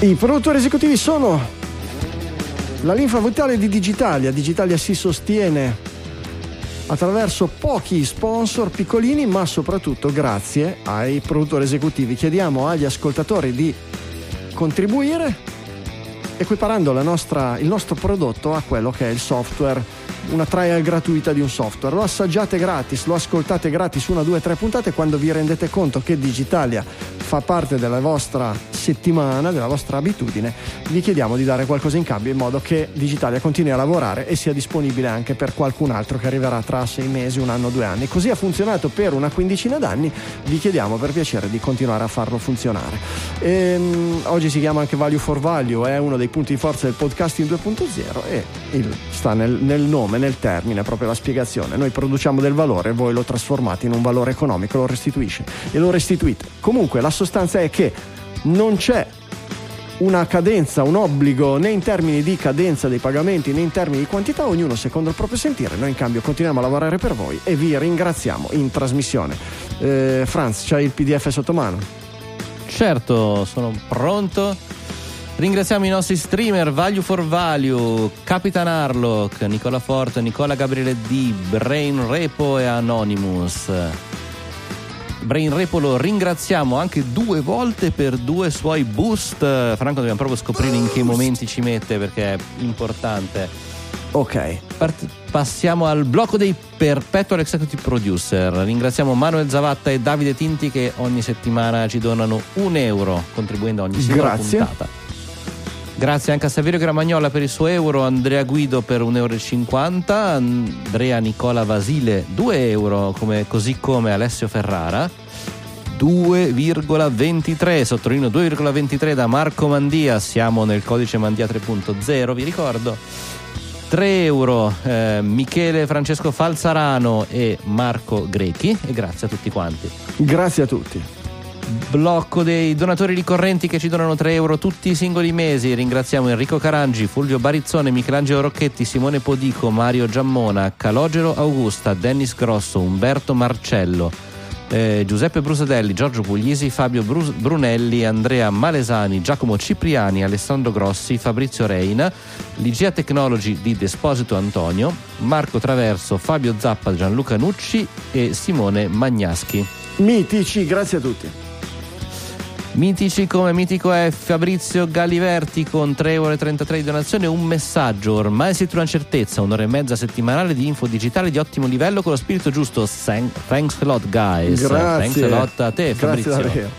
I produttori esecutivi sono la linfa vitale di Digitalia. Digitalia si sostiene attraverso pochi sponsor piccolini, ma soprattutto grazie ai produttori esecutivi. Chiediamo agli ascoltatori di contribuire equiparando nostra- il nostro prodotto a quello che è il software, una trial gratuita di un software. Lo assaggiate gratis, lo ascoltate gratis una, due, tre puntate quando vi rendete conto che Digitalia fa parte della vostra settimana, della vostra abitudine, vi chiediamo di dare qualcosa in cambio in modo che Digitalia continui a lavorare e sia disponibile anche per qualcun altro che arriverà tra sei mesi, un anno, due anni. Così ha funzionato per una quindicina d'anni, vi chiediamo per piacere di continuare a farlo funzionare. Ehm, oggi si chiama anche Value for Value, è uno dei punti di forza del podcasting 2.0 e il- sta nel, nel nome, nel termine, proprio la spiegazione. Noi produciamo del valore, voi lo trasformate in un valore economico, lo restituisce e lo restituite. Comunque la sostanza è che non c'è una cadenza, un obbligo né in termini di cadenza dei pagamenti né in termini di quantità, ognuno secondo il proprio sentire. Noi in cambio continuiamo a lavorare per voi e vi ringraziamo in trasmissione. Eh, Franz, c'hai il PDF sotto mano? Certo, sono pronto. Ringraziamo i nostri streamer Value for Value, Capitan Harlock, Nicola Forte, Nicola Gabriele D, Brain Repo e Anonymous. Brain Repo lo ringraziamo anche due volte per due suoi boost. Franco, dobbiamo proprio scoprire in che momenti ci mette perché è importante. Ok. Part- passiamo al blocco dei Perpetual Executive Producer. Ringraziamo Manuel Zavatta e Davide Tinti che ogni settimana ci donano un euro contribuendo a ogni singola Grazie. puntata. Grazie anche a Saverio Gramagnola per il suo euro, Andrea Guido per 1,50 euro, Andrea Nicola Vasile 2 euro, come- così come Alessio Ferrara. 2,23 sottolineo 2,23 da Marco Mandia siamo nel codice Mandia 3.0 vi ricordo 3 euro eh, Michele Francesco Falzarano e Marco Grechi e grazie a tutti quanti. Grazie a tutti. Blocco dei donatori ricorrenti che ci donano 3 euro tutti i singoli mesi. Ringraziamo Enrico Carangi, Fulvio Barizzone, Michelangelo Rocchetti, Simone Podico, Mario Giammona, Calogero Augusta, Dennis Grosso, Umberto Marcello, eh, Giuseppe Brusadelli, Giorgio Puglisi, Fabio Brus- Brunelli, Andrea Malesani, Giacomo Cipriani, Alessandro Grossi, Fabrizio Reina, Ligia Technology di Desposito Antonio, Marco Traverso, Fabio Zappa, Gianluca Nucci e Simone Magnaschi. Mitici, grazie a tutti. Mitici come mitico è Fabrizio Galliverti con 3,33 euro di donazione un messaggio, ormai si trova in certezza, un'ora e mezza settimanale di info digitale di ottimo livello con lo spirito giusto. Thanks a lot guys. Grazie. Thanks a lot a te Fabrizio. Grazie.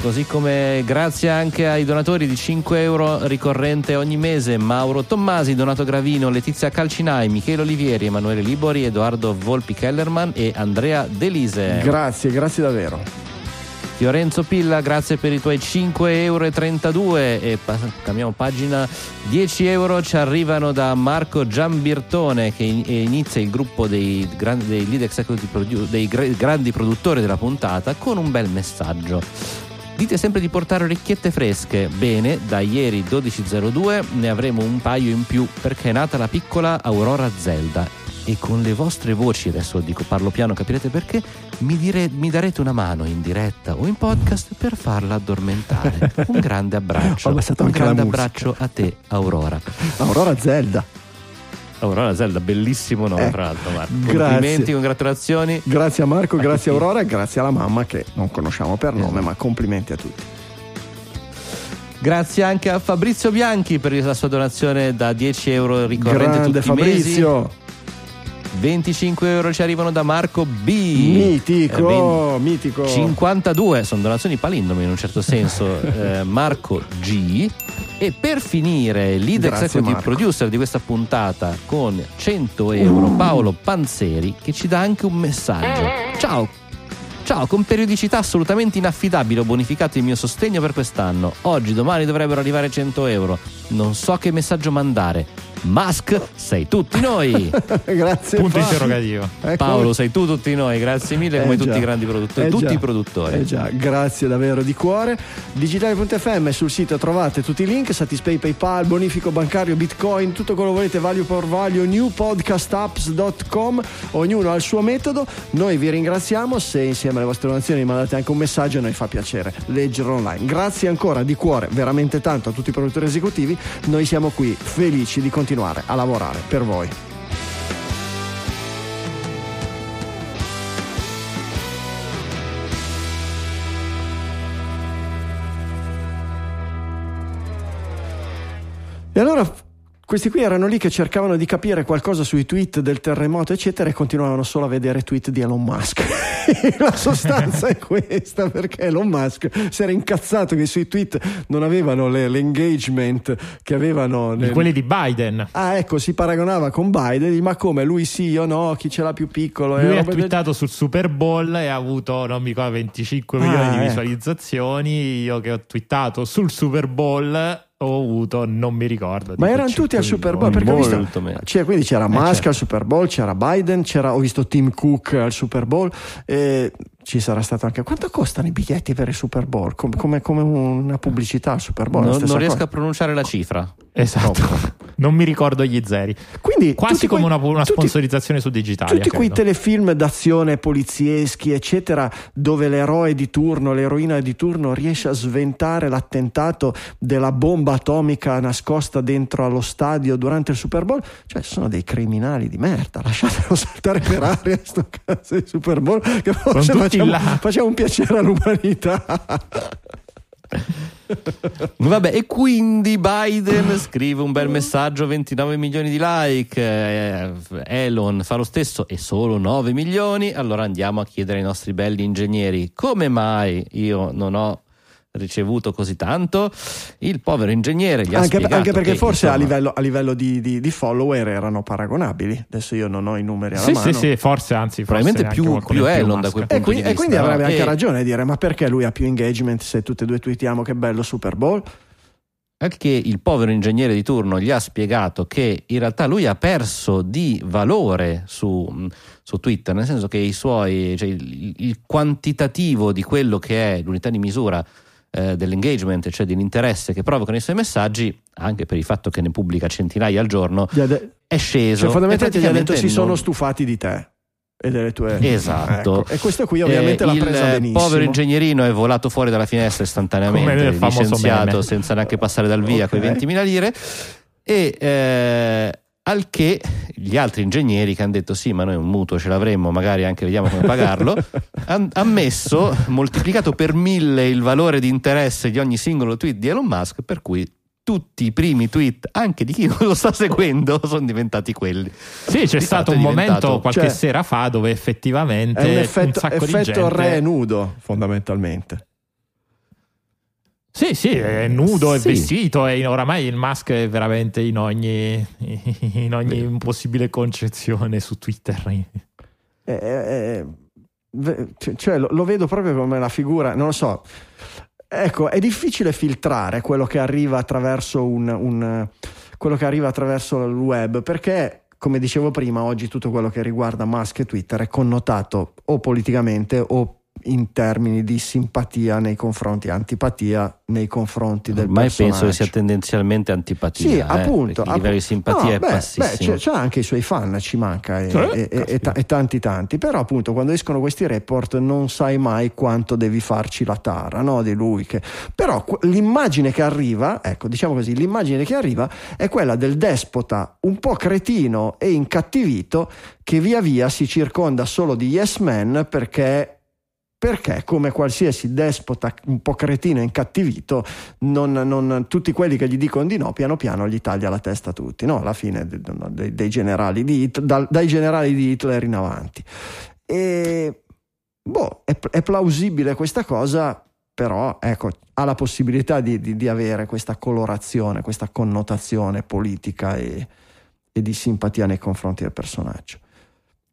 Così come grazie anche ai donatori di 5 euro ricorrente ogni mese Mauro Tommasi, Donato Gravino, Letizia Calcinai, Michele Olivieri, Emanuele Libori, Edoardo Volpi Kellerman e Andrea Delise. Grazie, grazie davvero. Fiorenzo Pilla, grazie per i tuoi 5,32 euro e pa- cambiamo pagina 10 euro ci arrivano da Marco Giambirtone che in- inizia il gruppo dei, grandi, dei lead executive produ- dei gra- grandi produttori della puntata con un bel messaggio. Dite sempre di portare orecchiette fresche. Bene, da ieri 12.02 ne avremo un paio in più perché è nata la piccola Aurora Zelda. E con le vostre voci, adesso dico parlo piano, capirete perché, mi, dire- mi darete una mano in diretta o in podcast per farla addormentare. Un grande abbraccio. Un grande abbraccio a te, Aurora. Aurora Zelda. Aurora Zelda, bellissimo nome, Eh, tra l'altro, Marco. grazie. Complimenti, congratulazioni. Grazie a Marco, grazie a. Aurora e grazie alla mamma che non conosciamo per nome, Esatto. ma complimenti a tutti. Grazie anche a Fabrizio Bianchi per la sua donazione da 10 euro ricorrente Grande tutti i mesi. Fabrizio. 25 euro ci arrivano da Marco B. Mitico, Eh, mitico. 52 sono donazioni palindomi in un certo senso. Eh, Marco G. E per finire, lead Grazie, executive Marco. producer di questa puntata con 100 euro, Paolo Panzeri, che ci dà anche un messaggio. Ciao! Ciao, con periodicità assolutamente inaffidabile ho bonificato il mio sostegno per quest'anno. Oggi, domani dovrebbero arrivare 100 euro. Non so che messaggio mandare. Musk, sei tutti noi! grazie. Punto Fabio. interrogativo. Ecco. Paolo, sei tu tutti noi, grazie mille come Eh tutti già. i grandi produttori, Eh tutti già. i produttori. Eh già, grazie davvero di cuore. Digitale.fm sul sito trovate tutti i link, Satispay, PayPal, bonifico bancario, Bitcoin, tutto quello che volete, value for value, newpodcastapps.com, ognuno ha il suo metodo. Noi vi ringraziamo, se insieme alle vostre donazioni mandate anche un messaggio, a noi fa piacere leggerlo online. Grazie ancora di cuore, veramente tanto a tutti i produttori esecutivi. Noi siamo qui felici di continuare a lavorare per voi. E allora questi qui erano lì che cercavano di capire qualcosa sui tweet del terremoto, eccetera, e continuavano solo a vedere tweet di Elon Musk. La sostanza è questa, perché Elon Musk si era incazzato che sui tweet non avevano le- l'engagement che avevano Di nel- quelli di Biden. Ah, ecco, si paragonava con Biden, ma come lui sì, io no, chi ce l'ha più piccolo? Lui Eh, ha roba del- twittato sul Super Bowl e ha avuto, non mi ricordo, 25 Ah, milioni di ecco. visualizzazioni. Io che ho twittato sul Super Bowl ho avuto, non mi ricordo. Ma erano tutti 5 al Super Bowl perché ho visto, cioè, quindi c'era Musk certo. al Super Bowl, c'era Biden, c'era, ho visto Tim Cook al Super Bowl e ci sarà stato anche quanto costano i biglietti per il Super Bowl? Com- come, come una pubblicità al Super Bowl? stessa non riesco cosa. a pronunciare la cifra. Esatto. Non mi ricordo gli zeri. Quindi, Quasi come quei- una, una tutti- sponsorizzazione su Digitalia. Tutti quei credo. telefilm d'azione polizieschi, eccetera, dove l'eroe di turno, l'eroina di turno riesce a sventare l'attentato della bomba atomica nascosta dentro allo stadio durante il Super Bowl, cioè sono dei criminali di merda, lasciatelo saltare per aria sto cazzo di Super Bowl che facciamo, facciamo un piacere all'umanità. Vabbè, e quindi Biden scrive un bel messaggio, 29 milioni di like, eh, Elon fa lo stesso e solo 9 milioni, allora andiamo a chiedere ai nostri belli ingegneri come mai io non ho ricevuto così tanto, il povero ingegnere gli ha Anche, spiegato anche perché che, forse a insomma, livello, a livello di, di- di follower erano paragonabili. Adesso io non ho i numeri alla Sì, mano. sì, sì, forse anzi. forse Probabilmente anche più- più Elon da quel E punto quindi, di e quindi vista, avrebbe no? anche E- ragione a dire: ma perché lui ha più engagement se tutte e due tweetiamo che bello Super Bowl? al che il povero ingegnere di turno gli ha spiegato che in realtà lui ha perso di valore su, su Twitter, nel senso che i suoi, cioè il, il, quantitativo di quello che è l'unità di misura eh, dell'engagement, cioè dell'interesse che provocano i suoi messaggi, anche per il fatto che ne pubblica centinaia al giorno, è sceso. Cioè, fondamentalmente gli ha detto si sono stufati di te e delle tue esatto ecco. e questo qui ovviamente eh, l'ha presa il benissimo povero ingegnerino è volato fuori dalla finestra istantaneamente licenziato meme. senza neanche passare dal via okay. quei 20.000 lire e eh, al che gli altri ingegneri che hanno detto sì ma noi un mutuo ce l'avremmo magari anche vediamo come pagarlo hanno ammesso moltiplicato per mille il valore di interesse di ogni singolo tweet di Elon Musk per cui tutti i primi tweet, anche di chi non lo sta seguendo, sono diventati quelli. Sì, c'è di stato un momento qualche cioè, sera fa dove effettivamente è un effetto, un effetto gente... re nudo, fondamentalmente. Sì, sì, è nudo, è sì. vestito e oramai il mask è veramente in ogni, in ogni possibile concezione su Twitter. Eh, eh, eh, cioè, lo, lo vedo proprio come la figura, non lo so, Ecco, è difficile filtrare quello che arriva attraverso un, un quello che arriva attraverso il web perché come dicevo prima, oggi tutto quello che riguarda Musk e Twitter è connotato o politicamente o in termini di simpatia nei confronti, antipatia nei confronti del Ormai personaggio. penso che sia tendenzialmente antipatia. Sì, eh? appunto. Il livello di simpatia no, è beh, bassissimo. Beh, c'è, c'è, anche i suoi fan, ci manca, e, eh, e, e, e, tanti tanti. Però appunto quando escono questi report non sai mai quanto devi farci la tara no, di lui. Che... Però l'immagine che arriva, ecco, diciamo così, l'immagine che arriva è quella del despota un po' cretino e incattivito che via via si circonda solo di yes men perché perché come qualsiasi despota un po' cretino e incattivito, non, non, tutti quelli che gli dicono di no, piano piano gli taglia la testa a tutti, no? alla fine dei, dei generali di dal, dai generali di Hitler in avanti. E boh, è, è plausibile questa cosa, però ecco, ha la possibilità di, di, di, avere questa colorazione, questa connotazione politica e, e di simpatia nei confronti del personaggio.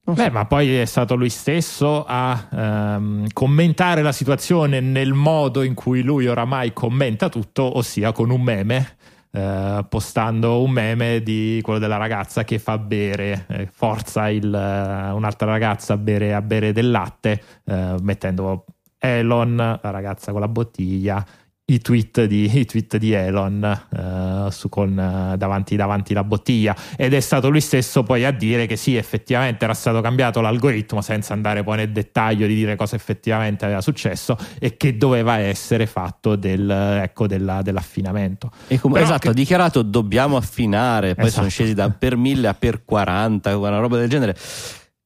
Beh, ma poi è stato lui stesso a ehm, commentare la situazione nel modo in cui lui oramai commenta tutto, ossia con un meme. Eh, postando un meme di quello della ragazza che fa bere, eh, forza il, uh, un'altra ragazza a bere, a bere del latte, eh, mettendo Elon, la ragazza con la bottiglia, i tweet di, i tweet di Elon uh, su, con, uh, davanti, davanti la bottiglia. Ed è stato lui stesso poi a dire che sì effettivamente era stato cambiato l'algoritmo senza andare poi nel dettaglio di dire cosa effettivamente aveva successo e che doveva essere fatto del, ecco, della, dell'affinamento. Com- esatto che... ha dichiarato dobbiamo affinare poi esatto. sono scesi da per 1000 a per 40 una roba del genere.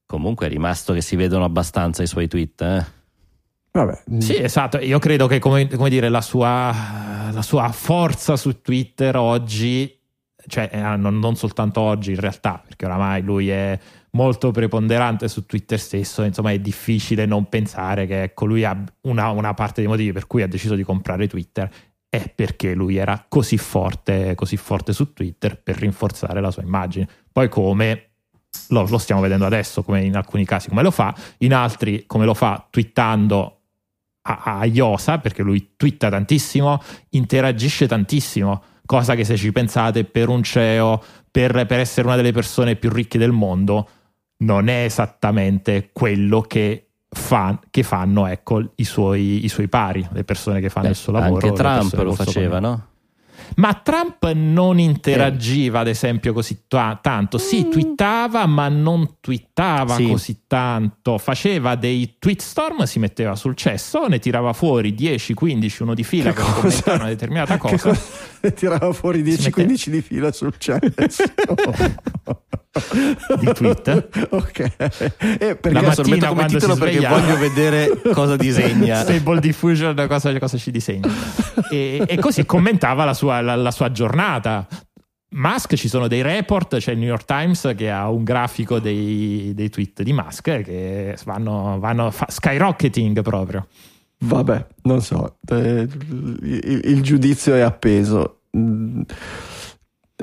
Comunque è rimasto che si vedono abbastanza i suoi tweet eh Vabbè. Sì, esatto. Io credo che come, come dire, la sua, la sua, forza su Twitter oggi, cioè eh, non, non, soltanto oggi in realtà, perché oramai lui è molto preponderante su Twitter stesso, insomma è difficile non pensare che ecco, lui ha una, una parte dei motivi per cui ha deciso di comprare Twitter è perché lui era così forte, così forte su Twitter per rinforzare la sua immagine. Poi come lo, lo, stiamo vedendo adesso, come in alcuni casi come lo fa, in altri come lo fa twittando a, Iosa, perché lui twitta tantissimo, interagisce tantissimo, cosa che se ci pensate per un CEO, per, per essere una delle persone più ricche del mondo, non è esattamente quello che, fa, che fanno ecco, i, suoi, i, suoi, pari, le persone che fanno Beh, il suo lavoro. Anche Trump lo faceva, no? Ma Trump non interagiva, ad esempio, così t- tanto. Sì, mm. twittava, ma non twittava sì. così tanto. Faceva dei tweetstorm, si metteva sul cesso, ne tirava fuori 10, 15, uno di fila per commentare una determinata cosa. cosa? Ne tirava fuori 10, 15 di fila sul cesso. di tweet. ok. E perché la mattina come titolo perché voglio vedere cosa disegna. Stable Diffusion, cosa, cosa ci disegna. E, e, così commentava la sua, la, la sua giornata. Musk ci sono dei report, c'è il New York Times che ha un grafico dei, dei tweet di Musk che vanno, vanno skyrocketing proprio. Vabbè, non so, eh, il, il, giudizio è appeso.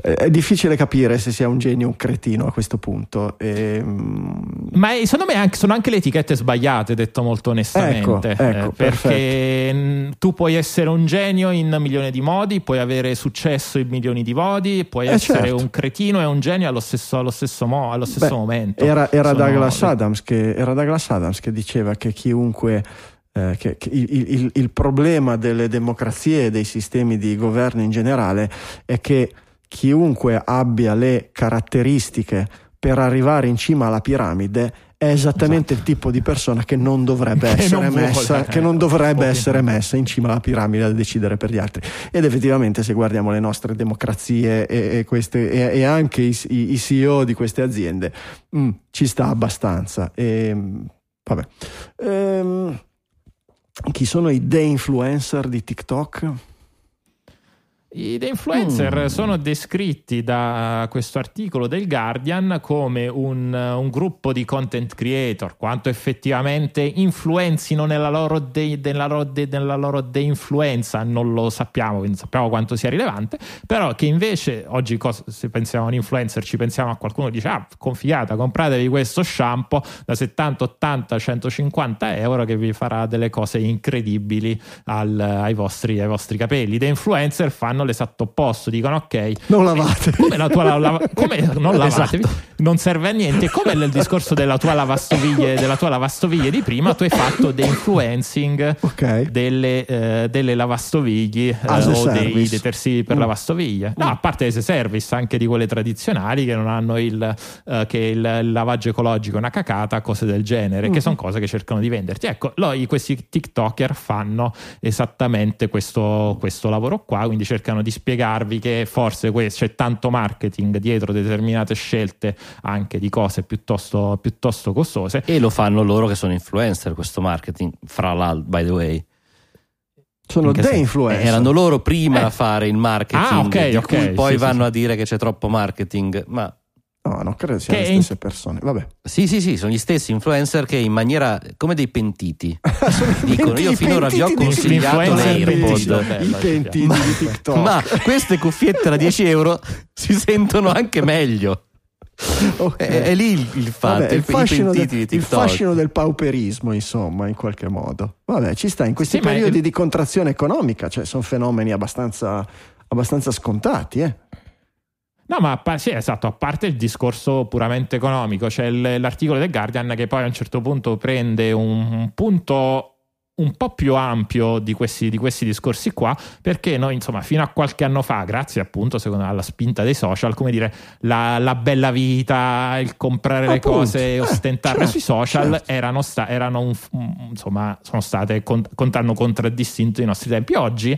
È difficile capire se sia un genio o un cretino a questo punto. E, Ma è, secondo me anche, sono anche le etichette sbagliate, detto molto onestamente. Ecco, ecco, eh, perché mh, tu puoi essere un genio in milioni di modi, puoi avere successo in milioni di modi, puoi Eh, essere certo. un cretino e un genio allo stesso, allo stesso, mo- allo stesso Beh, momento. Era, era Sono Douglas Adams che, era Douglas Adams che diceva che chiunque. eh, che, che il, il- il problema delle democrazie e dei sistemi di governo in generale è che chiunque abbia le caratteristiche per arrivare in cima alla piramide è esattamente il tipo di persona che non dovrebbe Che essere non vuole, messa, che non dovrebbe essere messa in cima alla piramide a decidere per gli altri. Ed effettivamente, se guardiamo le nostre democrazie e, e queste- e- e anche i, i- CEO di queste aziende, mm, ci sta abbastanza. E, mm, vabbè. Ehm, chi sono i de-influencer di TikTok? I The influencer Mm. sono descritti da questo articolo del Guardian come un, un gruppo di content creator, quanto effettivamente influenzino nella loro, de, nella loro, de- nella loro de-influenza non lo sappiamo, quindi sappiamo quanto sia rilevante, però che invece oggi cos- se pensiamo a un influencer ci pensiamo a qualcuno che dice ah configata compratevi questo shampoo da 70, 80, 150 euro che vi farà delle cose incredibili al- ai, vostri, ai vostri capelli. The influencer fanno l'esatto opposto, dicono ok, Non lavate. come la tua lava- come non lavatevi, Esatto. non serve a niente. Come nel discorso della tua lavastoviglie, della tua lavastoviglie di prima, tu hai fatto the influencing Ok. delle, eh, delle lavastoviglie eh, o dei service. detersivi per Mm. lavastoviglie. No, a parte le service, anche di quelle tradizionali che non hanno il, eh, che il, lavaggio ecologico è una cacata, cose del genere, Mm. che sono cose che cercano di venderti. Ecco, lo- questi TikToker fanno esattamente questo, questo lavoro qua, quindi cercano di spiegarvi che forse que- c'è tanto marketing dietro determinate scelte anche di cose piuttosto, piuttosto costose. E lo fanno loro che sono influencer, questo marketing, fra l'altro, by the way. Sono In che senso? de-influencer. Erano loro prima Eh. a fare il marketing, Ah, ok, di ok, cui poi sì, vanno sì. a dire che c'è troppo marketing. Ma No, non credo siano Che le in- stesse persone. Vabbè. sì, sì, sì, sono gli stessi influencer che in maniera come dei pentiti dicono: Io finora vi ho consigliato l'AirPod. I pentiti Ma- di TikTok. Ma queste cuffiette da 10 euro si sentono anche meglio. Ok. È, è lì il, il fatto, Vabbè, il, il, fascino del, il fascino del pauperismo, insomma, in qualche modo. Vabbè, ci sta in questi Sì, periodi il- di contrazione economica, cioè sono fenomeni abbastanza, abbastanza scontati, eh. No, ma pa- sì, esatto, a parte il discorso puramente economico, c'è il- l'articolo del Guardian che poi a un certo punto prende un, un punto un po' più ampio di questi, di questi discorsi qua, perché noi, insomma, fino a qualche anno fa, grazie appunto, secondo alla spinta dei social, come dire, la, la bella vita, il comprare le Appunto, cose, eh, ostentarle certo, sui social, certo. erano, sta- erano un- insomma, sono state, con- con- hanno contraddistinto i nostri tempi. Oggi,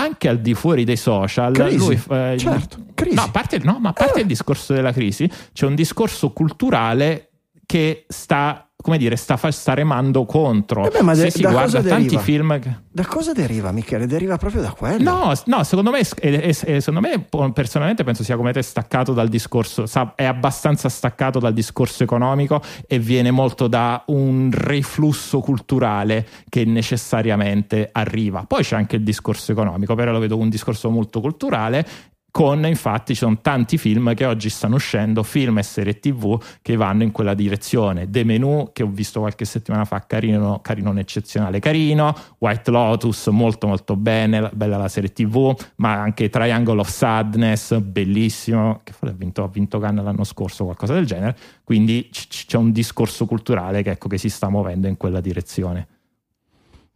anche al di fuori dei social, Crisi, lui eh, certo, crisi. No, a parte, no, ma a parte Eh. il discorso della crisi, c'è un discorso culturale che sta, come dire, sta, sta remando contro. Eh beh, ma Se de- si da guarda tanti deriva? film. che- Da cosa deriva, Michele? Deriva proprio da quello. No, no, secondo me, è- è- è- secondo me, personalmente penso sia come te staccato dal discorso, sa- è abbastanza staccato dal discorso economico e viene molto da un riflusso culturale che necessariamente arriva. Poi c'è anche il discorso economico, però lo vedo un discorso molto culturale. Con infatti ci sono tanti film che oggi stanno uscendo, film e serie tv che vanno in quella direzione. The Menu, che ho visto qualche settimana fa, carino, carino un eccezionale carino. White Lotus, molto molto bene, la- bella la serie tv, ma anche Triangle of Sadness, bellissimo, che ha vinto, ha vinto Cannes l'anno scorso, qualcosa del genere. Quindi c- c'è un discorso culturale che, ecco, che si sta muovendo in quella direzione.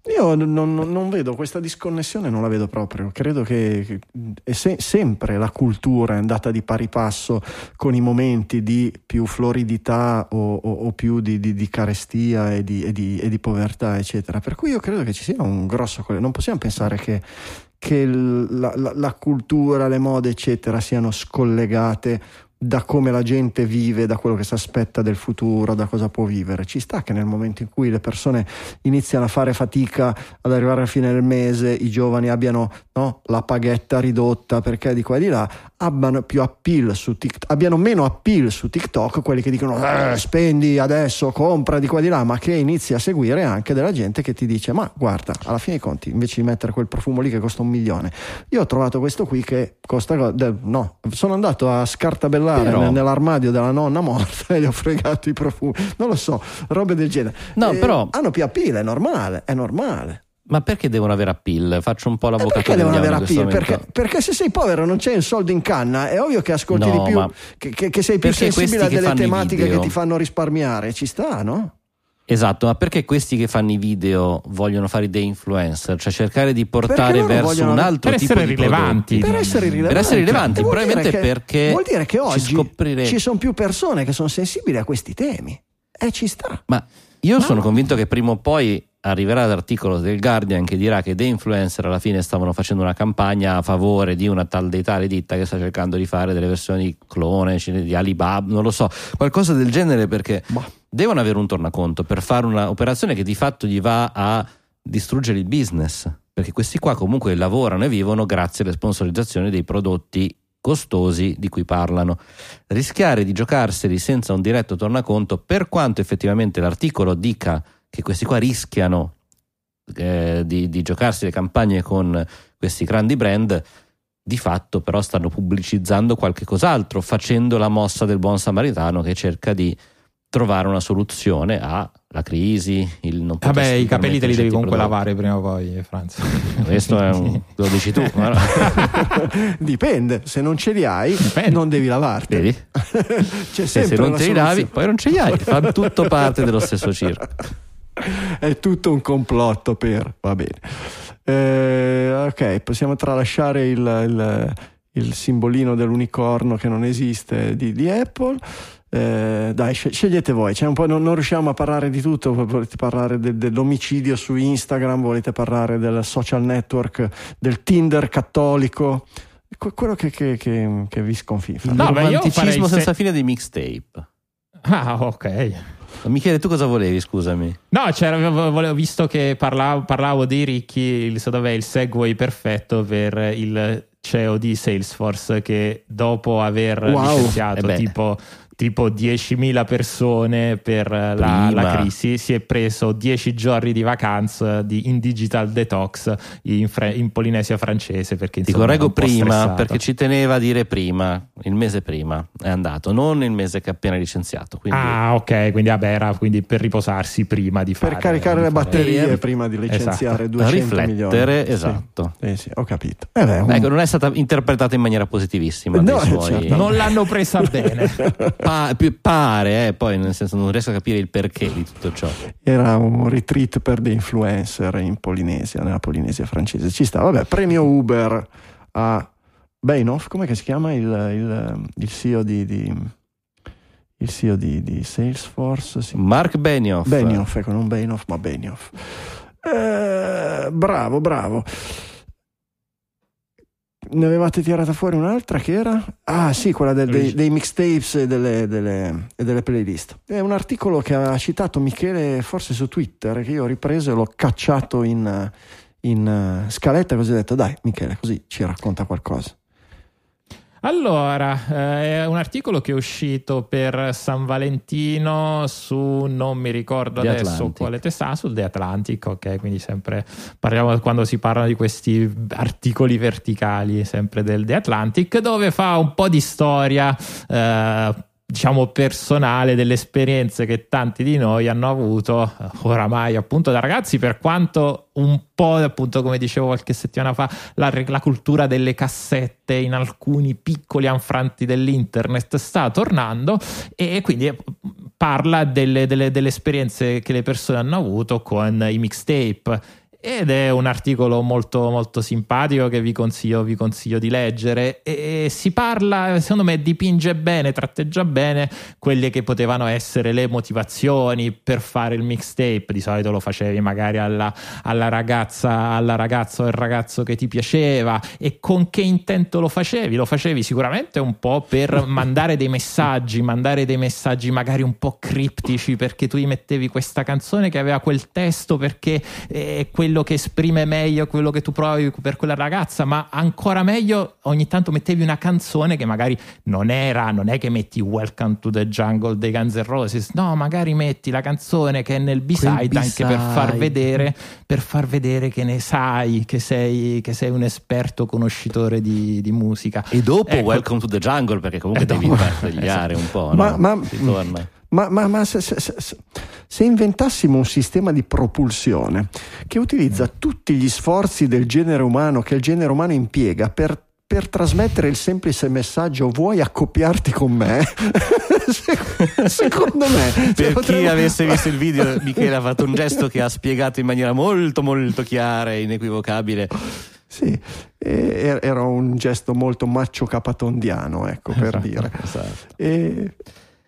Io non, non- vedo questa disconnessione, non la vedo proprio. Credo che se- sempre la cultura è andata di pari passo con i momenti di più floridità o, o- o più di, di- di carestia e di, e e di povertà, eccetera. Per cui io credo che ci sia un grosso. Non possiamo pensare che, che la, la- la cultura, le mode, eccetera, siano scollegate da come la gente vive, da quello che si aspetta del futuro, da cosa può vivere. Ci sta che nel momento in cui le persone iniziano a fare fatica ad arrivare alla fine del mese, i giovani abbiano no, la paghetta ridotta perché di qua e di là, abbiano più appeal su TikTok, abbiano meno appeal su TikTok quelli che dicono eh, spendi adesso, compra di qua di là, ma che inizi a seguire anche della gente che ti dice ma guarda, alla fine dei conti, invece di mettere quel profumo lì che costa un milione, io ho trovato questo qui che costa, no, sono andato a scartabellare Però... nell'armadio della nonna morta e gli ho fregato i profumi. Non lo so, robe del genere. No, eh, però... Hanno più appeal, è normale, è normale. Ma perché devono avere appeal? Faccio un po' l'avvocato. Perché devono avere appeal? Perché, perché, se sei povero non c'è un soldo in canna, è ovvio che ascolti no, di più, che, che, che, sei più sensibile a delle tematiche che ti fanno risparmiare. Ci sta, no? Esatto, ma perché questi che fanno i video vogliono fare dei influencer? Cioè cercare di portare verso vogliono... un altro per tipo di rilevanti. Per essere rilevanti. Per essere rilevanti, probabilmente che, perché vuol dire che oggi scopriremo... ci sono più persone che sono sensibili a questi temi. E ci sta. Ma io no. sono convinto che prima o poi arriverà l'articolo del Guardian che dirà che dei influencer alla fine stavano facendo una campagna a favore di una tal dei tale ditta che sta cercando di fare delle versioni clone di Alibaba, non lo so, qualcosa del genere perché Ma. devono avere un tornaconto per fare un'operazione che di fatto gli va a distruggere il business, perché questi qua comunque lavorano e vivono grazie alle sponsorizzazioni dei prodotti costosi di cui parlano. Rischiare di giocarseli senza un diretto tornaconto, per quanto effettivamente l'articolo dica che questi qua rischiano eh, di, di giocarsi le campagne con questi grandi brand, di fatto però stanno pubblicizzando qualche cos'altro, facendo la mossa del buon samaritano che cerca di trovare una soluzione alla crisi. Il non Vabbè, i capelli te li devi comunque prodotti. lavare prima o poi, Franz. Questo è un, lo dici tu. Dipende, se non ce li hai, Dipende. non devi lavarti. Vedi? C'è se, se non te li lavi, poi non ce li hai. Fa tutto parte dello stesso circo. È tutto un complotto per va bene. Eh, ok possiamo tralasciare il, il, il, simbolino dell'unicorno che non esiste di, di Apple. Eh, dai scegliete voi non, non, riusciamo a parlare di tutto volete parlare de, dell'omicidio su Instagram volete parlare del social network del Tinder cattolico quello che, che, che, che vi sconfiffa il no, romanticismo senza se... fine dei mixtape. Ah ok Michele, tu cosa volevi, scusami? No, volevo, visto che parlavo, parlavo dei ricchi, il, il segue perfetto per il CEO di Salesforce che dopo aver wow. licenziato eh tipo tipo 10.000 persone per la, la, crisi, si è preso 10 giorni di vacanza di, in digital detox in, in Polinesia francese. Perché, insomma, Ti correggo prima stressato. perché ci teneva a dire prima, il mese prima è andato, non il mese che ha appena licenziato. Quindi... Ah, ok, quindi vabbè, era quindi per riposarsi prima di fare. Per caricare le batterie fare... prima di licenziare esatto. 200 Riflettere, milioni. esatto. Sì, sì, ho capito. Eh beh, un... ecco, non è stata interpretata in maniera positivissima. No, suoi... certo. Non l'hanno presa bene. pa- pare, eh, poi nel senso non riesco a capire il perché di tutto ciò. Era un retreat per dei influencer in Polinesia, nella Polinesia francese. Ci sta, vabbè, premio Uber a Beinoff, come si chiama il, il, il CEO di, di il CEO di, di Salesforce. Sì. Mark Benioff. Benioff, ecco, non Benioff, ma Benioff. Eh, bravo, bravo. Ne avevate tirata fuori un'altra che era? Ah sì, quella del, dei, dei, mixtapes e delle, delle, e delle, playlist. È un articolo che ha citato Michele forse su Twitter, che io ho ripreso e l'ho cacciato in, in scaletta così ho detto dai Michele, così ci racconta qualcosa. Allora, eh, è un articolo che è uscito per San Valentino su, non mi ricordo The adesso Atlantic. quale testa, sul The Atlantic, ok, quindi sempre parliamo quando si parla di questi articoli verticali, sempre del The Atlantic, dove fa un po' di storia. Eh, diciamo personale delle esperienze che tanti di noi hanno avuto oramai appunto da ragazzi per quanto un po' appunto come dicevo qualche settimana fa la, la cultura delle cassette in alcuni piccoli anfranti dell'internet sta tornando e quindi eh, parla delle, delle, delle esperienze che le persone hanno avuto con i mixtape ed è un articolo molto, molto simpatico che vi consiglio, vi consiglio di leggere. E, si parla, secondo me dipinge bene, tratteggia bene quelle che potevano essere le motivazioni per fare il mixtape, di solito lo facevi magari alla, alla ragazza, alla ragazza o al ragazzo che ti piaceva. E con che intento lo facevi? Lo facevi sicuramente un po' per mandare dei messaggi, mandare dei messaggi magari un po' criptici perché tu gli mettevi questa canzone che aveva quel testo perché è quello che esprime meglio quello che tu provi per quella ragazza, ma ancora meglio ogni tanto mettevi una canzone che magari non era, non è che metti Welcome to the Jungle dei Guns N' Roses, no, magari metti la canzone che è nel B-side, anche per far vedere, per far vedere che ne sai, che sei, che sei un esperto conoscitore di, di musica. E dopo Ecco. Welcome to the Jungle, perché comunque E devi dopo- tagliare un po'. Ma- no? ma- Si torna. Ma, ma- ma se, se- se- se inventassimo un sistema di propulsione che utilizza tutti gli sforzi del genere umano, che il genere umano impiega per, per trasmettere il semplice messaggio vuoi accoppiarti con me? Se- Secondo me... Per chi potremmo- avesse visto il video, Michele ha fatto un gesto che ha spiegato in maniera molto molto chiara e inequivocabile. Sì, e- era un gesto molto maccio capatondiano, ecco, per dire. Esatto. E,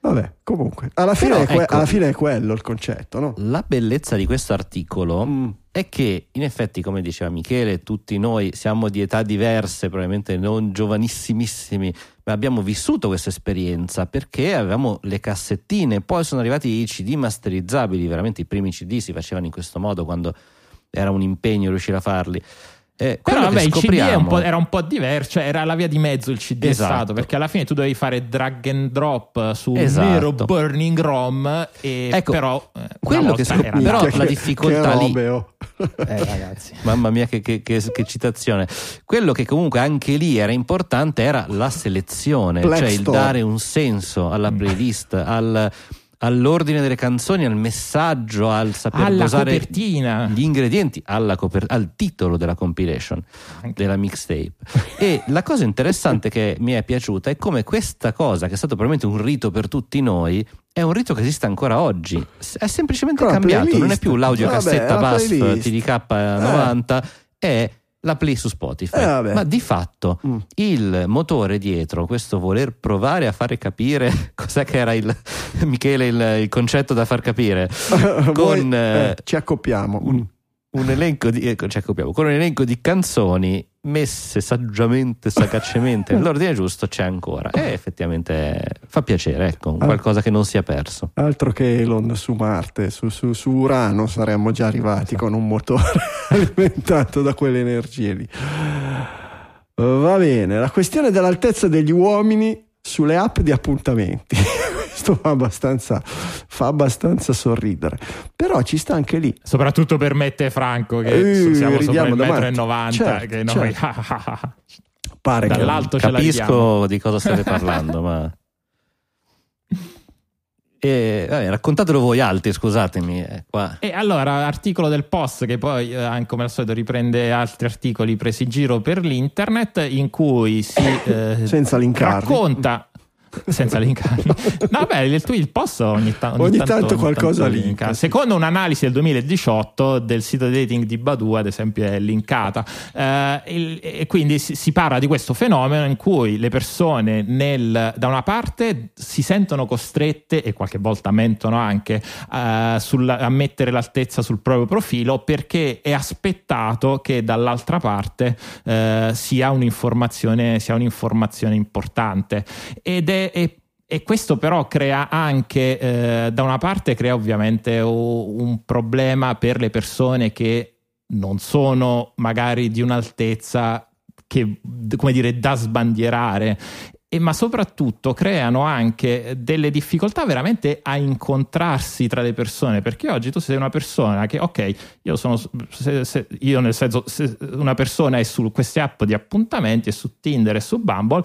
vabbè, comunque, alla fine, Però, è, ecco- alla fine è quello il concetto, no? La bellezza di questo articolo Mm. è che in effetti, come diceva Michele, tutti noi siamo di età diverse, probabilmente non giovanissimissimi, ma abbiamo vissuto questa esperienza perché avevamo le cassettine, poi sono arrivati i CD masterizzabili, veramente i primi CD si facevano in questo modo quando era un impegno riuscire a farli. Eh, Però quello che vabbè, il CD è un era un po' diverso, cioè era la via di mezzo il CD Esatto. è stato, perché alla fine tu dovevi fare drag and drop su un Esatto. vero burning ROM e Ecco, però eh, quello che scop- era però Minchia, la che- difficoltà che lì- oh. Eh, ragazzi. Mamma mia, che, che- che- che citazione. Quello che comunque anche lì era importante era la selezione, Black cioè il Store. dare un senso alla Mm. playlist, al- all'ordine delle canzoni, al messaggio, al saper Alla dosare copertina. gli ingredienti, alla coper- al titolo della compilation, Anche. della mixtape. e la cosa interessante che mi è piaciuta è come questa cosa, che è stato probabilmente un rito per tutti noi, è un rito che esiste ancora oggi. È semplicemente la cambiato, non è più l'audio Vabbè, cassetta la BASF playlist. TDK90, è la play su Spotify. Eh. Ma di fatto Mm. il motore dietro, questo voler provare a fare capire cos'è che era il Michele il, il concetto da far capire Voi- con eh, eh, ci accoppiamo. Mm. Un elenco di ecco, ci accopiamo, con un elenco di canzoni messe saggiamente, sagacemente nell'ordine giusto c'è ancora e effettivamente fa piacere, ecco, qualcosa che non si è perso. Altro che Elon su Marte, su, su- su Urano saremmo già arrivati con un motore alimentato da quelle energie lì. Va bene, la questione dell'altezza degli uomini sulle app di appuntamenti. Questo fa abbastanza, fa abbastanza sorridere. Però ci sta anche lì. Soprattutto per me e te, Franco, che Eh, siamo sopra il metro e davanti. 90, Certo, che noi Pare che dall'alto ridiamo. Capisco di cosa state parlando, ma e, vabbè, raccontatelo voi altri, scusatemi, eh, qua. E allora, articolo del post che poi, eh, anche come al solito, riprende altri articoli presi in giro per l'internet in cui si eh, racconta. Senza linkarli. No, beh, il, il post ogni, ta- Ogni tanto qualcosa tanto linka, sì. Secondo un'analisi del 2018 del sito dating di Badu, ad esempio, è linkata. Eh, il- e quindi si, si parla di questo fenomeno in cui le persone, nel- da una parte, si sentono costrette e qualche volta mentono anche eh, sulla- a mettere l'altezza sul proprio profilo perché è aspettato che dall'altra parte eh, sia un'informazione, sia un'informazione importante. Ed è, è- e questo però crea anche, eh, da una parte, crea ovviamente un problema per le persone che non sono magari di un'altezza che, come dire, da sbandierare. E, ma soprattutto creano anche delle difficoltà veramente a incontrarsi tra le persone perché oggi tu sei una persona che ok io sono se- se- io nel senso se una persona è su queste app di appuntamenti è su Tinder e su Bumble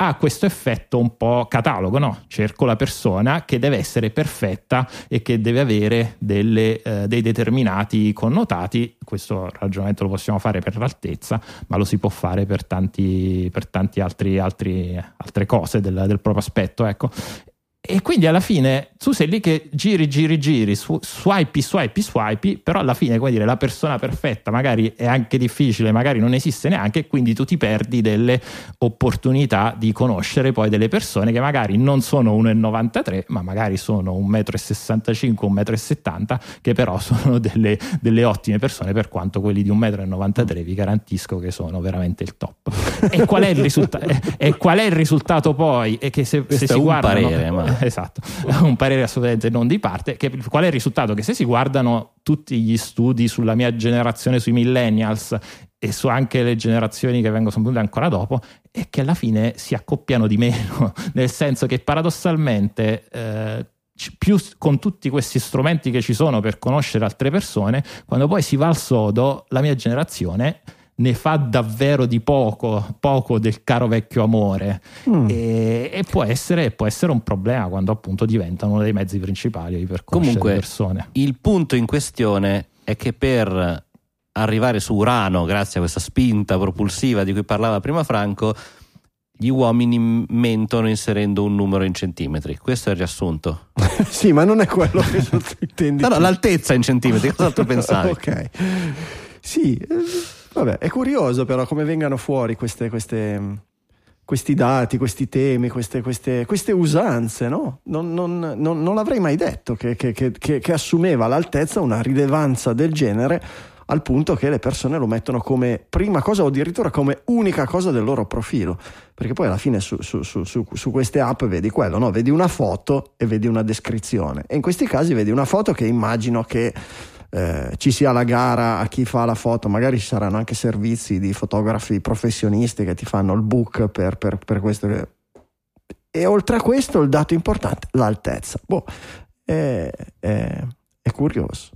ha questo effetto un po' catalogo, no? Cerco la persona che deve essere perfetta e che deve avere delle, eh, dei determinati connotati. Questo ragionamento lo possiamo fare per l'altezza, ma lo si può fare per tanti, per tanti altre cose del, del proprio aspetto, ecco. E quindi alla fine tu sei lì che giri, giri, giri, su, swipe, swipe, swipe, però alla fine, come dire, la persona perfetta magari è anche difficile, magari non esiste neanche, e quindi tu ti perdi delle opportunità di conoscere poi delle persone che magari non sono 1,93, ma magari sono 1,65 m, 1,70 m, che però sono delle, delle, ottime persone, per quanto quelli di 1,93 m vi garantisco che sono veramente il top. e, qual è il, risulta- e qual è il risultato poi? È che se, se si guarda... Parere, ma esatto, un parere assolutamente non di parte. Che, qual è il risultato? Che se si guardano tutti gli studi sulla mia generazione, sui millennials e su anche le generazioni che vengono venute ancora dopo, è che alla fine si accoppiano di meno, nel senso che paradossalmente eh, più con tutti questi strumenti che ci sono per conoscere altre persone, quando poi si va al sodo, la mia generazione ne fa davvero di poco, poco del caro vecchio amore mm. e, e può, essere, può, essere, un problema quando appunto diventano uno dei mezzi principali per conoscere Comunque, persone. Il punto in questione è che per arrivare su Urano, grazie a questa spinta propulsiva di cui parlava prima Franco, gli uomini mentono inserendo un numero in centimetri. Questo è il riassunto. sì, ma non è quello che sottintendi. no, no, l'altezza in centimetri, cos'altro pensavi? ok. Sì, eh, Vabbè, è curioso però come vengano fuori queste, queste, questi dati, questi temi, queste, queste, queste usanze, no? Non, non, non, non, l'avrei mai detto che, che, che, che assumeva all'altezza una rilevanza del genere al punto che le persone lo mettono come prima cosa o addirittura come unica cosa del loro profilo. Perché poi alla fine su, su, su, su queste app vedi quello, no? vedi una foto e vedi una descrizione. E in questi casi vedi una foto che immagino che eh, ci sia la gara a chi fa la foto, magari ci saranno anche servizi di fotografi professionisti che ti fanno il book per, per, per questo. E oltre a questo il dato importante, l'altezza. Boh, è, è, è curioso.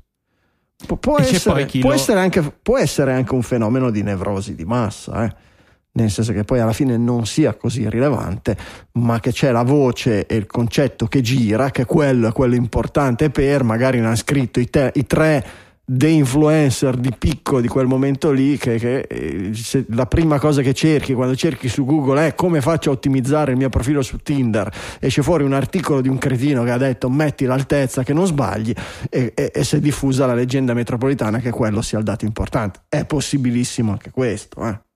Pu- può, essere, può, lo... essere anche, può, essere, anche, un fenomeno di nevrosi di massa. Eh nel senso che poi alla fine non sia così rilevante, ma che c'è la voce e il concetto che gira, che quello è quello importante per, magari ne ha scritto i, te, i tre dei influencer di picco di quel momento lì che, che eh, la prima cosa che cerchi quando cerchi su Google è come faccio a ottimizzare il mio profilo su Tinder esce fuori un articolo di un cretino che ha detto metti l'altezza che non sbagli e, e, e si è diffusa la leggenda metropolitana che quello sia il dato importante è possibilissimo anche questo eh.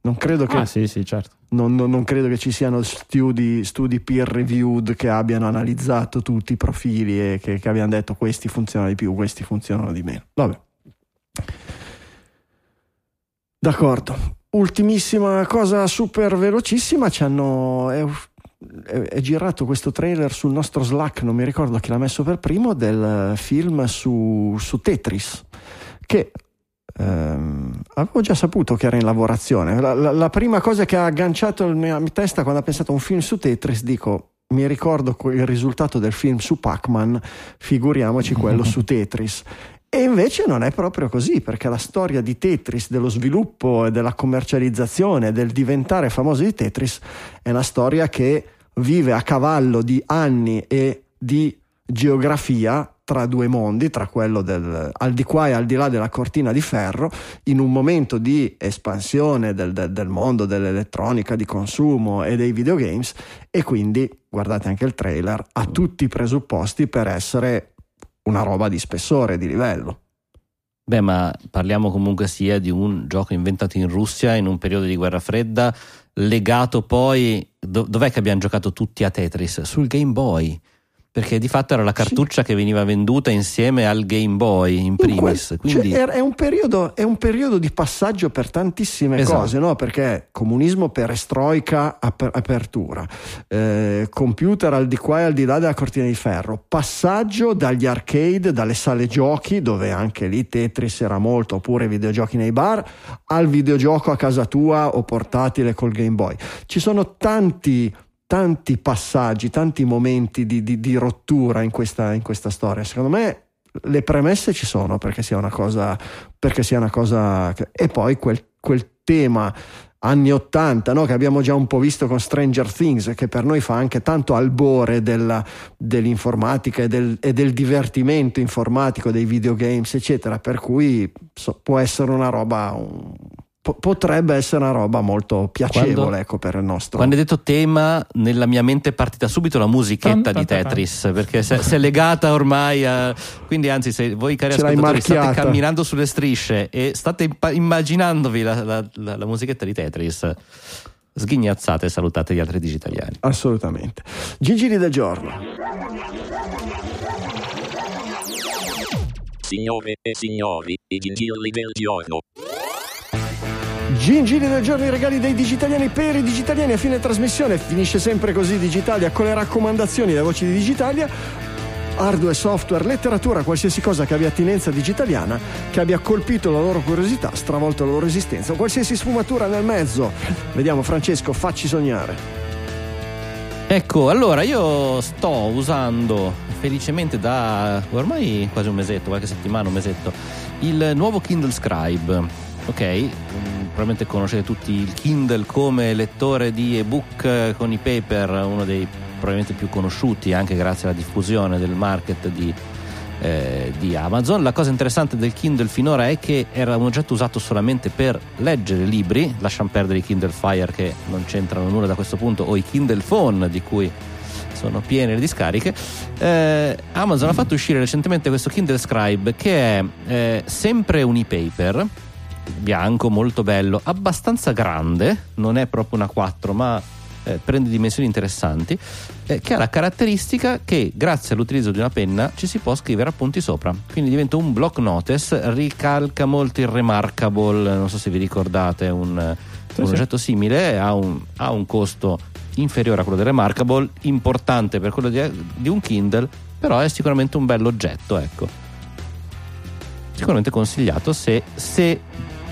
Non credo che, ah, sì, sì, certo. non, non, non credo che ci siano studi, studi, peer reviewed che abbiano analizzato tutti i profili e che, che abbiano detto questi funzionano di più, questi funzionano di meno. Vabbè. D'accordo. Ultimissima cosa super velocissima, ci hanno, è, è, è, girato questo trailer sul nostro Slack, non mi ricordo chi l'ha messo per primo, del film su, su Tetris, che ehm, avevo già saputo che era in lavorazione. La, la, la prima cosa che ha agganciato la mia testa quando ha pensato a un film su Tetris, dico, mi ricordo il risultato del film su Pac-Man, figuriamoci quello su Tetris. E invece non è proprio così, perché la storia di Tetris, dello sviluppo e della commercializzazione, del diventare famoso di Tetris, è una storia che vive a cavallo di anni e di geografia tra due mondi, tra quello del, al di qua e al di là della cortina di ferro, in un momento di espansione del, del, del mondo dell'elettronica di consumo e dei videogames e quindi, guardate anche il trailer, ha tutti i presupposti per essere una roba di spessore, di livello. Beh, ma parliamo comunque sia di un gioco inventato in Russia in un periodo di guerra fredda, legato poi... dov'è che abbiamo giocato tutti a Tetris? Sul Game Boy perché di fatto era la cartuccia sì. che veniva venduta insieme al Game Boy in primis. In quindi... cioè, è, un periodo, è, un periodo, di passaggio per tantissime esatto. cose, no? perché comunismo perestroica, aper- apertura, eh, computer al di qua e al di là della cortina di ferro, passaggio dagli arcade, dalle sale giochi, dove anche lì Tetris era molto, oppure videogiochi nei bar, al videogioco a casa tua o portatile col Game Boy. Ci sono tanti tanti passaggi, tanti momenti di, di, di rottura in questa, in questa, storia. Secondo me le premesse ci sono perché sia una cosa. Perché sia una cosa e poi quel, quel tema anni 80 no? che abbiamo già un po' visto con Stranger Things che per noi fa anche tanto albore della, dell'informatica e del, e del, divertimento informatico dei videogames eccetera per cui so, può essere una roba un, potrebbe essere una roba molto piacevole Quando- ecco, per il nostro. Quando hai detto tema, nella mia mente è partita subito la musichetta Tan, di Tetris, perché se, se è legata ormai a... Quindi anzi, se voi cari Ce ascoltatori state camminando sulle strisce e state impa- immaginandovi la, la- la- la musichetta di Tetris, sghignazzate e salutate gli altri digitaliani. Assolutamente. Gigini del giorno. Signore e signori, i gingilli del giorno. Gingini del giorno, i regali dei digitaliani per i digitaliani a fine trasmissione. Finisce sempre così Digitalia con le raccomandazioni delle voci di Digitalia. Hardware, software, letteratura, qualsiasi cosa che abbia attinenza digitaliana, che abbia colpito la loro curiosità, stravolto la loro esistenza, qualsiasi sfumatura nel mezzo. Vediamo Francesco, facci sognare. Ecco, allora io sto usando felicemente da ormai quasi un mesetto, qualche settimana, un mesetto, il nuovo Kindle Scribe. Ok, mm, probabilmente conoscete tutti il Kindle come lettore di ebook eh, con i paper, uno dei probabilmente più conosciuti anche grazie alla diffusione del market di, eh, di Amazon. La cosa interessante del Kindle finora è che era un oggetto usato solamente per leggere libri, lasciamo perdere i Kindle Fire che non c'entrano nulla da questo punto, o i Kindle Phone di cui sono piene le discariche. Eh, Amazon ha fatto uscire recentemente questo Kindle Scribe che è eh, sempre un e-paper bianco, molto bello, abbastanza grande, non è proprio una 4, ma eh, prende dimensioni interessanti, eh, che ha la caratteristica che grazie all'utilizzo di una penna ci si può scrivere appunti sopra. Quindi diventa un block notice, ricalca molto il Remarkable, non so se vi ricordate, un, un sì. oggetto simile, ha un, ha un costo inferiore a quello del Remarkable, importante per quello di, di un Kindle, però è sicuramente un bell'oggetto, ecco. Sicuramente consigliato se, se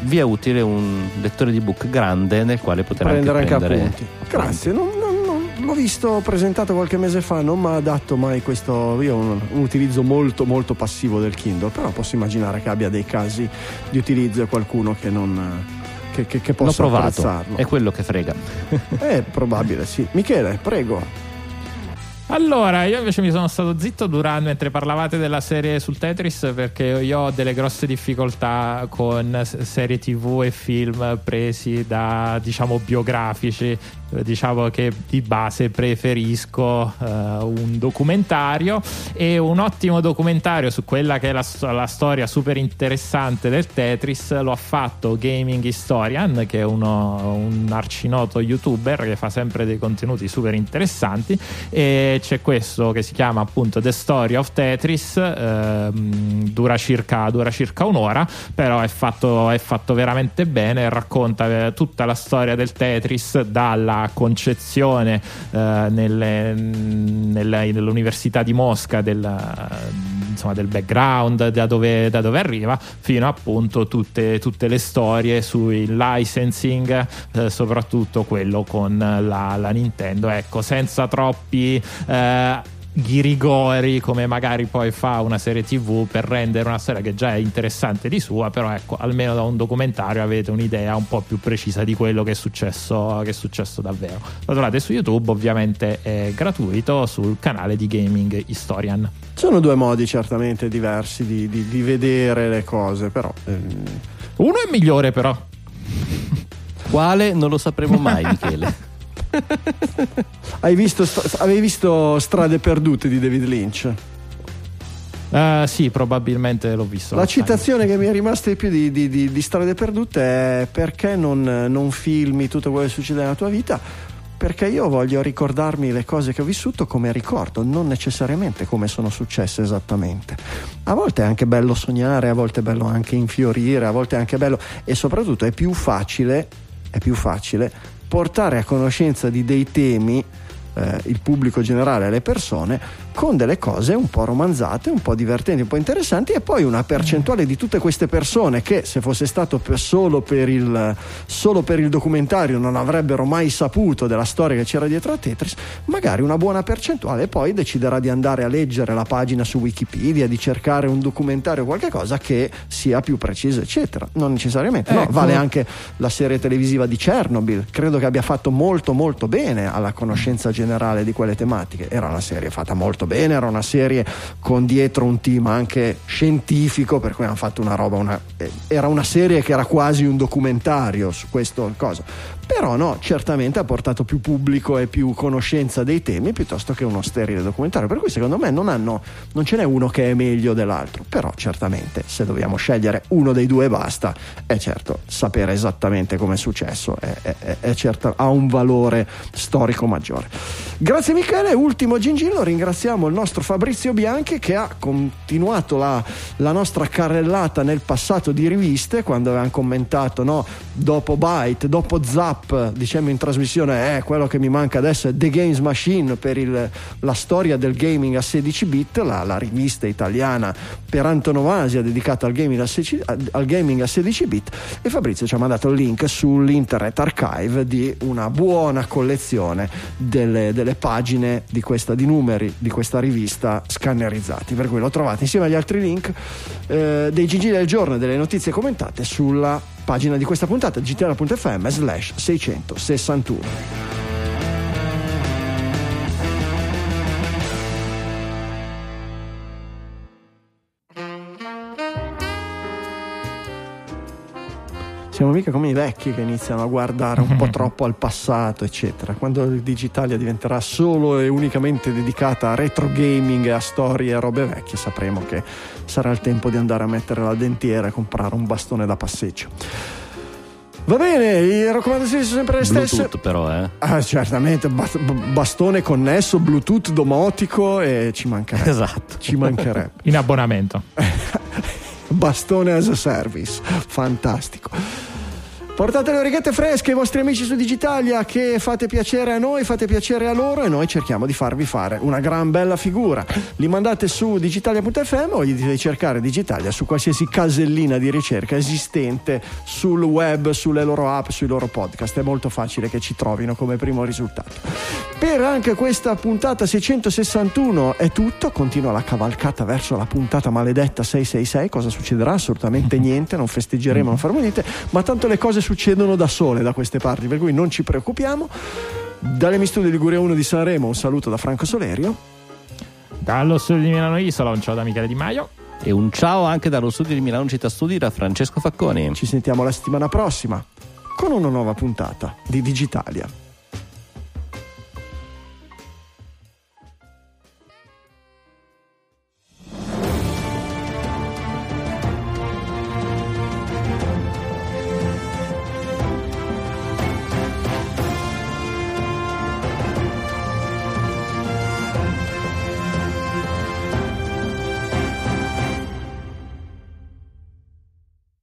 vi è utile un lettore di book grande nel quale poter prendere anche anche prendere appunti. Grazie, non, non- non- l'ho visto presentato qualche mese fa, non mi ha dato mai questo. Io ho un, un utilizzo molto molto passivo del Kindle, però posso immaginare che abbia dei casi di utilizzo e qualcuno che non. Che, che, che L'ho possa provato, apprezzarlo. è quello che frega. È probabile, sì. Michele, prego. Allora, io invece mi sono stato zitto durante mentre parlavate della serie sul Tetris perché io ho delle grosse difficoltà con serie TV e film presi da diciamo biografici. Eh, Diciamo che di base preferisco eh, un documentario e un ottimo documentario su quella che è la, la storia super interessante del Tetris. Lo ha fatto Gaming Historian che è uno, un arcinoto youtuber che fa sempre dei contenuti super interessanti e c'è questo che si chiama appunto The Story of Tetris ehm, dura, circa, dura circa un'ora però è fatto, è fatto veramente bene racconta eh, tutta la storia del Tetris dalla concezione eh, nelle- nella- nell'università di Mosca del, insomma, del background da dove, da dove arriva fino appunto tutte, tutte le storie sui licensing eh, soprattutto quello con la, la Nintendo. Ecco senza troppi eh, ghirigori come magari poi fa una serie tv per rendere una storia che già è interessante di sua però ecco almeno da un documentario avete un'idea un po' più precisa di quello che è successo, che è successo davvero lo trovate su youtube ovviamente è gratuito sul canale di Gaming Historian Sono due modi certamente diversi di, di- di vedere le cose, però. ehm, uno è migliore però Quale non lo sapremo mai, Michele. hai visto, st- avevi visto Strade perdute di David Lynch? Eh, sì probabilmente l'ho visto La citazione che mi è rimasta di più di, di- di- di Strade Perdute è perché non, non filmi tutto quello che succede nella tua vita? Perché io voglio ricordarmi le cose che ho vissuto come ricordo, non necessariamente come sono successe esattamente. A volte è anche bello sognare, a volte è bello anche infiorire, a volte è anche bello e soprattutto è più facile, è più facile portare a conoscenza di dei temi eh, il pubblico generale, le persone, con delle cose un po' romanzate, un po' divertenti, un po' interessanti e poi una percentuale di tutte queste persone che se fosse stato per- solo, per il, solo per il documentario non avrebbero mai saputo della storia che c'era dietro a Tetris, magari una buona percentuale poi deciderà di andare a leggere la pagina su Wikipedia, di cercare un documentario o qualche cosa che sia più preciso, eccetera. Non necessariamente, no, Ecco. vale anche la serie televisiva di Chernobyl, credo che abbia fatto molto molto bene alla conoscenza generale di quelle tematiche. Era una serie fatta molto bene, era una serie con dietro un team anche scientifico, per cui hanno fatto una roba, una, eh, era una serie che era quasi un documentario su questo cosa. Però no, certamente ha portato più pubblico e più conoscenza dei temi piuttosto che uno sterile documentario. Per cui secondo me non, hanno, non ce n'è uno che è meglio dell'altro. Però certamente se dobbiamo scegliere uno dei due basta, è certo sapere esattamente come è successo, è, è, è certo, ha un valore storico maggiore. Grazie Michele, ultimo gingillo, ringraziamo il nostro Fabrizio Bianchi che ha continuato la, la nostra carrellata nel passato di riviste quando avevamo commentato no, dopo Byte, dopo Zap diciamo in trasmissione, eh, quello che mi manca adesso è The Games Machine per il, la storia del gaming a 16 bit, la, la rivista italiana per antonomasia dedicata al gaming, a 16, al gaming a 16 bit e Fabrizio ci ha mandato il link sull'internet archive di una buona collezione delle, delle pagine di, questa, di numeri di questa rivista scannerizzati, per cui lo trovate insieme agli altri link eh, dei gigi del giorno e delle notizie commentate sulla pagina di questa puntata gtr.fm slash 661. Siamo mica come i vecchi che iniziano a guardare un po' troppo al passato, eccetera. Quando il Digitalia diventerà solo e unicamente dedicata a retro gaming e a storie e robe vecchie, sapremo che sarà il tempo di andare a mettere la dentiera e comprare un bastone da passeggio. Va bene, le raccomandazioni sono sempre le stesse. Bluetooth però, eh. Ah, certamente, bastone connesso, Bluetooth domotico e ci mancherebbe. Esatto. Ci mancherebbe. In abbonamento. bastone as a service. Fantastico. Portate le orecchiette fresche ai vostri amici su Digitalia che fate piacere a noi, fate piacere a loro e noi cerchiamo di farvi fare una gran bella figura. Li mandate su digitalia.fm o gli dite di cercare Digitalia su qualsiasi casellina di ricerca esistente sul web, sulle loro app, sui loro podcast. È molto facile che ci trovino come primo risultato. Per anche questa puntata 661 è tutto, continua la cavalcata verso la puntata maledetta 666. Cosa succederà? Assolutamente niente, non festeggeremo, non faremo niente, ma tanto le cose succedono da sole da queste parti, per cui non ci preoccupiamo. Dalle mi studio Liguria 1 di Sanremo un saluto da Franco Solerio. Dallo studio di Milano Isola un ciao da Michele Di Maio. E un ciao anche dallo studio di Milano Città Studi da Francesco Facconi. Ci sentiamo la settimana prossima con una nuova puntata di Digitalia.